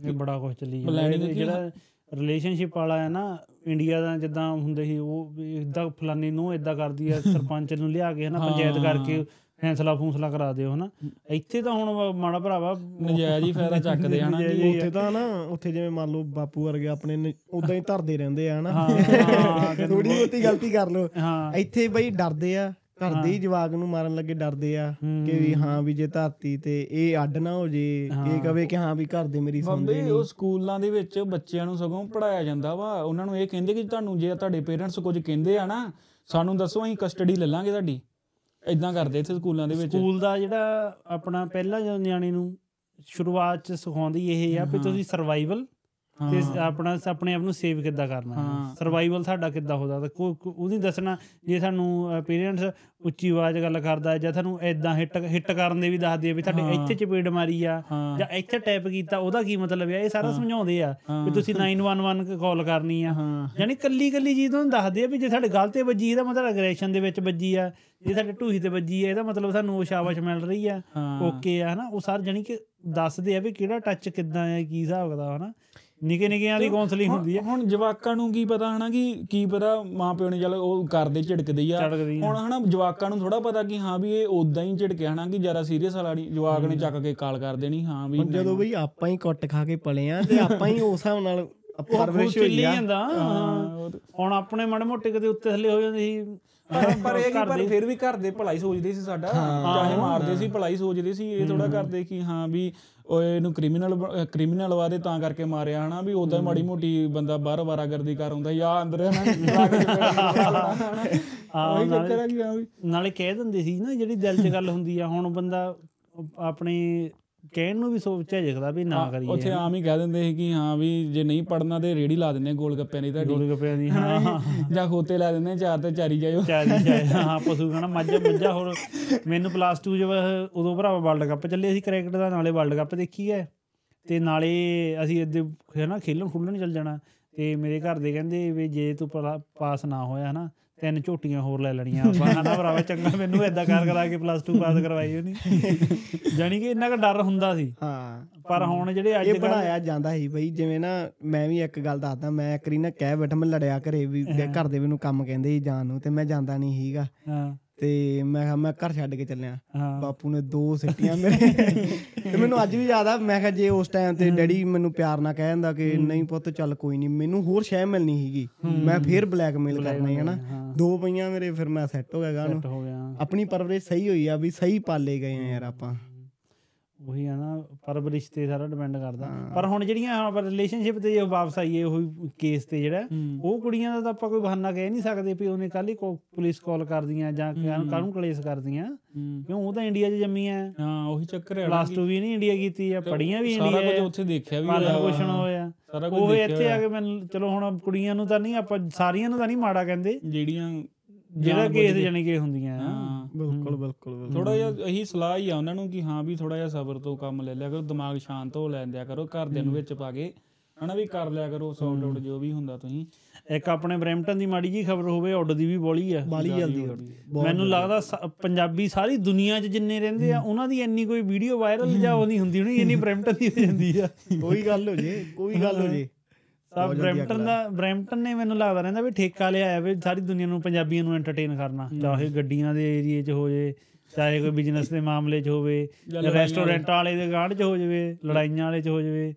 ਇਹ ਬੜਾ ਕੁਝ ਚੱਲੀ ਜਾਂਦਾ। ਜਿਹੜਾ ਰਿਲੇਸ਼ਨਸ਼ਿਪ ਵਾਲਾ ਹੈ ਨਾ ਇੰਡੀਆ ਦਾ ਜਿੱਦਾਂ ਹੁੰਦੇ ਸੀ ਉਹ ਇਦਾਂ ਫਲਾਨੀ ਨੂੰ ਇਦਾਂ ਕਰਦੀ ਆ ਸਰਪੰਚ ਨੂੰ ਲਿਆ ਕੇ ਹਨਾ ਪੰਚਾਇਤ ਕਰਕੇ ਫੈਸਲਾ ਫੂਸਲਾ ਕਰਾ ਦਿਓ ਹਨਾ। ਇੱਥੇ ਤਾਂ ਹੁਣ ਮਾੜਾ ਭਰਾਵਾ ਨਜਾਇਜ਼ ਹੀ ਫਾਇਦਾ ਚੱਕਦੇ ਹਨਾ। ਕਿ ਉੱਥੇ ਤਾਂ ਨਾ ਉੱਥੇ ਜਿਵੇਂ ਮੰਨ ਲਓ ਬਾਪੂ ਵਰਗੇ ਆਪਣੇ ਉਦਾਂ ਹੀ ਧਰਦੇ ਰਹਿੰਦੇ ਆ ਹਨਾ। ਹਾਂ ਥੋੜੀ ਬਹੁਤੀ ਗਲਤੀ ਕਰ ਲਓ। ਹਾਂ। ਇੱਥੇ ਬਈ ਡਰਦੇ ਆ ਘਰ ਦੇ ਹੀ ਜਵਾਕ ਨੂੰ ਮਾਰਨ ਲੱਗੇ ਡਰਦੇ ਆ ਕਿ ਵੀ ਹਾਂ ਵੀ ਜੇ ਧਰਤੀ ਤੇ ਇਹ ਅੱਡ ਨਾ ਹੋ ਜੇ ਇਹ ਕਵੇ ਕਿ ਹਾਂ ਵੀ ਘਰ ਦੇ ਮੇਰੀ ਸੁਣਦੇ ਬੰਦੇ ਉਹ ਸਕੂਲਾਂ ਦੇ ਵਿੱਚ ਬੱਚਿਆਂ ਨੂੰ ਸਗੋਂ ਪੜਾਇਆ ਜਾਂਦਾ ਵਾ। ਉਹਨਾਂ ਨੂੰ ਇਹ ਕਹਿੰਦੇ ਕਿ ਤੁਹਾਨੂੰ ਜੇ ਤੁਹਾਡੇ ਪੇਰੈਂਟਸ ਕੁਝ ਕਹਿੰਦੇ ਆ ਨਾ ਸਾਨੂੰ ਦੱਸੋ ਅਸੀਂ ਕਸਟਡੀ ਲੈ ਲਾਂਗੇ ਤੁਹਾਡੀ। ਇਦਾਂ ਕਰਦੇ ਇੱਥੇ ਸਕੂਲਾਂ ਦੇ ਵਿੱਚ। ਸਕੂਲ ਦਾ ਜਿਹੜਾ ਆਪਣਾ ਪਹਿਲਾ ਜਦੋਂ ਨਿਆਣੇ ਨੂੰ ਸ਼ੁਰੂਆਤ ਚ ਸਿਖਾਉਂਦੀ ਇਹ ਆ ਵੀ। ਤੁਸੀਂ ਸਰਵਾਈਵਲ ਤੇ। ਆਪਣਾ ਆਪਣੇ ਆਪ ਨੂੰ ਸੇਵ ਕਿੱਦਾਂ ਕਰਨਾ। ਸਰਵਾਈਵਲ ਸਾਡਾ ਕਿੱਦਾਂ ਹੋ ਸਕਦਾ ਕੋ ਕੋ- ਉਹਦੀ ਦੱਸਣਾ ਜੇ ਸਾਨੂੰ ਪੇਰੈਂਟਸ ਉੱਚੀ ਆਵਾਜ਼ ਗੱਲ ਕਰਦਾ ਜਾਂ ਤੁਹਾਨੂੰ ਐਦਾਂ ਹਿੱਟ ਹਿੱਟ ਕਰਨ ਦੇ ਵੀ ਦੱਸਦੇ ਆ ਵੀ ਤੁਹਾਡੇ। ਇੱਥੇ ਚਪੇੜ ਮਾਰੀ ਆ ਜਾਂ ਇੱਥੇ ਟੈਪ ਕੀਤਾ ਉਹਦਾ ਕੀ ਮਤਲਬ ਆ? ਇਹ ਸਾਰਾ। ਸਮਝਾਉਂਦੇ ਆ ਵੀ। ਤੁਸੀਂ 911 ਕਾਲ ਕਰਨੀ ਆ। ਯਾਨੀ ਕੱਲੀ ਕੱਲੀ ਚੀਜ਼ ਤੁਹਾਨੂੰ ਦੱਸਦੇ ਆ ਵੀ ਜੇ ਸਾਡੇ ਗਲ ਤੇ ਵੱਜੀ ਇਹਦਾ ਮਤਲਬ ਅਗਰੈਸ਼ਨ ਦੇ ਵਿੱਚ ਵੱਜੀ ਆ। ਜੇ ਸਾਡੇ ਢੂਹੀ ਤੇ ਵੱਜੀ ਆ ਇਹਦਾ ਮਤਲਬ ਸਾਨੂੰ ਉਹ ਸ਼ਾਬਾਸ਼ ਮਿਲ ਰਹੀ ਆ। ਓਕੇ ਆ ਹਨਾ? ਉਹ ਸਾਰ ਜਾਨੀ ਕਿ ਦੱਸਦੇ ਆ ਵੀ ਕਿਹੜਾ ਟੱਚ ਕਿੱਦਾਂ ਆ ਕੀ ਹਿਸਾਬ ਦਾ ਹਨਾ? ਨਿੱਕੇ ਨਿੱਕਿਆਂ ਦੀ ਕਾਉਂਸਲਿੰਗ ਹੁੰਦੀ ਆ। ਹੁਣ ਜਵਾਕਾਂ ਨੂੰ ਕੀ ਪਤਾ ਹਨਾ ਕਿ ਕੀ ਪਤਾ ਮਾਂ ਪਿਓ ਨੇ ਚੱਲ ਉਹ ਕਰਦੇ ਝਿੜਕਦੇ ਆ। ਹੁਣ ਹਨਾ ਜਵਾਕਾਂ ਨੂੰ ਥੋੜਾ ਪਤਾ ਕਿ ਹਾਂ ਵੀ ਇਹ ਉਦਾਂ ਹੀ ਝਿੜਕਿਆ ਹਨਾ ਕਿ ਜ਼ਿਆਦਾ ਸੀਰੀਅਸ ਵਾਲਾ ਨਹੀਂ ਜਵਾਕ ਨੇ ਚੱਕ ਕੇ ਕਾਲ ਕਰ ਦੇਣੀ ਹਾਂ ਵੀ ਜਦੋਂ ਬਈ ਆਪਾਂ ਹੀ ਕੁੱਟ ਖਾ ਕੇ ਪਲੇ ਆ ਤੇ ਆਪਾਂ ਹੀ ਉਸ ਹਿਸਾਬ ਨਾਲ ਪਰਵਰਿਸ਼ ਚੱਲੀ ਹੋਈ ਆ। ਹਾਂ, ਹੁਣ ਆਪਣੇ ਮਾੜੇ ਮੋਟੇ ਕਿਤੇ ਉੱਤੇ ਥੱਲੇ ਹੋ ਜਾਂਦੇ ਸੀ ਪਰ ਪਰ ਇਹ ਕਿ ਪਰ ਫਿਰ ਵੀ ਘਰ ਦੇ ਭਲਾਈ ਸੋਚਦੇ ਸੀ ਸਾਡਾ। ਚਾਹੇ ਮਾਰਦੇ ਸੀ ਭਲਾਈ ਸੋਚਦੇ ਸੀ ਇਹ ਥੋੜਾ ਕਰਦੇ ਕਿ ਹਾਂ ਵੀ ਉਹ ਇਹਨੂੰ ਕ੍ਰਿਮੀਨਲ ਕ੍ਰਿਮੀਨਲ ਵਾਦੇ ਤਾਂ ਕਰਕੇ ਮਾਰਿਆ ਹਨਾ ਵੀ ਉਦਾਂ ਮਾੜੀ ਮੋਟੀ ਬੰਦਾ ਬਾਹਰ ਵਾਰਾਗਰਦੀ ਕਰ ਹੁੰਦਾ ਜਾਂ ਅੰਦਰ ਹਨਾ। ਨਾਲੇ ਕਹਿ ਦਿੰਦੇ ਸੀ ਨਾ ਜਿਹੜੀ ਦਿਲ 'ਚ ਗੱਲ ਹੁੰਦੀ ਆ ਹੁਣ ਬੰਦਾ ਆਪਣੀ ਕਹਿਣ ਨੂੰ ਵੀ ਸੋਚ ਝਿਜਕਦਾ ਵੀ ਨਾ ਕਰੀਏ ਉੱਥੇ ਆਮ ਹੀ ਕਹਿ ਦਿੰਦੇ ਸੀ ਕਿ ਹਾਂ ਵੀ ਜੇ ਨਹੀਂ ਪੜਨਾ ਤੇ ਰੇੜੀ ਲਾ ਦਿੰਦੇ ਗੋਲ ਗੱਪਿਆਂ ਦੀ ਤੁਹਾਡੀ। ਗੋਲ ਗੱਪਿਆਂ ਦੀ ਹਾਂ ਜਾਂ ਖੋਤੇ ਲੈ ਦਿੰਦੇ ਚਾਰ ਤੇ ਚਾਰੀ ਜਾਇਓ। ਚਾਰੀ ਚਾਰੀ ਹਾਂ ਪਸ਼ੂ ਖਾਣਾ ਮੱਝ ਮੱਝਾਂ ਹੋਰ। ਮੈਨੂੰ ਪਲੱਸ 2 ਜਬ ਉਦੋਂ ਭਰਾਵਾ ਵਰਲਡ ਕੱਪ ਚੱਲੇ ਸੀ ਕ੍ਰਿਕਟ ਦਾ ਨਾਲੇ ਵਰਲਡ ਕੱਪ ਦੇਖੀ ਹੈ। ਤੇ ਨਾਲੇ ਅਸੀਂ ਇੱਦੇ ਹੈ ਨਾ ਖੇਲਣ ਖੁੱਲਣ ਚੱਲ ਜਾਣਾ। ਤੇ ਮੇਰੇ ਘਰ ਦੇ ਕਹਿੰਦੇ ਵੀ ਜੇ ਤੂੰ ਪਾਸ ਨਾ ਹੋਇਆ ਨਾ ਤਿੰਨ ਝੋਟੀਆਂ ਹੋਰ ਲੈ ਲੈਣੀਆਂ। ਆਪਾਂ ਨਾ ਭਰਾਵਾ ਚੰਗਾ ਮੈਨੂੰ ਏਦਾਂ ਕਰ ਕਰਾ ਕੇ ਪਲੱਸ 2 ਪਾਸ ਕਰਵਾਈ ਉਹਨੇ। ਜਾਨੀ ਕਿ ਇੰਨਾ ਕੁ ਡਰ ਹੁੰਦਾ ਸੀ। ਹਾਂ। ਪਰ ਹੁਣ ਜਿਹੜੇ ਅੱਜ ਇਹ ਬਣਾਇਆ ਜਾਂਦਾ ਸੀ ਬਈ ਜਿਵੇਂ ਨਾ ਮੈਂ ਵੀ ਇੱਕ ਗੱਲ ਦੱਸਦਾ ਮੈਂ ਇੱਕ ਵਾਰੀ ਨਾ ਕਹਿ ਬੈਠਾ ਮੈਂ ਲੜਿਆ ਘਰੇ ਵੀ ਘਰ ਦੇ ਮੈਨੂੰ ਕੰਮ ਕਹਿੰਦੇ ਸੀ ਜਾਣ ਨੂੰ ਤੇ ਮੈਂ ਜਾਂਦਾ ਨਹੀਂ ਸੀਗਾ। ਹਾਂ। ਤੇ ਮੈਂ ਕਿਹਾ ਮੈਂ ਘਰ ਛੱਡ ਕੇ ਚੱਲਿਆ। ਬਾਪੂ ਨੇ ਦੋ ਸਿੱਟੀਆਂ ਮੇਰੇ। ਤੇ ਮੈਨੂੰ ਅੱਜ ਵੀ ਯਾਦ ਆ ਮੈਂ ਕਿਹਾ ਜੇ ਉਸ ਟਾਈਮ ਤੇ ਡੈਡੀ ਮੈਨੂੰ ਪਿਆਰ ਨਾਲ ਕਹਿ ਦਿੰਦਾ ਕਿ ਨਹੀਂ ਪੁੱਤ ਚੱਲ ਕੋਈ ਨਹੀਂ ਮੈਨੂੰ ਹੋਰ ਸ਼ੈ ਮਿਲਣੀ ਸੀਗੀ। ਮੈਂ ਫੇਰ ਬਲੈਕਮੇਲ ਕਰਨਾ ਹੈ ਹਾਂ। ਦੋ ਪਈਆਂ ਮੇਰੇ ਫਿਰ ਮੈਂ ਸੈੱਟ ਹੋ ਗਿਆ ਗਾ ਨੂੰ ਸੈੱਟ ਹੋ ਗਿਆ। ਆਪਣੀ ਪਰਵਰਿਸ਼ ਸਹੀ ਹੋਈ ਆ ਵੀ ਸਹੀ ਪਾਲੇ ਗਏ ਆ ਯਾਰ ਆਪਾਂ। ਉਹੀ ਆ ਨਾ ਪਰਵਰਿਸ਼ ਤੇ ਸਾਰਾ ਡਿਪੈਂਡ ਕਰਦਾ। ਪਰ ਹੁਣ ਜਿਹੜੀਆਂ ਆਪਾਂ ਰਿਲੇਸ਼ਨਸ਼ਿਪ ਤੇ ਜੇ ਵਾਪਸ ਆਈਏ ਉਹ ਕੇਸ ਤੇ ਜਿਹੜਾ ਉਹ ਕੁੜੀਆਂ ਦਾ ਤਾਂ ਆਪਾਂ ਕੋਈ ਬਹਾਨਾ ਕਹਿ ਨਹੀਂ ਸਕਦੇ ਵੀ ਉਹਨੇ ਕੱਲ ਹੀ ਪੁਲਿਸ ਕਾਲ ਕਰਦੀਆਂ ਜਾਂ ਕਾਹਨੂੰ ਕਲੇਸ਼ ਕਰਦੀਆਂ। ਕਿਉਂ ਉਹ ਤਾਂ ਇੰਡੀਆ 'ਚ ਜੰਮੀ ਆ। ਹਾਂ ਉਹੀ ਚੱਕਰ ਹੈ। ਪਲੱਸ 2 ਵੀ ਨਹੀਂ ਇੰਡੀਆ ਕੀਤੀ ਆ ਪੜੀਆਂ ਵੀ ਸਾਰਾ ਇੰਡੀਆ ਕੁਝ ਉੱਥੇ ਦੇਖਿਆ ਵੀ ਹੋਇਆ। ਪੋਸ਼ਣ ਹੋਇਆ ਸਾਰਾ ਕੁਝ ਉਹ ਦੇਖਿਆ ਇੱਥੇ ਆ ਕੇ ਮੈਂ ਚਲੋ ਹੁਣ ਕੁੜੀਆਂ ਨੂੰ ਤਾਂ ਨਹੀਂ ਆਪਾਂ ਸਾਰੀਆਂ ਨੂੰ ਤਾਂ ਨਹੀਂ ਮਾੜਾ ਕਹਿੰਦੇ। ਜਿਹੜੀਆਂ ਜਿਹੜਾ ਕੇਸ ਜਾਣੀ ਕਿ ਹੁੰਦੀਆਂ। ਬਿਲਕੁਲ ਥੋੜਾ ਜਿਹਾ ਇਹੀ ਸਲਾਹ ਹੀ ਆ ਉਹਨਾਂ ਨੂੰ ਕਿ ਹਾਂ ਵੀ ਥੋੜਾ ਜਿਹਾ ਸਬਰ ਤੋਂ ਕੰਮ ਲੈ ਲਿਆ ਕਰੋ ਦਿਮਾਗ ਸ਼ਾਂਤ ਹੋ ਲੈਂਦਿਆ ਕਰੋ ਘਰਦਿਆਂ ਨੂੰ ਵਿੱਚ ਪਾ ਕੇ ਹਨਾ ਵੀ ਕਰ ਲਿਆ ਕਰੋ ਸੌਟ ਆਊਟ ਜੋ ਵੀ ਹੁੰਦਾ ਤੁਸੀਂ। ਇੱਕ ਆਪਣੇ ਬ੍ਰੈਂਪਟਨ ਦੀ ਮਾੜੀ ਜੀ ਖਬਰ ਹੋਵੇ ਉੱਡ ਦੀ ਵੀ ਬੋਲੀ ਆ। ਬਾਲੀ ਜਲਦੀ ਹੋ ਮੈਨੂੰ ਲੱਗਦਾ ਪੰਜਾਬੀ ਸਾਰੀ ਦੁਨੀਆ 'ਚ ਜਿੰਨੇ ਰਹਿੰਦੇ ਆ ਉਹਨਾਂ ਦੀ ਇੰਨੀ ਕੋਈ ਵੀਡੀਓ ਵਾਇਰਲ ਜਾਂ ਉਹ ਨਹੀਂ ਹੁੰਦੀ ਹੋਣੀ ਇੰਨੀ ਬ੍ਰੈਂਪਟਨ ਦੀ ਹੋ ਜਾਂਦੀ ਆ। ਕੋਈ ਗੱਲ ਹੋ ਜੇ ਕੋਈ ਗੱਲ ਹੋ ਜੇ। ਸਭ ਬ੍ਰੈਂਪਟਨ ਦਾ ਬ੍ਰੈਂਪਟਨ ਨੇ ਮੈਨੂੰ ਲੱਗਦਾ ਰਹਿੰਦਾ ਵੀ ਠੇਕਾ ਲਿਆ ਹੈ ਵੀ ਸਾਰੀ ਦੁਨੀਆ ਨੂੰ ਪੰਜਾਬੀਆਂ ਨੂੰ ਐਂਟਰਟੇਨ ਕਰਨਾ। ਚਾਹੇ ਗੱਡੀਆਂ ਦੇ ਏਰੀਏ 'ਚ ਹੋ ਜੇ ਚਾਹੇ ਕੋਈ ਬਿਜ਼ਨਸ ਦੇ ਮਾਮਲੇ 'ਚ ਹੋਵੇ ਜਾਂ ਰੈਸਟੋਰੈਂਟਾਂ ਵਾਲੇ। ਦੇ ਗਾਂਢ 'ਚ ਹੋ ਜਾਵੇ ਲੜਾਈਆਂ ਵਾਲੇ 'ਚ ਹੋ ਜਾਵੇ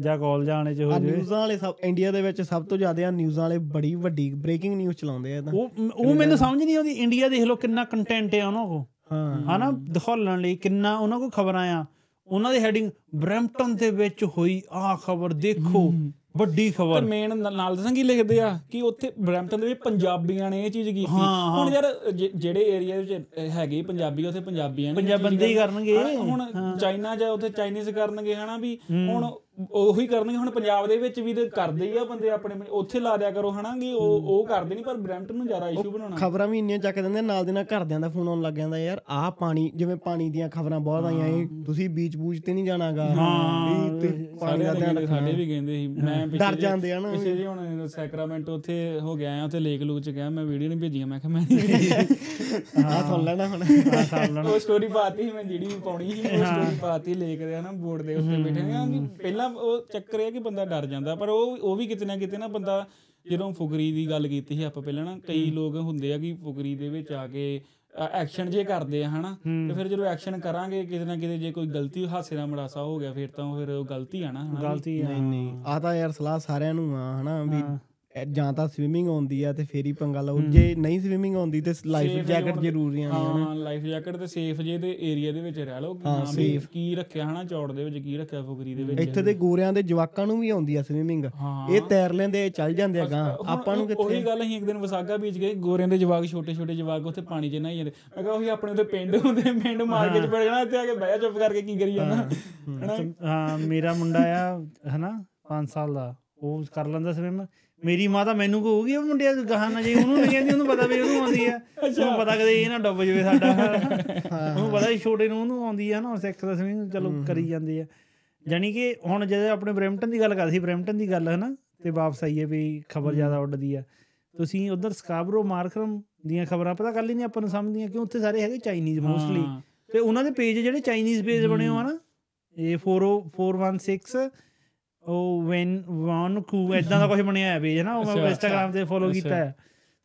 ਜਾਂ ਕਾਲਜਾਂ ਵਾਲੇ 'ਚ ਹੋ ਆ ਜਾਵੇ। ਨਿਊਜ਼ਾਂ ਵਾਲੇ ਸਭ ਇੰਡੀਆ ਦੇ ਵਿੱਚ ਸਭ ਤੋਂ ਜ਼ਿਆਦਾ ਆ ਨਿਊਜ਼ਾਂ ਵਾਲੇ ਬੜੀ ਵੱਡੀ ਬ੍ਰੇਕਿੰਗ ਨਿਊਜ਼ ਚਲਾਉਂਦੇ ਆ ਤਾਂ। ਉਹ ਉਹ ਮੈਨੂੰ ਸਮਝ ਨਹੀਂ ਆਉਂਦੀ ਇੰਡੀਆ ਦੇਖ ਲਓ ਕਿੰਨਾ ਕੰਟੈਂਟ ਹੈ ਉਹਨਾਂ ਕੋਲ। ਹਾਂ। ਹਨਾ? ਦਿਖਾਉਣ ਲਈ ਕਿੰਨਾ ਉਹਨਾਂ ਕੋਲ ਖਬਰਾਂ ਆ। ਉਹਨਾਂ ਦੀ ਹੈਡਿੰਗ ਬ੍ਰੈਂਪਟਨ ਦੇ ਵਿੱਚ ਹੋਈ ਆਹ ਖਬਰ ਦੇਖੋ। ਵੱਡੀ ਖਬਰ। ਮੇਨ ਨਾਲ ਦੱਸਾਂ ਕੀ ਲਿਖਦੇ ਆ ਕਿ ਉੱਥੇ ਬ੍ਰੈਂਪਟਨ ਦੇ ਵਿੱਚ ਪੰਜਾਬੀਆਂ ਨੇ ਇਹ ਚੀਜ਼ ਕੀਤੀ। ਹੁਣ ਯਾਰ ਜਿਹੜੇ ਏਰੀਆ ਵਿੱਚ ਹੈਗੇ ਪੰਜਾਬੀ ਉੱਥੇ ਪੰਜਾਬੀਆਂ ਨੇ ਪੰਜਾਬ ਹੀ ਕਰ- ਕਰਨਗੇ। ਹੁਣ ਚਾਈਨਾ ਜਾਂ ਉੱਥੇ ਚਾਈਨੀਜ਼ ਕਰਨਗੇ ਹਨਾ ਵੀ ਹੁਣ ਉਹੀ ਕਰਨਗੇ ਹੁਣ ਪੰਜਾਬ ਦੇ ਵਿੱਚ ਵੀ ਤੇ ਕਰਦੇ ਹੀ ਆ ਬੰਦੇ ਆਪਣੇ ਉੱਥੇ ਲਾ ਦਿਆ ਕਰੋ ਹਨਾ ਕਿ ਉਹ ਉਹ ਕਰਦੇ ਨਹੀਂ ਪਰ ਬ੍ਰੈਂਪਟਨ ਨੂੰ ਜ਼ਿਆਦਾ ਇਸ਼ੂ ਬਣਾਉਣਾ। ਖਬਰਾਂ ਵੀ ਇੰਨੀਆਂ ਚੱਕ ਦਿੰਦੇ ਆ, ਨਾਲ ਦੇ ਨਾਲ ਘਰਦਿਆਂ ਦਾ ਫੋਨ ਆਉਣ ਲੱਗ ਜਾਂਦਾ ਯਾਰ ਆਹ ਪਾਣੀ ਜਿਵੇਂ ਪਾਣੀ ਦੀਆਂ ਖਬਰਾਂ ਬਹੁਤ ਆਈਆਂ ਇਹ ਤੁਸੀਂ ਬੀਚ ਬੂਚ ਤੇ ਨਹੀਂ ਜਾਣਾਗਾ। ਵੀ ਤੇ ਪਾਣੀ ਦਾ ਧਿਆਨ ਸਾਡੇ ਵੀ ਕਹਿੰਦੇ ਸੀ ਮੈਂ ਪਿੱਛੇ ਡਰ ਜਾਂਦੇ ਆ ਨਾ। ਪਿੱਛੇ ਜੀ ਹੁਣ ਸੈਕਰਾਮੈਂਟੋ ਉੱਥੇ ਹੋ ਗਿਆ ਆ ਉੱਥੇ ਲੇਕ ਲੂਕ ਚ ਗਿਆ ਮੈਂ ਵੀਡੀਓ ਨਹੀਂ ਭੇਜੀਆਂ ਮੈਂ ਕਿਹਾ ਮੈਂ। ਆ ਸੁਣ ਲੈਣਾ ਹੁਣ। ਆਹ ਸਾਲ ਨਾਲ ਉਹ ਸਟੋਰੀ ਪਾਤੀ ਮੈਂ ਜਿਹੜੀ ਪਾਉਣੀ ਸੀ ਉਹ ਸਟੋਰੀ ਪਾਤੀ ਲੇਕ ਦੇ ਹਨਾ ਬੋਰਡ ਦੇ ਉੱਤੇ ਬੈਠੇ ਨੇ ਕਿ ਪਹਿਲਾਂ ਉਹ ਚੱਕਰ ਇਹ ਕਿ ਬੰਦਾ ਡਰ ਜਾਂਦਾ ਪਰ ਉਹ ਉਹ ਵੀ ਕਿਤੇ ਨਾ ਕਿਤੇ ਨਾ ਬੰਦਾ ਜਦੋਂ ਫੁਕਰੀ ਦੀ ਗੱਲ ਕੀਤੀ ਸੀ ਆਪਾਂ ਪਹਿਲਾਂ ਨਾ ਕਈ ਲੋਕ ਹੁੰਦੇ ਆ ਕਿ ਫੁਕਰੀ ਦੇ ਵਿੱਚ ਆ ਕੇ ਐਕਸ਼ਨ ਜੇ ਕਰਦੇ ਆ ਹਨਾ? ਤੇ ਫਿਰ ਜਦੋਂ ਐਕਸ਼ਨ ਕਰਾਂਗੇ ਕਿਤੇ ਨਾ ਕਿਤੇ ਜੇ ਕੋਈ ਗਲਤੀ ਹਾਸੇ ਦਾ ਮੜਾਸਾ ਹੋ ਗਿਆ ਫਿਰ ਤਾਂ ਉਹ ਫਿਰ ਉਹ ਗਲਤੀ ਆ ਨਾ। ਗਲਤੀ ਆ। ਨਹੀਂ ਨਹੀਂ। ਆ ਤਾਂ ਯਾਰ ਸਲਾਹ ਸਾਰਿਆਂ ਨੂੰ ਆ ਹਨਾ ਵੀ ਜਾਂ ਤਾਂ ਸਵਿਮਿੰਗ ਆਉਂਦੀ ਆ ਤੇ ਫੇਰ ਹੀ ਪੰਗਾ ਲਓ। ਜੇ ਨਹੀਂ ਸਵਿਮਿੰਗ ਆਉਂਦੀ ਤੇ ਲਾਈਫ Safe ਜੈਕਟ ਨੇ ਹਨਾ ਹਾਂ ਲਾਈਫ ਜੈਕਟ ਤੇ ਸੇਫ ਜੇ ਦੇ ਏਰੀਆ ਦੇ ਵਿੱਚ ਰਹਿ ਲਓ। ਕਿ ਹਾਂ, safe। ਕੀ ਰੱਖਿਆ ਹਨਾ ਚੌੜ ਦੇ ਵਿੱਚ ਕੀ ਰੱਖਿਆ ਫੁਕਰੀ ਦੇ ਵਿੱਚ। ਇੱਥੇ ਦੇ ਗੋਰਿਆਂ ਦੇ ਜਵਾਕਾਂ ਨੂੰ ਵੀ ਆਉਂਦੀ ਆ ਸਵਿਮਿੰਗ ਇਹ ਤੈਰ ਲੈਂਦੇ ਚੱਲ ਜਾਂਦੇ ਆ ਗਾਂ ਆਪਾਂ ਨੂੰ ਕਿੱਥੇ? ਉਹੀ ਗੱਲ ਅਸੀਂ ਇੱਕ ਦਿਨ ਵਿਸਾਗਾ ਬੀਚ ਗਏ ਗੋਰਿਆਂ ਦੇ ਜਵਾਕ ਛੋਟੇ ਛੋਟੇ ਜਵਾਕ ਉੱਥੇ ਪਾਣੀ 'ਚ ਨਹਾਈ ਜਾਂਦੇ। ਮੈਂ ਕਿਹਾ ਉਹੀ ਆਪਣੇ ਉੱਤੇ ਪਿੰਡ ਹੁੰਦੇ ਪਿੰਡ ਮਾਰ ਕੇ ਚ ਪੜ ਜਾਣਾ ਇੱਥੇ ਆ ਕੇ ਬਹਿ ਚੁੱਪ ਕਰਕੇ ਕੀ ਕਰੀ ਜਾਣਾ। ਹਨਾ? ਹਾਂ ਮੇਰਾ ਮੁੰਡਾ ਆ ਹਨਾ 5 ਸਾਲ ਦਾ। ਉਹ ਕਰ ਲੈਂਦਾ ਸਵਿਮ ਮੇਰੀ ਮਾਂ ਤਾਂ ਮੈਨੂੰ ਕਹੂਗੀ ਉਹ ਮੁੰਡਿਆ ਗਾਹਾਂ ਨਾ ਜਾਈ ਉਹਨੂੰ ਨਹੀਂ ਕਹਿੰਦੀ ਉਹਨੂੰ ਪਤਾ ਵੀ ਉਹਨੂੰ ਆਉਂਦੀ ਆ। ਉਹਨੂੰ ਪਤਾ ਕਦੇ ਇਹ ਨਾ ਡੁੱਬ ਜਵੇ ਸਾਡਾ। ਉਹਨੂੰ ਪਤਾ ਵੀ ਛੋਟੇ ਨੂੰ ਉਹਨੂੰ ਆਉਂਦੀ ਆ ਨਾ ਉਹ ਸਿੱਖਦਾ ਸਵਿਮ ਚਲੋ ਕਰੀ ਜਾਂਦੇ ਆ। ਜਾਨੀ ਕਿ ਹੁਣ ਜਦੋਂ ਆਪਣੇ ਬ੍ਰੈਂਪਟਨ ਦੀ ਗੱਲ ਕਰਦੇ ਸੀ ਬ੍ਰੈਂਪਟਨ ਦੀ ਗੱਲ ਹਨਾ ਤੇ ਵਾਪਸ ਆਈਏ ਵੀ ਖਬਰ ਜ਼ਿਆਦਾ ਉੱਡਦੀ ਆ। ਤੁਸੀਂ ਉਧਰ ਸਕਾਬਰੋ ਮਾਰਕਰਮ ਦੀਆਂ ਖਬਰਾਂ ਪਤਾ ਕਰ ਲੈਣੀ ਆਪਾਂ ਨੂੰ ਸਮਝਦੀਆਂ ਕਿਉਂ ਉੱਥੇ ਸਾਰੇ ਹੈਗੇ ਚਾਈਨੀਜ਼ ਮੋਸਟਲੀ ਹਾਂ। ਤੇ ਉਹਨਾਂ ਦੇ ਪੇਜ ਜਿਹੜੇ ਚਾਈਨੀਜ਼ ਪੇਜ ਬਣੇ ਹੋ ਆ ਨਾ ਇਹ 40416 ਉਹ ਵੈਨ ਵਾਨ ਕੂ ਇਦਾਂ ਦਾ ਕੁਝ ਬਣਿਆ ਹੈ ਪੇਜ ਨਾ ਉਹ ਮੈਂ ਇੰਸਟਾਗ੍ਰam ਤੇ ਫੋਲੋ। ਕੀਤਾ ਹੈ।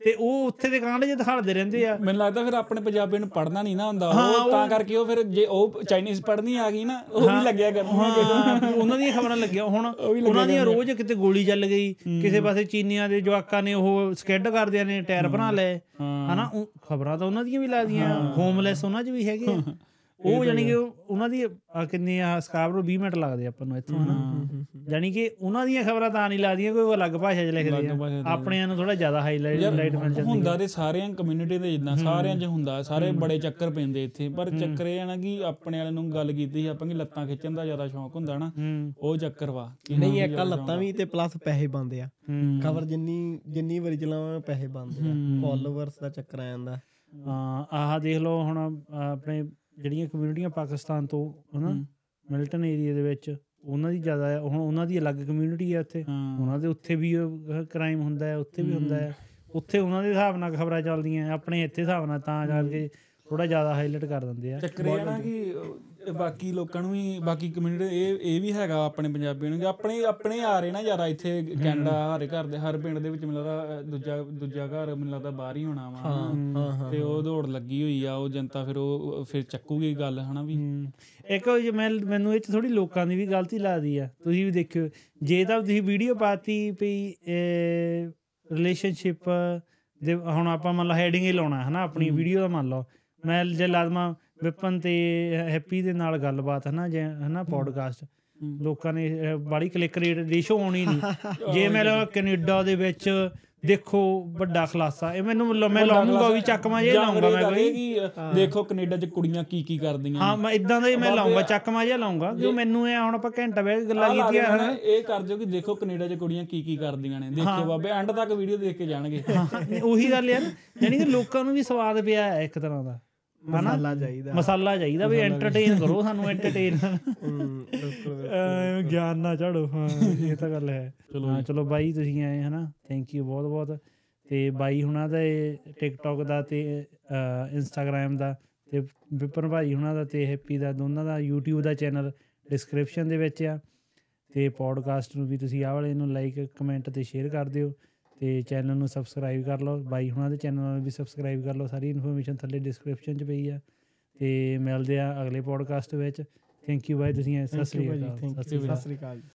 ਤੇ ਉਹ ਉੱਥੇ ਦੇ ਕਾਂਡ ਜੇ ਦਿਖਾਉਂਦੇ ਰਹਿੰਦੇ ਆ। ਮੈਨੂੰ ਲੱਗਦਾ ਫਿਰ ਆਪਣੇ ਪੰਜਾਬੀਆਂ ਨੂੰ ਪੜਨਾ ਨਹੀਂ ਨਾ ਹੁੰਦਾ। ਹਾਂ, ਉਹ ਤਾਂ ਕਰਕੇ ਉਹ ਫਿਰ ਜੇ ਉਹ ਚਾਈਨੀਜ਼ ਪੜਨੀ ਆ ਗਈ ਨਾ ਉਹ ਵੀ ਲੱਗਿਆ ਕਰਨਗੇ। ਹਾਂ ਉਹਨਾਂ ਦੀਆਂ ਖਬਰਾਂ ਲੱਗੀਆਂ। ਹੁਣ ਵੀ ਉਹਨਾਂ ਦੀਆਂ ਰੋਜ਼ ਕਿਤੇ ਗੋਲੀ ਚੱਲ ਗਈ ਕਿਸੇ ਪਾਸੇ ਚੀਨੀਆਂ ਦੇ ਜਵਾਕਾਂ ਨੇ ਉਹ ਸਕੈਡ ਕਰਦਿਆਂ ਨੇ ਟਾਇਰ ਬਣਾ ਲਏ। ਹਾਂ। ਹਨਾ ਖਬਰਾਂ ਤਾਂ ਉਹਨਾਂ ਦੀਆਂ ਵੀ ਲੱਗਦੀਆਂ। ਹੋਮਲੈਸ ਉਹਨਾਂ 'ਚ ਵੀ ਹੈਗੇ ਆ। ਉਹ ਜਾਨੀ ਕਿ ਉਹ- ਉਹਨਾਂ ਦੀ ਕਿੰਨੇ ਆ ਸਕਾਬਰੋ 20 ਮਿੰਟ ਲੱਗਦੇ ਆਪਾਂ ਨੂੰ ਇੱਥੋਂ ਹਨਾ? ਜਾਨੀ ਕਿ ਉਹਨਾਂ ਦੀਆਂ ਖਬਰਾਂ ਤਾਂ ਨਹੀਂ ਲੱਗਦੀਆਂ ਕੋਈ ਉਹ ਅਲੱਗ ਭਾਸ਼ਾ 'ਚ ਲਿਖਦੇ ਆ। ਆਪਣਿਆਂ ਨੂੰ ਥੋੜਾ ਜ਼ਿਆਦਾ ਹਾਈਲਾਈਟ ਲਾਈਟ ਮਿਲ ਜਾਂਦੀ ਹੁੰਦਾ ਤੇ ਸਾਰਿਆਂ ਕਮਿਊਨਿਟੀ ਦੇ ਜਿੱਦਾਂ ਸਾਰਿਆਂ 'ਚ ਹੁੰਦਾ ਸਾਰੇ ਬੜੇ ਚੱਕਰ ਪੈਂਦੇ ਇੱਥੇ। ਪਰ ਚੱਕਰ ਇਹ ਆ ਨਾ ਕਿ ਆਪਣੇ ਵਾਲਿਆਂ ਨੂੰ ਗੱਲ ਕੀਤੀ ਸੀ ਆਪਾਂ ਕਿ ਲੱਤਾਂ ਖਿੱਚਣ ਦਾ ਜ਼ਿਆਦਾ ਸ਼ੌਂਕ ਹੁੰਦਾ ਨਾ ਉਹ ਚੱਕਰ ਵਾ ਨਹੀਂ ਇੱਕ ਲੱਤਾਂ ਵੀ ਤੇ ਪਲੱਸ ਪੈਸੇ ਬੰਦੇ ਆ। ਖਬਰ ਜਿੰਨੀ ਜਿੰਨੀ ਵਾਰੀ ਚਲਾਵਾਂ ਪੈਸੇ ਬੰਦੇ ਆ। ਫਾਲੋਅਰਸ ਦਾ ਚੱਕਰ ਆ ਜਾਂਦਾ। ਆਹ ਦੇਖ ਲਓ ਹੁਣ ਆਪਣੇ ਜਿਹੜੀਆਂ ਕਮਿਊਨਿਟੀਆਂ ਪਾਕਿਸਤਾਨ ਤੋਂ ਹਨਾ ਮਿਲਟਨ ਏਰੀਆ ਦੇ ਵਿੱਚ ਉਹਨਾਂ ਦੀ ਜ਼ਿਆਦਾ ਹੈ ਹੁਣ ਉਹਨਾਂ ਦੀ ਅਲੱਗ ਕਮਿਊਨਿਟੀ ਹੈ ਉੱਥੇ। ਉਹਨਾਂ ਦੇ ਉੱਥੇ ਵੀ ਕ੍ਰਾਈਮ ਹੁੰਦਾ ਹੈ ਉੱਥੇ ਵੀ ਹੁੰਦਾ ਹੈ। ਉੱਥੇ ਉਹਨਾਂ ਦੇ ਹਿਸਾਬ ਨਾਲ ਖਬਰਾਂ ਚੱਲਦੀਆਂ ਆਪਣੇ ਇੱਥੇ ਹਿਸਾਬ ਨਾਲ ਤਾਂ ਕਰਕੇ ਥੋੜਾ ਜ਼ਿਆਦਾ ਹਾਈਲਾਈਟ ਕਰ ਦਿੰਦੇ ਆ। ਚੱਕਰ ਇਹ ਨਾ ਕਿ ਬਾਕੀ ਲੋਕਾਂ ਨੂੰ ਵੀ ਬਾਕੀ ਕਮਿਊਨਿਟੀ ਇਹ ਇਹ ਵੀ ਹੈਗਾ ਆਪਣੇ ਪੰਜਾਬੀਆਂ ਨੂੰ ਕਿ ਆਪਣੇ ਆਪਣੇ ਆ ਰਹੇ ਨਾ ਜ਼ਿਆਦਾ ਇੱਥੇ ਕੈਨੇਡਾ ਹਰ ਘਰ ਦੇ ਹਰ ਪਿੰਡ ਦੇ ਵਿੱਚ ਮੈਨੂੰ ਲੱਗਦਾ ਦੂਜਾ ਦੂਜਾ ਘਰ ਮੈਨੂੰ ਲੱਗਦਾ ਬਾਹਰ ਹੀ ਹੋਣਾ ਵਾ। ਹਨਾ। ਤੇ ਉਹ ਦੌੜ ਲੱਗੀ ਹੋਈ ਆ ਉਹ ਜਨਤਾ ਫਿਰ ਉਹ ਫਿਰ ਚੱਕੂਗੀ ਗੱਲ ਹਨਾ ਵੀ? ਇੱਕ ਮੈਂ ਮੈਨੂੰ ਇਹ ਚ ਥੋੜੀ ਲੋਕਾਂ ਦੀ ਵੀ ਗਲਤੀ ਲੱਗਦੀ ਆ। ਤੁਸੀਂ ਵੀ ਦੇਖਿਓ ਜੇ ਤਾਂ ਤੁਸੀਂ ਵੀਡੀਓ ਪਾਤੀ ਵੀ ਰਿਲੇਸ਼ਨਸ਼ਿਪ ਦੇ ਹੁਣ ਆਪਾਂ ਮੰਨ ਲਓ ਹੈਡਿੰਗ ਹੀ ਲਾਉਣਾ ਹੈ ਨਾ ਆਪਣੀ ਵੀਡੀਓ ਦਾ ਮੰਨ ਲਓ। ਮੈਂ ਜੇ ਲਾਜ਼ਮਾ ਵਿਪਨ ਤੇ ਹੈਪੀ ਦੇ ਨਾਲ ਗੱਲਬਾਤ ਹੈ ਨਾ ਜੇ ਹੈ ਨਾ ਪੋਡਕਾਸਟ ਲੋਕਾਂ ਨੇ ਬਾੜੀ ਕਲਿੱਕ ਰੇਟ ਰੇਸ਼ੋ ਆਉਣੀ ਨਹੀਂ ਜੇ ਮੈਂ ਲਾ ਕੈਨੇਡਾ ਦੇ ਵਿੱਚ ਦੇਖੋ ਵੱਡਾ ਖਲਾਸਾ ਇਹ ਮੈਨੂੰ ਮੈਂ ਲਾਉਂਗਾ ਵੀ ਚੱਕਮਾ ਜੇ ਜਾਂ ਲਾਉਂਗਾ ਮੈਂ ਕੋਈ। ਦੇਖੋ ਕੈਨੇਡਾ 'ਚ ਕੁੜੀਆਂ ਕੀ ਕੀ ਕਰਦੀਆਂ ਹਾਂ ਮੈਂ ਇਦਾਂ ਦਾ ਹੀ ਮੈਂ ਲਾਉਂਗਾ ਚੱਕਮਾ ਜਿਹਾ ਲਾਉਂਗਾ। ਕਿਉਂ ਮੈਨੂੰ ਇਹ ਹੁਣ ਆਪਾਂ ਘੰਟਾ ਬਹਿ ਕੇ ਗੱਲਾਂ ਕੀਤੀਆਂ ਹਨ। ਇਹ ਕਰ ਦਿਓ ਕਿ ਦੇਖੋ ਕੈਨੇਡਾ 'ਚ ਕੁੜੀਆਂ ਕੀ ਕੀ ਕਰਦੀਆਂ ਨੇ। ਦੇਖਿਓ ਬਾਬੇ ਐਂਡ ਤੱਕ ਵੀਡੀਓ ਦੇਖ ਕੇ ਜਾਣਗੇ। ਉਹੀ ਗੱਲ ਯਾਰ ਯਾਨੀ ਕਿ ਲੋਕਾਂ ਨੂੰ ਵੀ ਸਵਾਦ ਪਿਆ ਹੈ ਇੱਕ ਤਰ੍ਹਾਂ ਦਾ। ਮਸਾਲਾ ਚਾਹੀਦਾ। ਮਸਾਲਾ ਚਾਹੀਦਾ ਵੀ ਐਂਟਰਟੇਨ ਕਰੋ ਸਾਨੂੰ ਐਂਟਰਟੇਨ ਬਿਲਕੁਲ। ਗਿਆਨ ਨਾ ਝਾੜੋ ਹਾਂ ਇਹ ਤਾਂ ਗੱਲ ਹੈ। ਚਲੋ ਚਲੋ ਬਾਈ ਤੁਸੀਂ ਆਏ ਹਨਾ? ਥੈਂਕ ਯੂ ਬਹੁਤ ਬਹੁਤ। ਤੇ ਬਾਈ ਹੁਣਾਂ ਦਾ ਟਿਕਟੌਕ ਦਾ ਤੇ ਇੰਸਟਾਗ੍ਰam ਦਾ ਤੇ ਵਿਪਨ ਭਾਈ ਹੁਣਾਂ ਦਾ ਤੇ ਹੈਪੀ ਦਾ ਦੋਨਾਂ ਦਾ YouTube ਦਾ ਚੈਨਲ ਡਿਸਕ੍ਰਿਪਸ਼ਨ ਦੇ ਵਿੱਚ ਆ। ਤੇ ਪੋਡਕਾਸਟ ਨੂੰ ਵੀ ਤੁਸੀਂ ਆਹ ਵਾਲੇ ਨੂੰ ਲਾਈਕ ਕਮੈਂਟ ਤੇ ਸ਼ੇਅਰ ਕਰ ਦਿਓ। ਤੇ ਚੈਨਲ ਨੂੰ ਸਬਸਕ੍ਰਾਈਬ ਕਰ ਲਓ। ਬਾਈ ਹੁਣਾਂ ਦੇ ਚੈਨਲ ਨੂੰ ਵੀ ਸਬਸਕ੍ਰਾਈਬ ਕਰ ਲਓ। ਸਾਰੀ ਇਨਫੋਰਮੇਸ਼ਨ ਥੱਲੇ ਡਿਸਕ੍ਰਿਪਸ਼ਨ 'ਚ ਪਈ ਆ। ਤੇ ਮਿਲਦੇ ਆ ਅਗਲੇ ਪੋਡਕਾਸਟ ਵਿੱਚ। ਥੈਂਕ ਯੂ ਬਾਈ ਤੁਸੀਂ। ਸਤਿ ਸ੍ਰੀ ਅਕਾਲ। ਸਤਿ ਸ੍ਰੀ ਅਕਾਲ।